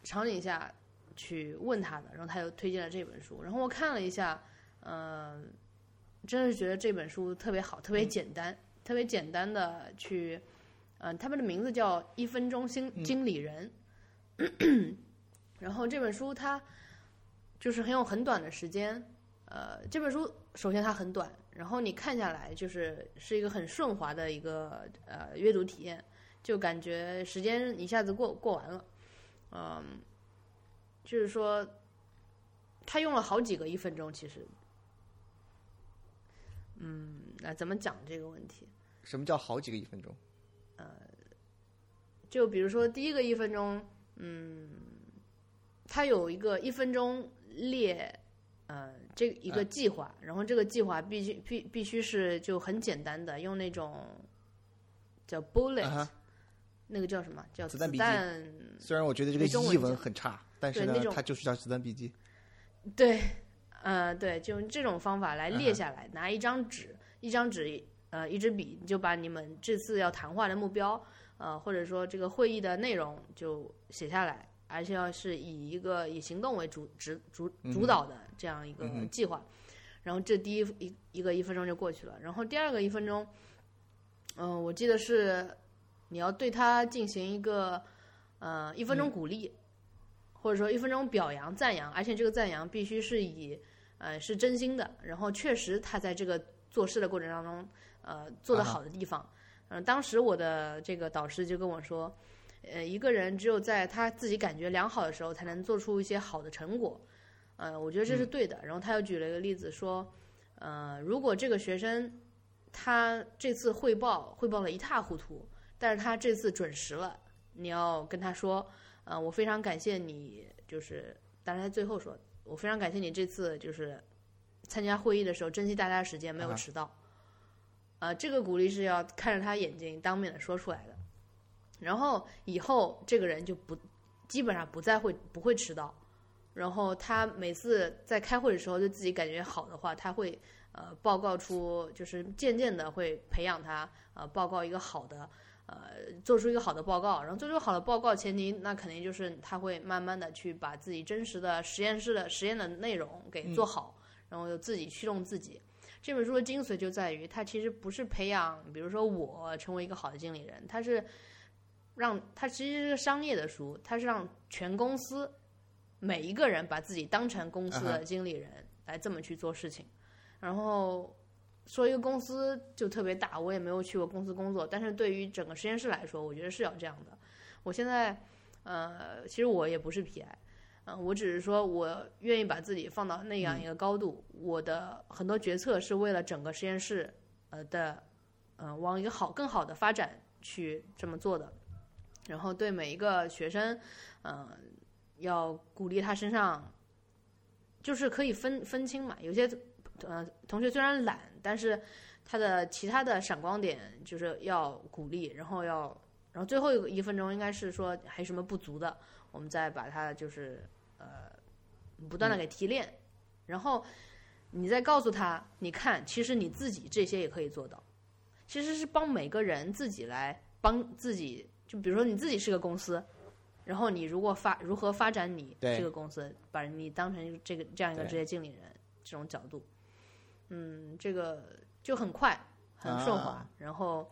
场景下去问他的，然后他又推荐了这本书，然后我看了一下，嗯。真的是觉得这本书特别好，特别简单，特别简单的去，嗯，他们的名字叫《一分钟经经理人》，然后这本书它就是很有很短的时间，呃，这本书首先它很短，然后你看下来就是是一个很顺滑的一个呃阅读体验，就感觉时间一下子过过完了，嗯，就是说他用了好几个一分钟，其实。嗯，那怎么讲这个问题？什么叫好几个一分钟？呃，就比如说第一个一分钟，嗯，它有一个一分钟列，呃，这一个计划，然后这个计划必须必必须是就很简单的，用那种叫 bullet，那个叫什么叫子弹笔记？虽然我觉得这个译文很差，但是呢，它就是叫子弹笔记。对。呃，对，就用这种方法来列下来，拿一张纸，一张纸，呃，一支笔，你就把你们这次要谈话的目标，呃，或者说这个会议的内容就写下来，而且要是以一个以行动为主指主主导的这样一个计划。然后这第一一一个一分钟就过去了，然后第二个一分钟，嗯、我记得是你要对他进行一个呃一分钟鼓励，或者说一分钟表扬赞扬，而且这个赞扬必须是以呃是真心的，然后确实他在这个做事的过程当中呃做得啊哈。好的地方。嗯、当时我的这个导师就跟我说，呃，一个人只有在他自己感觉良好的时候，才能做出一些好的成果。呃，我觉得这是对的。然后他又举了一个例子说，呃，如果这个学生他这次汇报汇报的一塌糊涂，但是他这次准时了，你要跟他说，呃，我非常感谢你，就是，当然他最后说，我非常感谢你这次就是参加会议的时候珍惜大家的时间，没有迟到。呃，这个鼓励是要看着他眼睛当面的说出来的，然后以后这个人就不基本上不再会不会迟到，然后他每次在开会的时候就自己感觉好的话，他会呃报告出，就是渐渐的会培养他呃报告一个好的呃做出一个好的报告，然后做出好的报告前提那肯定就是他会慢慢的去把自己真实的实验室的实验的内容给做好，然后又自己驱动自己。这本书的精髓就在于，它其实不是培养，比如说我成为一个好的经理人，它是让它其实是个商业的书，它是让全公司每一个人把自己当成公司啊的经理人来这么去做事情。然后说一个公司就特别大，我也没有去过公司工作，但是对于整个实验室来说，我觉得是要这样的。我现在呃，其实我也不是 PI。嗯，我只是说，我愿意把自己放到那样一个高度。我的很多决策是为了整个实验室，呃的，呃，往一个好、更好的发展去这么做的。然后对每一个学生，嗯、要鼓励他身上，就是可以分分清嘛。有些呃同学虽然懒，但是他的其他的闪光点就是要鼓励，然后要，然后最后一个一分钟应该是说还有什么不足的，我们再把它就是呃不断的给提炼，然后你再告诉他，你看，其实你自己这些也可以做到，其实是帮每个人自己来帮自己，就比如说你自己是个公司。然后你如果发如何发展你对这个公司，把你当成这个这样一个职业经理人这种角度，嗯，这个就很快很顺滑，啊然后，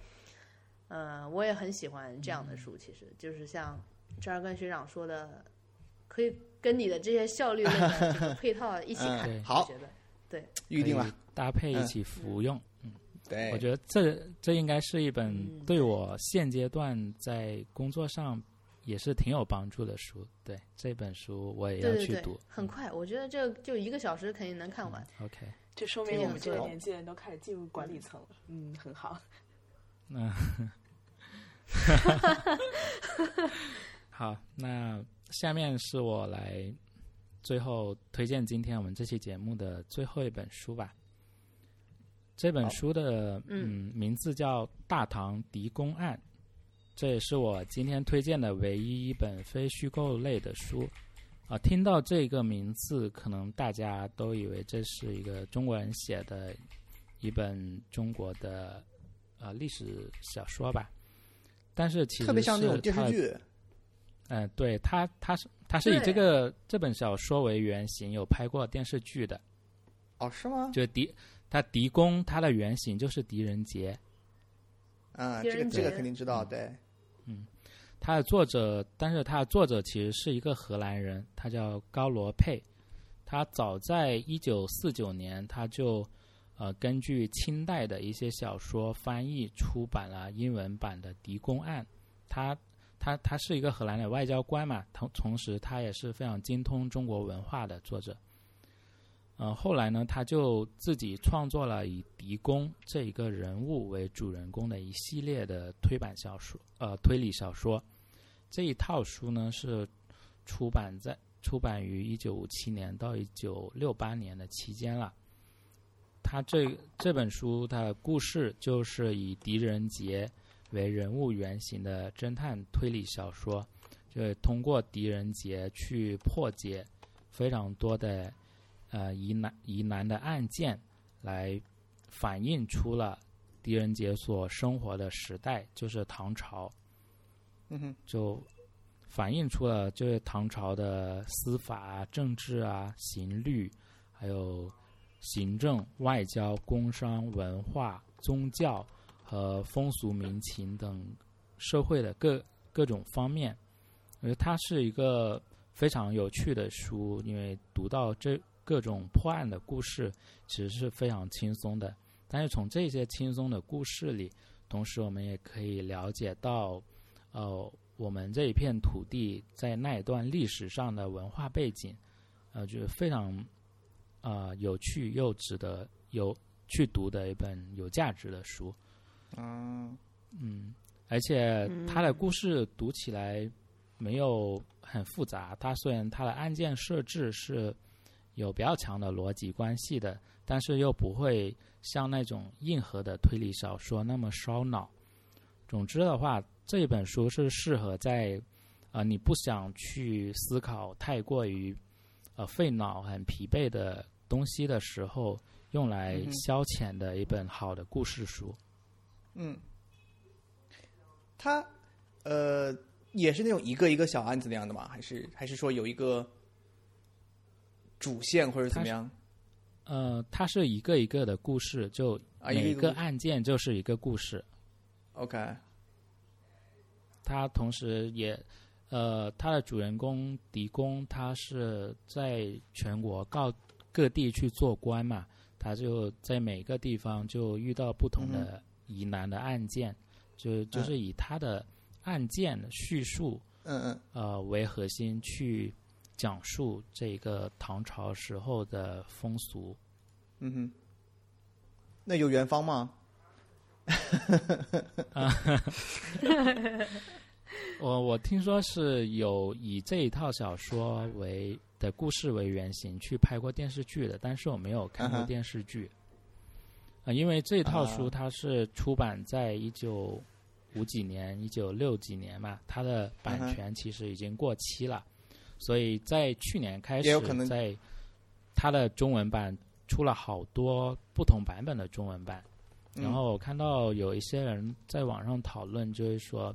呃，我也很喜欢这样的书，其实就是像这儿跟学长说的，可以跟你的这些效率类的这个配套一起看，好我觉得对预定了。搭配一嗯起服用。对，我觉得这这应该是一本嗯对我现阶段在工作上也是挺有帮助的书。对这本书我也要对对对去读。，很快，我觉得这就一个小时肯定能看完。OK，这说明我们这个年纪人都开始进入管理层了。嗯，很好。那 好，那下面是我来最后推荐今天我们这期节目的最后一本书吧。这本书的嗯嗯名字叫《大唐狄公案》，这也是我今天推荐的唯一一本非虚构类的书。啊，听到这个名字，可能大家都以为这是一个中国人写的一本中国的呃历史小说吧。但是其实特别像那种电视剧。嗯、对他，他是他是以这个这本小说为原型，有拍过电视剧的。哦，是吗？就狄他狄公，他的原型就是狄仁杰。啊，这个这个肯定知道，对。嗯他的作者，但是他的作者其实是一个荷兰人，他叫高罗佩。他早在一九四九年，他就呃根据清代的一些小说翻译出版了英文版的《狄公案》。他他他是一个荷兰的外交官嘛，同同时他也是非常精通中国文化的作者。呃，后来呢，他就自己创作了以狄公这一个人物为主人公的一系列的推版小说，呃，推理小说。这一套书呢是出版在出版于一九五七年到一九六八年的期间了。他这这本书的故事就是以狄仁杰为人物原型的侦探推理小说，就是通过狄仁杰去破解非常多的呃疑难疑难的案件，来反映出了狄仁杰所生活的时代，就是唐朝。嗯哼，就反映出了就是唐朝的司法啊、政治啊、刑律，还有行政、外交、工商、文化、宗教和风俗民情等社会的各各种方面。我觉得它是一个非常有趣的书，因为读到这各种破案的故事，其实是非常轻松的。但是从这些轻松的故事里，同时我们也可以了解到。呃，我们这一片土地在那一段历史上的文化背景，呃，就是非常呃有趣又值得有去读的一本有价值的书。嗯嗯，而且它的故事读起来没有很复杂。它虽然它的案件设置是有比较强的逻辑关系的，但是又不会像那种硬核的推理小说那么烧脑。总之的话。这一本书是适合在，啊，你不想去思考太过于，呃，费脑、很疲惫的东西的时候，用来消遣的一本好的故事书。嗯，它，呃，也是那种一个一个小案子那样的吗？还是还是说有一个主线或者怎么样？呃，它是一个一个的故事，就每个案件就是一个故事。OK。它同时也，呃，他的主人公狄公，他是在全国告各地去做官嘛，他就在每个地方就遇到不同的疑难的案件，就就是以他的案件叙述，嗯嗯，呃为核心去讲述这个唐朝时候的风俗。嗯哼，那有元芳吗？啊，我我听说是有以这一套小说为的故事为原型去拍过电视剧的，但是我没有看过电视剧。啊，因为这套书它是出版在一九五几年、一九六几年嘛，它的版权其实已经过期了，所以在去年开始，在它的中文版出了好多不同版本的中文版。然后我看到有一些人在网上讨论，就是说，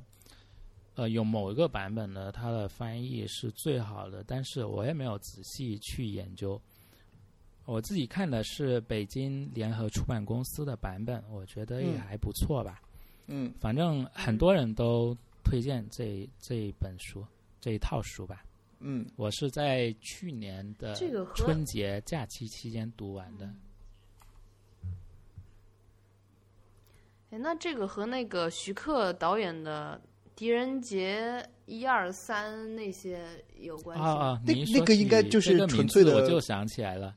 呃，有某一个版本呢，它的翻译是最好的，但是我也没有仔细去研究。我自己看的是北京联合出版公司的版本，我觉得也还不错吧。嗯，反正很多人都推荐这这一本书，这一套书吧。嗯，我是在去年的春节假期期间读完的。哎，那这个和那个徐克导演的《狄仁杰》一二三那些有关系啊啊！那那个应该就是纯粹的，我就想起来了。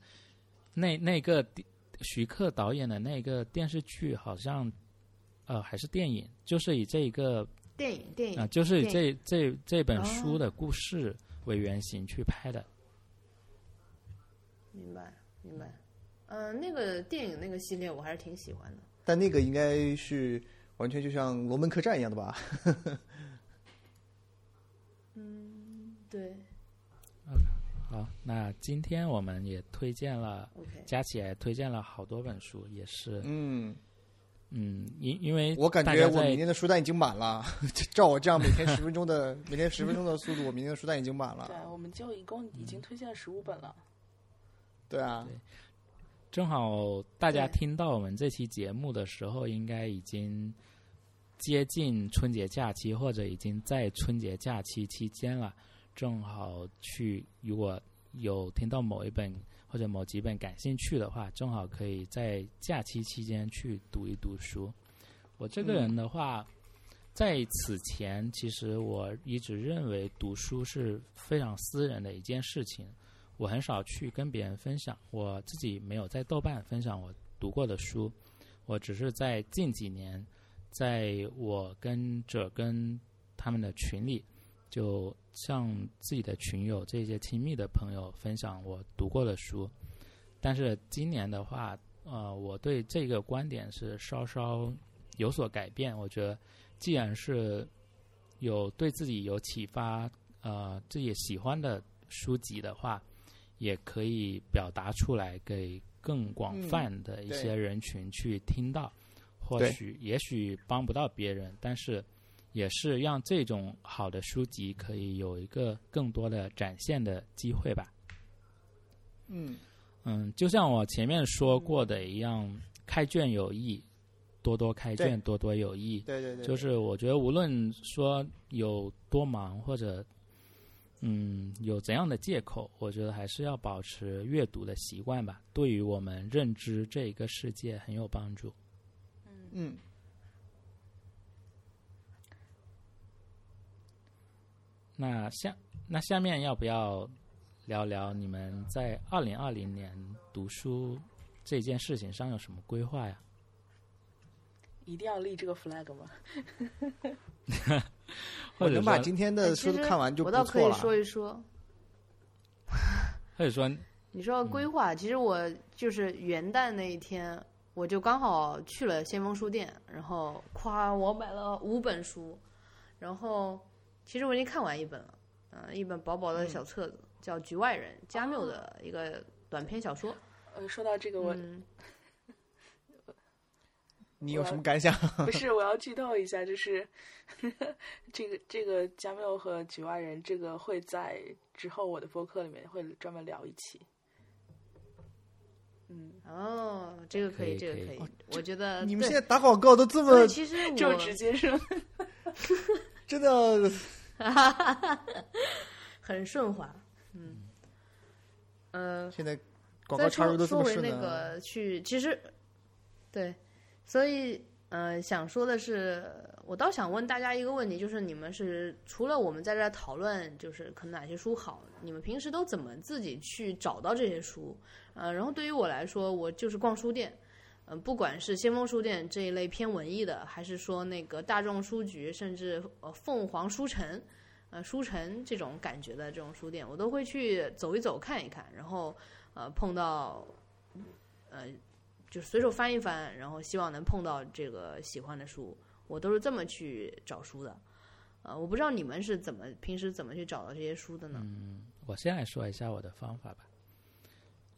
那那个徐克导演的那个电视剧，好像呃还是电影，就是以这一个电影电影啊，就是以这这这本书的故事为原型去拍的。明白明白，嗯，那个电影那个系列我还是挺喜欢的。但那个应该是完全就像《龙门客栈》一样的吧？嗯，对。好，那今天我们也推荐了，OK，加起来推荐了好多本书，也是，嗯嗯，因因为我感觉我明天的书单已经满了，照我这样每天十分钟的每天十分钟的速度，我明天的书单已经满了。对，我们就一共已经推荐了十五本了。对啊。正好大家听到我们这期节目的时候，应该已经接近春节假期，或者已经在春节假期期间了。正好去，如果有听到某一本或者某几本感兴趣的话，正好可以在假期期间去读一读书。我这个人的话，在此前，其实我一直认为读书是非常私人的一件事情。我很少去跟别人分享，我自己没有在豆瓣分享我读过的书，我只是在近几年，在我跟着跟他们的群里，就向自己的群友这些亲密的朋友分享我读过的书。但是今年的话，呃，我对这个观点是稍稍有所改变。我觉得，既然是有对自己有启发，呃，自己喜欢的书籍的话。也可以表达出来，给更广泛的一些人群去听到。或许也许帮不到别人，但是也是让这种好的书籍可以有一个更多的展现的机会吧。嗯，嗯，就像我前面说过的一样，开卷有益，多多开卷，多多有益。对对对，就是我觉得无论说有多忙或者嗯有怎样的借口，我觉得还是要保持阅读的习惯吧，对于我们认知这一个世界很有帮助。嗯，那下那下面要不要聊聊你们在二零二零年读书这件事情上有什么规划呀？一定要立这个 flag 吗？或者我能把今天的书都看完就我不错了。倒可以说一说。或者说你说规划，其实我就是元旦那一天，我就刚好去了先锋书店，然后夸我买了五本书，然后其实我已经看完一本了，嗯、一本薄薄的小册子，叫《局外人》，加缪的一个短篇小说。呃，说到这个，我、嗯，你有什么感想？不是我要剧透一下，就是 这个这个加缪和局外人这个会在之后我的播客里面会专门聊一期。嗯，哦，这个可以这个可以，我觉得你们现在打广告都这么其实就直接说，真的，很顺滑，嗯，呃，现在广再告插入说都这么顺说回那。个去，其实对，所以呃，想说的是，我倒想问大家一个问题，就是你们是除了我们在这儿讨论，就是可能哪些书好，你们平时都怎么自己去找到这些书？呃，然后对于我来说，我就是逛书店。嗯、不管是先锋书店这一类偏文艺的，还是说那个大众书局，甚至呃凤凰书城，呃书城这种感觉的这种书店，我都会去走一走看一看，然后呃碰到呃就随手翻一翻，然后希望能碰到这个喜欢的书，我都是这么去找书的。呃，我不知道你们是怎么平时怎么去找到这些书的呢？嗯我先来说一下我的方法吧。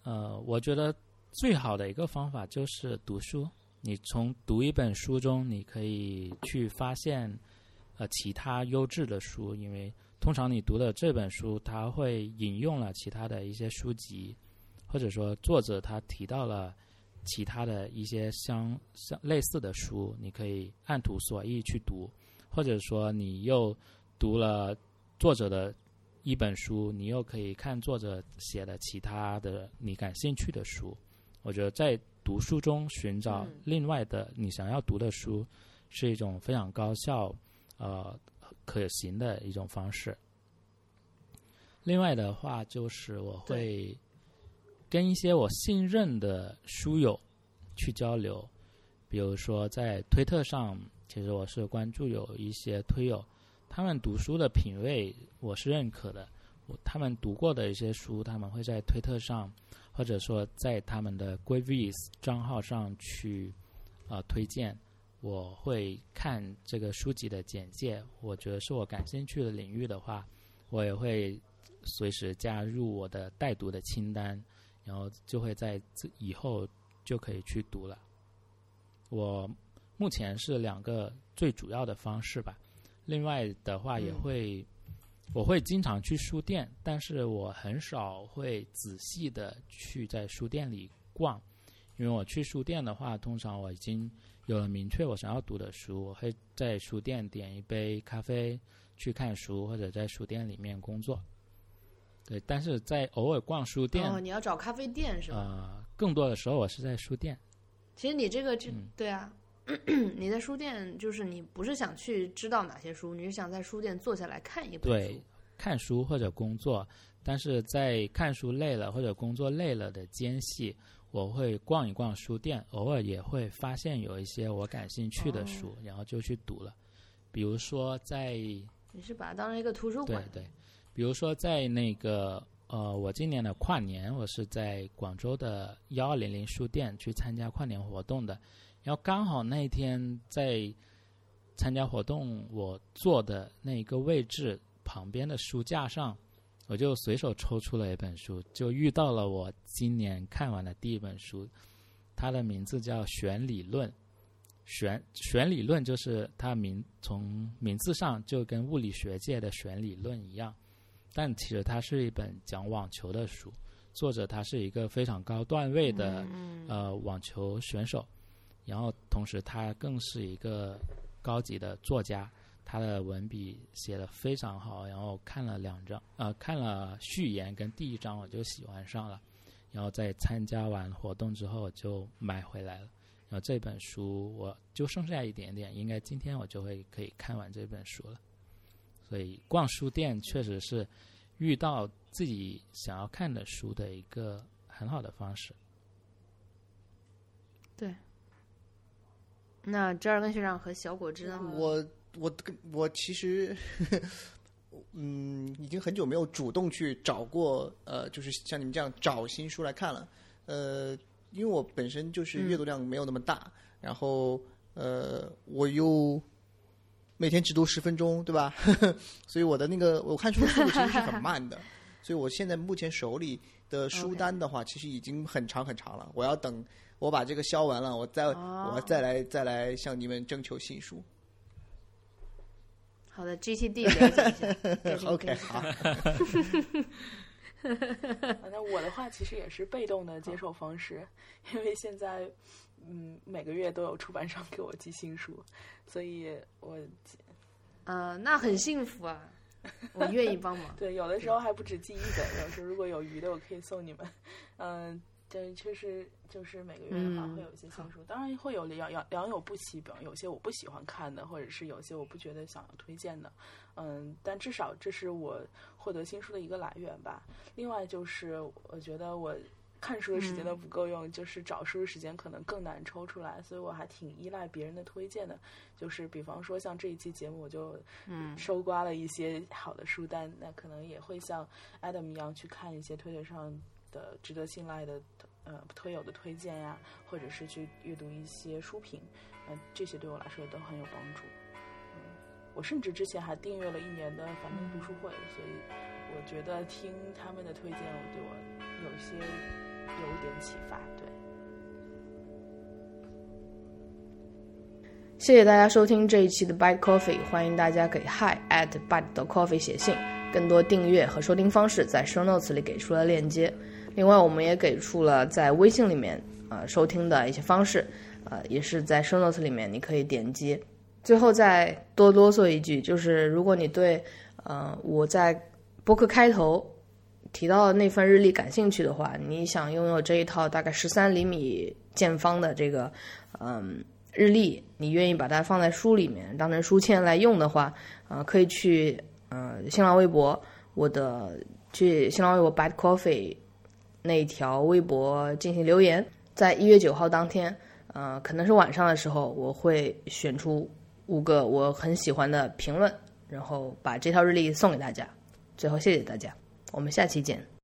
呃，我觉得最好的一个方法就是读书。你从读一本书中，你可以去发现呃其他优质的书，因为通常你读的这本书，它会引用了其他的一些书籍，或者说作者他提到了其他的一些相相类似的书，你可以按图索骥去读，或者说你又读了作者的一本书，你又可以看作者写的其他的你感兴趣的书。我觉得在读书中寻找嗯另外的你想要读的书，是一种非常高效、呃可行的一种方式。另外的话，就是我会跟一些我信任的书友去交流，比如说在推特上，其实我是关注有一些推友，他们读书的品味我是认可的，我他们读过的一些书，他们会在推特上，或者说在他们的 Goodreads 账号上去呃推荐。我会看这个书籍的简介，我觉得是我感兴趣的领域的话，我也会随时加入我的待读的清单，然后就会在这以后就可以去读了。我目前是两个最主要的方式吧，另外的话也会，我会经常去书店，但是我很少会仔细的去在书店里逛，因为我去书店的话，通常我已经有了明确我想要读的书，我会在书店点一杯咖啡去看书，或者在书店里面工作。对，但是在偶尔逛书店，哦，你要找咖啡店是吧？呃，更多的时候我是在书店。其实你这个就、嗯对啊，你在书店就是你不是想去知道哪些书，你是想在书店坐下来看一本对书。，看书或者工作，但是在看书累了或者工作累了的间隙，我会逛一逛书店，偶尔也会发现有一些我感兴趣的书，然后就去读了。比如说在你是把它当成一个图书馆。对对，比如说在那个呃，我今年的跨年，我是在广州的幺二零零书店去参加跨年活动的，然后刚好那天在参加活动，我坐的那一个位置旁边的书架上我就随手抽出了一本书，就遇到了我今年看完的第一本书，它的名字叫《弦理论》。弦弦理论就是它名从名字上就跟物理学界的弦理论一样，但其实它是一本讲网球的书。作者他是一个非常高段位的、呃网球选手，然后同时他更是一个高级的作家，他的文笔写的非常好。然后看了两章，呃，看了序言跟第一章，我就喜欢上了。然后在参加完活动之后就买回来了。然后这本书我就剩下一点点，应该今天我就会可以看完这本书了。所以逛书店确实是遇到自己想要看的书的一个很好的方式。对那折耳根学长和小果汁呢？我我跟我其实，嗯，已经很久没有主动去找过，呃，就是像你们这样找新书来看了。呃，因为我本身就是阅读量没有那么大，然后呃，我又每天只读十分钟，对吧？所以我的那个我看书的速度其实是很慢的。所以我现在目前手里的书单的话，其实已经很长很长了。我要等我把这个销完了，我再、哦我再来再来向你们征求新书。好的，GTD 了解一下。OK，好。啊 那我的话其实也是被动的接受方式，因为现在嗯每个月都有出版商给我寄新书，所以我呃，那很幸福啊，我愿意帮忙。对有的时候还不止寄一本，有时候如果有余的我可以送你们。嗯，对，确实就是每个月的话嗯会有一些新书，当然会有两两两有不齐，比方有些我不喜欢看的，或者是有些我不觉得想要推荐的。嗯，但至少这是我获得新书的一个来源吧。另外就是我觉得我看书的时间都不够用，就是找书的时间可能更难抽出来，所以我还挺依赖别人的推荐的。就是比方说像这一期节目，我就嗯收刮了一些好的书单，那可能也会像 Adam 一样去看一些推特上的值得信赖的呃推友的推荐呀，或者是去阅读一些书评，嗯、这些对我来说都很有帮助。嗯，我甚至之前还订阅了一年的樊登读书会，所以我觉得听他们的推荐，我对我有些有一点启发。对，谢谢大家收听这一期的 Bite Coffee，欢迎大家给 hi at bite coffee 写信。更多订阅和收听方式在 show notes 里给出了链接。另外，我们也给出了在微信里面呃收听的一些方式，呃，也是在 show notes 里面你可以点击。最后再多啰嗦一句，就是如果你对呃我在播客开头提到的那份日历感兴趣的话，你想拥有这一套大概十三厘米见方的这个嗯日历，你愿意把它放在书里面当成书签来用的话，呃，可以去呃新浪微博我的去新浪微博 Bad Coffee 那条微博进行留言，在一月九号当天，呃，可能是晚上的时候，我会选出五个我很喜欢的评论，然后把这套日历送给大家。最后，谢谢大家，我们下期见。